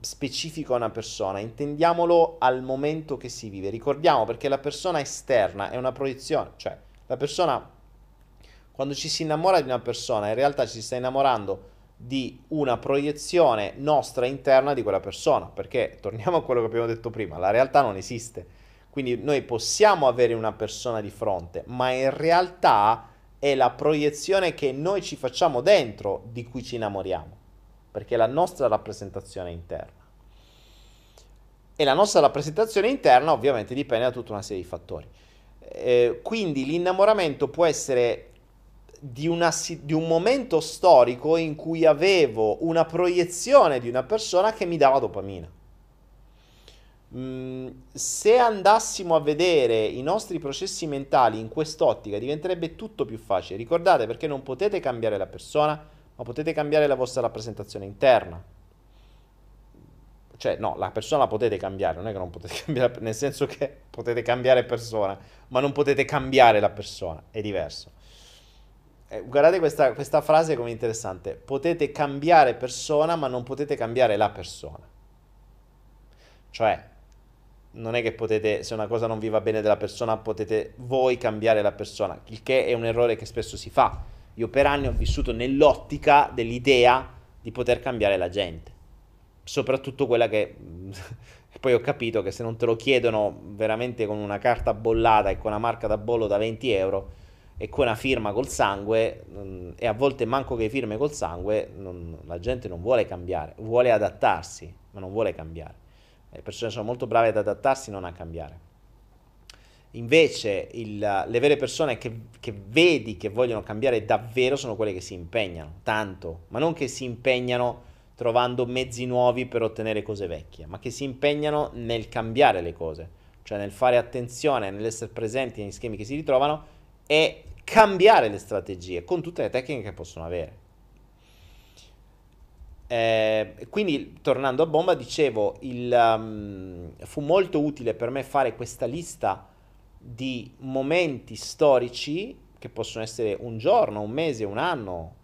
specifico a una persona, intendiamolo al momento che si vive. Ricordiamo perché la persona esterna è una proiezione, cioè la persona quando ci si innamora di una persona, in realtà ci si sta innamorando di una proiezione nostra interna di quella persona, perché torniamo a quello che abbiamo detto prima, la realtà non esiste. Quindi noi possiamo avere una persona di fronte, ma in realtà è la proiezione che noi ci facciamo dentro di cui ci innamoriamo, perché è la nostra rappresentazione interna. E la nostra rappresentazione interna ovviamente dipende da tutta una serie di fattori. Eh, quindi l'innamoramento può essere di, una, di, un momento storico in cui avevo una proiezione di una persona che mi dava dopamina. Mm, se andassimo a vedere i nostri processi mentali in quest'ottica diventerebbe tutto più facile. Ricordate perché non potete cambiare la persona, ma potete cambiare la vostra rappresentazione interna. Cioè, no, la persona la potete cambiare, non è che non potete cambiare, nel senso che potete cambiare persona, ma non potete cambiare la persona, è diverso. Eh, guardate questa, questa frase come interessante. Potete cambiare persona, ma non potete cambiare la persona. Cioè, non è che potete, se una cosa non vi va bene della persona, potete voi cambiare la persona, il che è un errore che spesso si fa. Io per anni ho vissuto nell'ottica dell'idea di poter cambiare la gente, soprattutto quella che... poi ho capito che se non te lo chiedono veramente con una carta bollata e con una marca da bollo da 20 euro, e con una firma col sangue mh, e a volte manco che firme col sangue non, la gente non vuole cambiare, vuole adattarsi, ma non vuole cambiare. Le persone sono molto brave ad adattarsi, non a cambiare. Invece il, le vere persone che, che, vedi che vogliono cambiare davvero sono quelle che si impegnano, tanto, ma non che si impegnano trovando mezzi nuovi per ottenere cose vecchie, ma che si impegnano nel cambiare le cose, cioè nel fare attenzione, nell'essere presenti negli schemi che si ritrovano e cambiare le strategie con tutte le tecniche che possono avere. Eh, quindi tornando a bomba, dicevo, il, um, fu molto utile per me fare questa lista di momenti storici, che possono essere un giorno, un mese, un anno,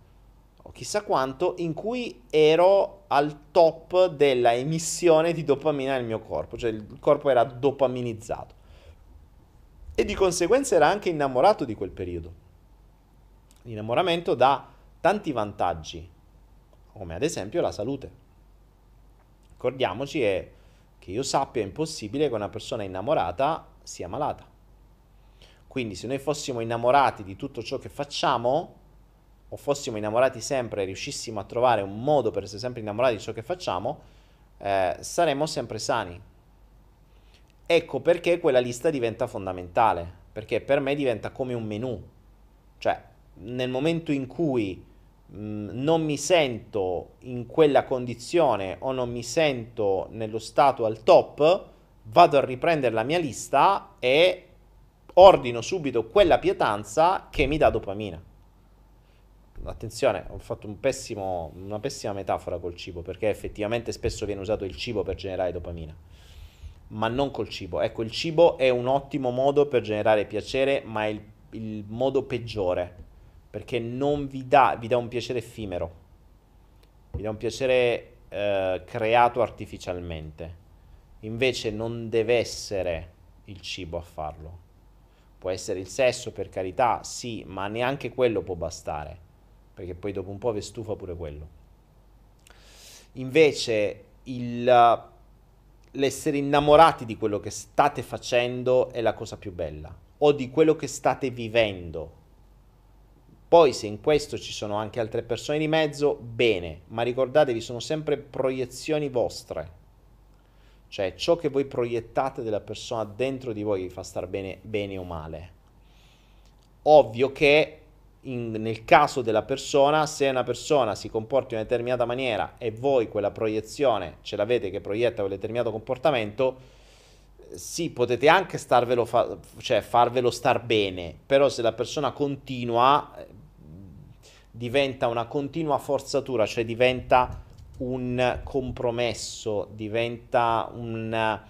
o chissà quanto, in cui ero al top della emissione di dopamina nel mio corpo, cioè il corpo era dopaminizzato. E di conseguenza era anche innamorato di quel periodo. L'innamoramento dà tanti vantaggi, come ad esempio la salute. Ricordiamoci è che io sappia è impossibile che una persona innamorata sia malata. Quindi se noi fossimo innamorati di tutto ciò che facciamo, o fossimo innamorati sempre e riuscissimo a trovare un modo per essere sempre innamorati di ciò che facciamo, eh, saremmo sempre sani. Ecco perché quella lista diventa fondamentale, perché per me diventa come un menu. Cioè, nel momento in cui mm, non mi sento in quella condizione o non mi sento nello stato al top, vado a riprendere la mia lista e ordino subito quella pietanza che mi dà dopamina. Attenzione, ho fatto un pessimo, una pessima metafora col cibo, perché effettivamente spesso viene usato il cibo per generare dopamina, ma non col cibo. Ecco, il cibo è un ottimo modo per generare piacere, ma è il, il modo peggiore, perché non vi dà, vi dà un piacere effimero, vi dà un piacere eh, creato artificialmente. Invece non deve essere il cibo a farlo Può essere il sesso, per carità, sì, ma neanche quello può bastare, perché poi dopo un po' vi stufa pure quello. Invece il, l'essere innamorati di quello che state facendo è la cosa più bella, o di quello che state vivendo. Poi se in questo ci sono anche altre persone di mezzo, bene, ma ricordatevi, sono sempre proiezioni vostre cioè ciò che voi proiettate della persona dentro di voi vi fa star bene, bene o male. Ovvio che in, nel caso della persona, se una persona si comporta in una determinata maniera e voi quella proiezione ce l'avete che proietta quel determinato comportamento, sì, potete anche starvelo fa- cioè farvelo star bene, però se la persona continua diventa una continua forzatura, cioè diventa un compromesso, diventa un,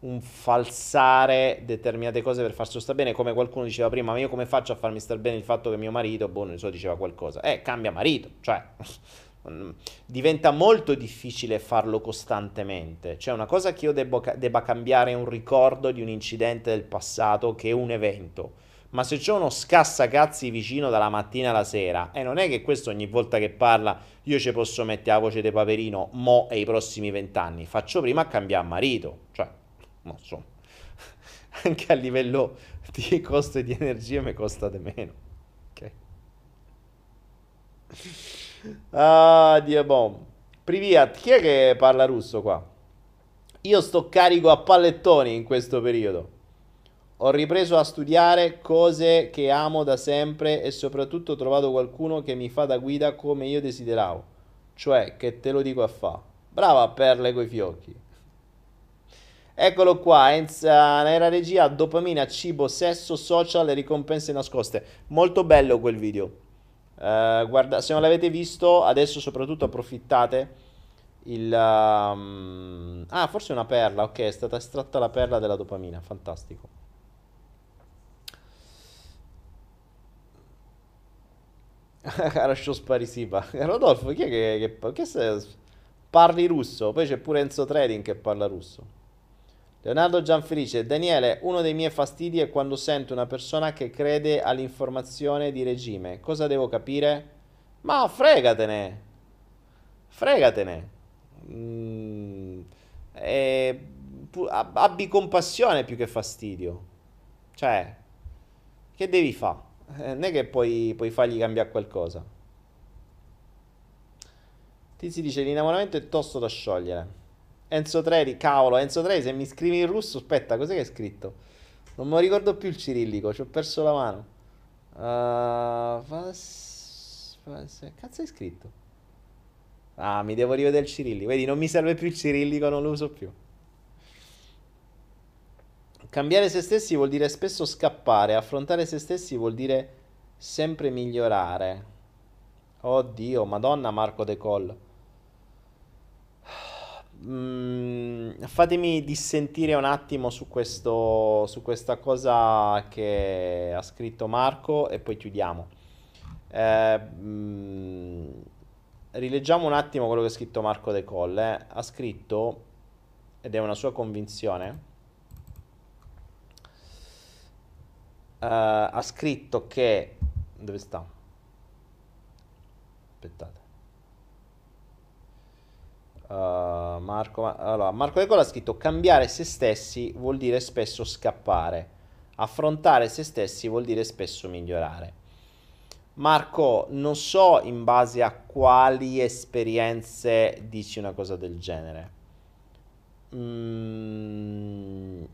un, falsare determinate cose per farsi stare bene, come qualcuno diceva prima, ma io come faccio a farmi stare bene il fatto che mio marito, boh, non so, diceva qualcosa, eh, cambia marito, cioè diventa molto difficile farlo costantemente, cioè una cosa che io debbo, debba cambiare è un ricordo di un incidente del passato che è un evento, ma se c'è uno scassacazzi vicino dalla mattina alla sera, e non è che questo ogni volta che parla io ci posso mettere la voce di Paperino, mo e i prossimi vent'anni, faccio prima a cambiare marito, cioè, non so, anche a livello di costo di energia mi costa di meno, ok? Ah, Dio bom. Priviat, chi è che parla russo qua? Io sto carico a pallettoni in questo periodo ho ripreso a studiare cose che amo da sempre e soprattutto ho trovato qualcuno che mi fa da guida come io desideravo. Cioè, che te lo dico a fa. Brava perle coi fiocchi. Eccolo qua, Enza, nella regia, dopamina, cibo, sesso, social e ricompense nascoste. Molto bello quel video. Uh, guarda, se non l'avete visto, adesso soprattutto approfittate. Il, um... Ah, forse una perla, ok, è stata estratta la perla della dopamina, fantastico. Carascio Sparisipa. Rodolfo, chi è che, che, che se, parli russo? Poi c'è pure Enzo Trading che parla russo. Leonardo Gianfelice, Daniele, uno dei miei fastidi è quando sento una persona che crede all'informazione di regime. Cosa devo capire? Ma fregatene! Fregatene! Mm, e, pu- abbi compassione più che fastidio. Cioè, che devi fare? Eh, non è che puoi, puoi fargli cambiare qualcosa. Tizi dice l'innamoramento è tosto da sciogliere. Enzo Treri, cavolo, Enzo Treri, se mi scrivi in russo, aspetta, cos'è che hai scritto? Non lo ricordo più il cirillico, ci ho perso la mano. Uh, vas, vas, cazzo hai scritto? Ah, mi devo rivedere il cirillico. Vedi, non mi serve più il cirillico, non lo uso più. Cambiare se stessi vuol dire spesso scappare, affrontare se stessi vuol dire sempre migliorare. Oddio, Madonna Marco De Coll. Mm, fatemi dissentire un attimo su, questo, su questa cosa che ha scritto Marco e poi chiudiamo. Eh, mm, rileggiamo un attimo quello che ha scritto Marco De Colle. Ha scritto, ed è una sua convinzione, ha scritto che... Dove sta? Aspettate. Uh, Marco, allora, Marco De Colle ha scritto cambiare se stessi vuol dire spesso scappare. Affrontare se stessi vuol dire spesso migliorare. Marco, non so in base a quali esperienze dici una cosa del genere. Mm,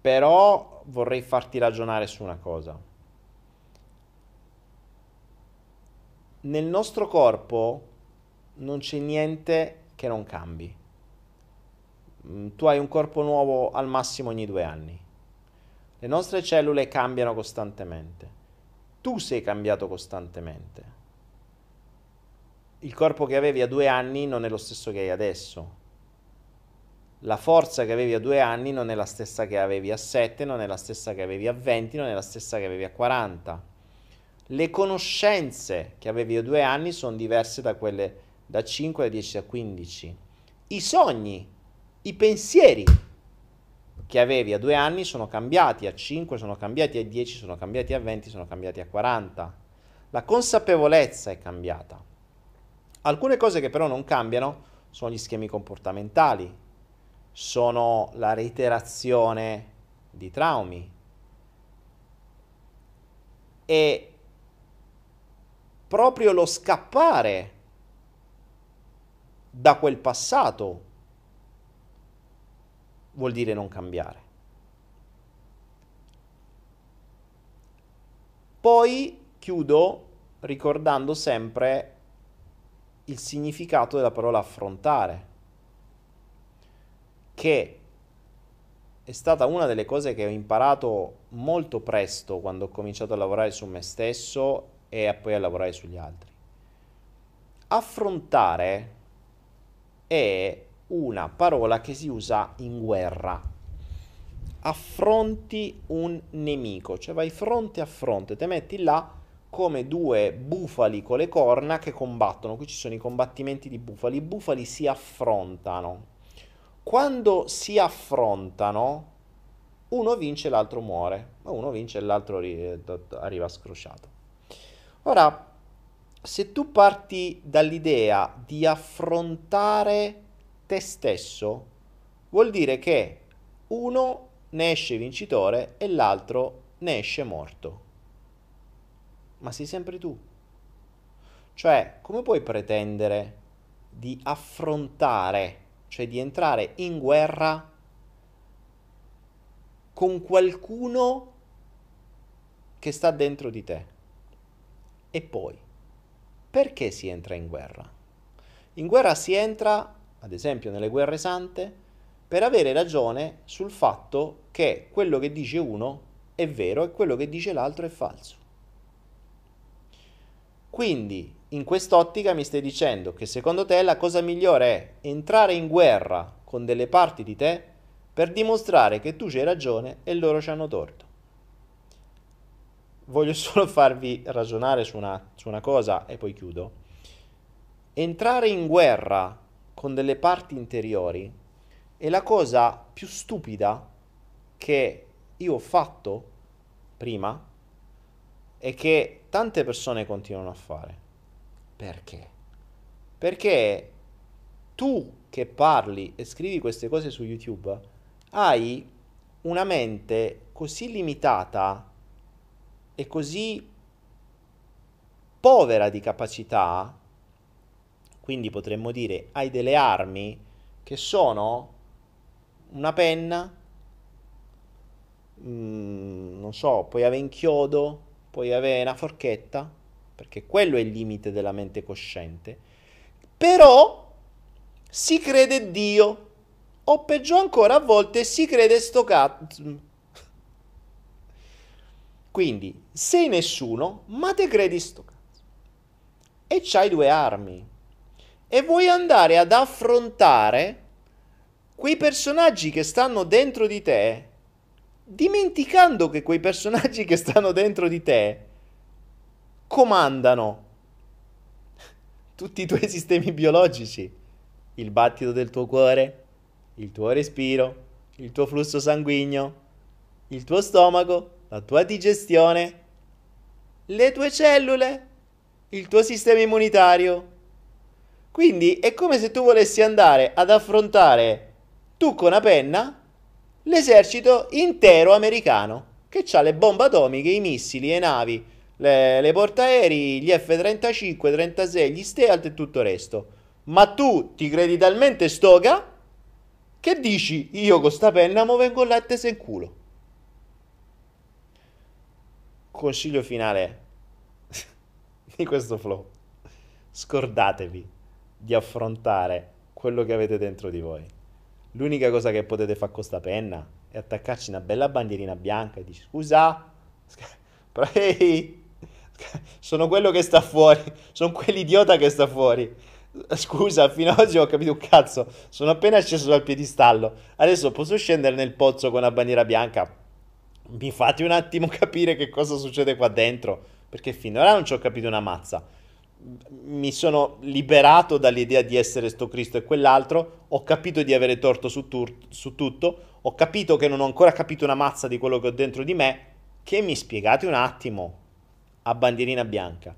però vorrei farti ragionare su una cosa. Nel nostro corpo non c'è niente che non cambi. Mm, tu hai un corpo nuovo al massimo ogni due anni le nostre cellule cambiano costantemente. Tu sei cambiato costantemente. Il corpo che avevi a due anni non è lo stesso che hai adesso. La forza che avevi a due anni non è la stessa che avevi a sette, non è la stessa che avevi a venti, non è la stessa che avevi a quaranta. Le conoscenze che avevi a due anni sono diverse da quelle da 5, da 10, da 15. I sogni, i pensieri che avevi a due anni sono cambiati a 5, sono cambiati a 10, sono cambiati a 20, sono cambiati a 40. La consapevolezza è cambiata. Alcune cose che però non cambiano sono gli schemi comportamentali, sono la reiterazione di traumi e proprio lo scappare da quel passato vuol dire non cambiare. Poi chiudo ricordando sempre il significato della parola affrontare, che è stata una delle cose che ho imparato molto presto quando ho cominciato a lavorare su me stesso e poi a lavorare sugli altri. Affrontare è una parola che si usa in guerra. Affronti un nemico, cioè vai fronte a fronte, te metti là come due bufali con le corna che combattono. Qui ci sono i combattimenti di bufali. I bufali si affrontano. Quando si affrontano, uno vince e l'altro muore, ma uno vince e l'altro arriva scrociato. Ora, se tu parti dall'idea di affrontare te stesso, vuol dire che uno ne esce vincitore e l'altro ne esce morto. Ma sei sempre tu. Cioè, come puoi pretendere di affrontare, cioè di entrare in guerra con qualcuno che sta dentro di te? E poi, perché si entra in guerra? In guerra si entra ad esempio nelle guerre sante, per avere ragione sul fatto che quello che dice uno è vero e quello che dice l'altro è falso. Quindi, in quest'ottica mi stai dicendo che secondo te la cosa migliore è entrare in guerra con delle parti di te per dimostrare che tu c'hai ragione e loro ci hanno torto. Voglio solo farvi ragionare su una, su una cosa e poi chiudo. Entrare in guerra con delle parti interiori è la cosa più stupida che io ho fatto prima e che tante persone continuano a fare. Perché? Perché tu che parli e scrivi queste cose su YouTube hai una mente così limitata e così povera di capacità quindi potremmo dire hai delle armi che sono una penna, mm, non so, puoi avere un chiodo, puoi avere una forchetta, perché quello è il limite della mente cosciente, però si crede Dio, o peggio ancora a volte si crede sto cazzo. Quindi sei nessuno, ma te credi sto cazzo. E c'hai due armi. E vuoi andare ad affrontare quei personaggi che stanno dentro di te, dimenticando che quei personaggi che stanno dentro di te comandano tutti i tuoi sistemi biologici, il battito del tuo cuore, il tuo respiro, il tuo flusso sanguigno, il tuo stomaco, la tua digestione, le tue cellule, il tuo sistema immunitario. Quindi è come se tu volessi andare ad affrontare tu con una penna l'esercito intero americano che ha le bombe atomiche, i missili, le navi, le, le portaerei, gli F-35, 36, gli Stealth e tutto il resto. Ma tu ti credi talmente stoga che dici io con sta penna mo vengo là e te sei in culo. Consiglio finale di questo flow. Scordatevi di affrontare quello che avete dentro di voi. L'unica cosa che potete fare con sta penna è attaccarci una bella bandierina bianca e dici scusa, ehi, sono quello che sta fuori, sono quell'idiota che sta fuori. Scusa, fino ad oggi ho capito un cazzo, sono appena sceso dal piedistallo, adesso posso scendere nel pozzo con la bandiera bianca? Mi fate un attimo capire che cosa succede qua dentro, perché finora non ci ho capito una mazza. Mi sono liberato dall'idea di essere sto Cristo e quell'altro, ho capito di avere torto su, tur- su, tutto, ho capito che non ho ancora capito una mazza di quello che ho dentro di me, che mi spiegate un attimo a bandierina bianca.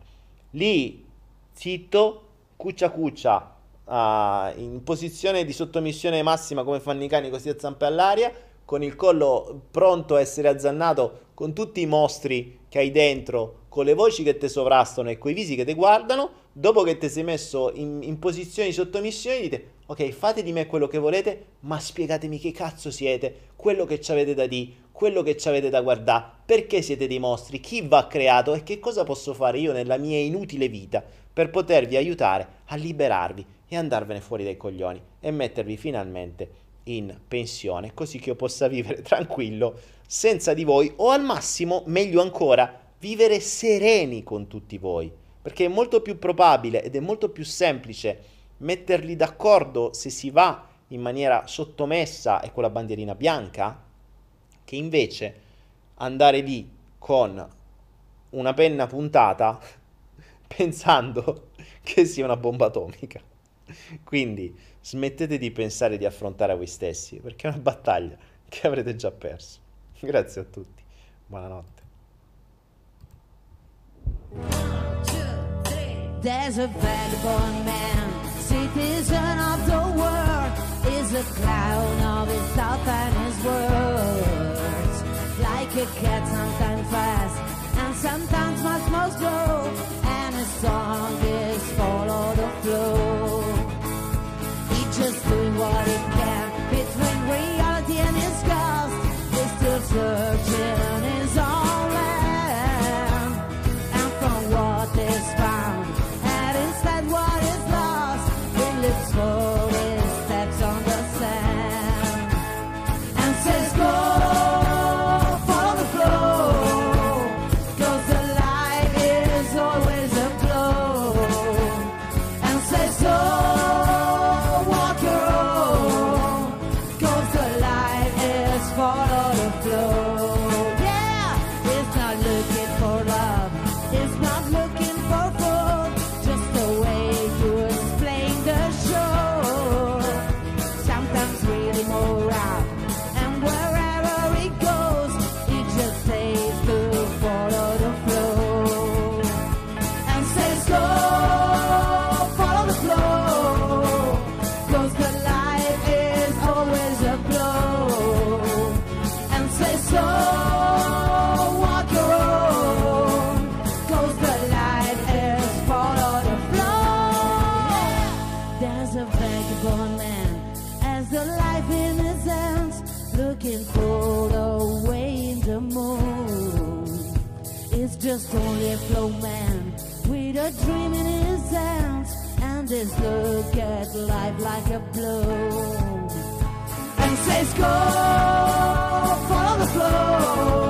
Lì, zitto, cuccia cuccia, uh, in posizione di sottomissione massima come fanno i cani così a zampe all'aria, con il collo pronto a essere azzannato con tutti i mostri che hai dentro con le voci che ti sovrastano e coi visi che ti guardano, dopo che ti sei messo in, in posizione di sottomissione, dite ok, fate di me quello che volete, ma spiegatemi che cazzo siete, quello che ci avete da dire, quello che ci avete da guardare, perché siete dei mostri, chi va creato e che cosa posso fare io nella mia inutile vita per potervi aiutare a liberarvi e andarvene fuori dai coglioni e mettervi finalmente in pensione, così che io possa vivere tranquillo senza di voi o al massimo, meglio ancora, vivere sereni con tutti voi, perché è molto più probabile ed è molto più semplice metterli d'accordo se si va in maniera sottomessa e con la bandierina bianca, che invece andare lì con una penna puntata pensando che sia una bomba atomica. Quindi smettete di pensare di affrontare voi stessi, perché è una battaglia che avrete già perso. Grazie a tutti. Buonanotte. There's a vagabond man, citizen of the world, is a clown of his thoughts and his words. Like a cat, sometimes fast and sometimes much more slow, and his song just a flow man with a dream in his hands and his look at life like a blow. And says, Go, follow the flow.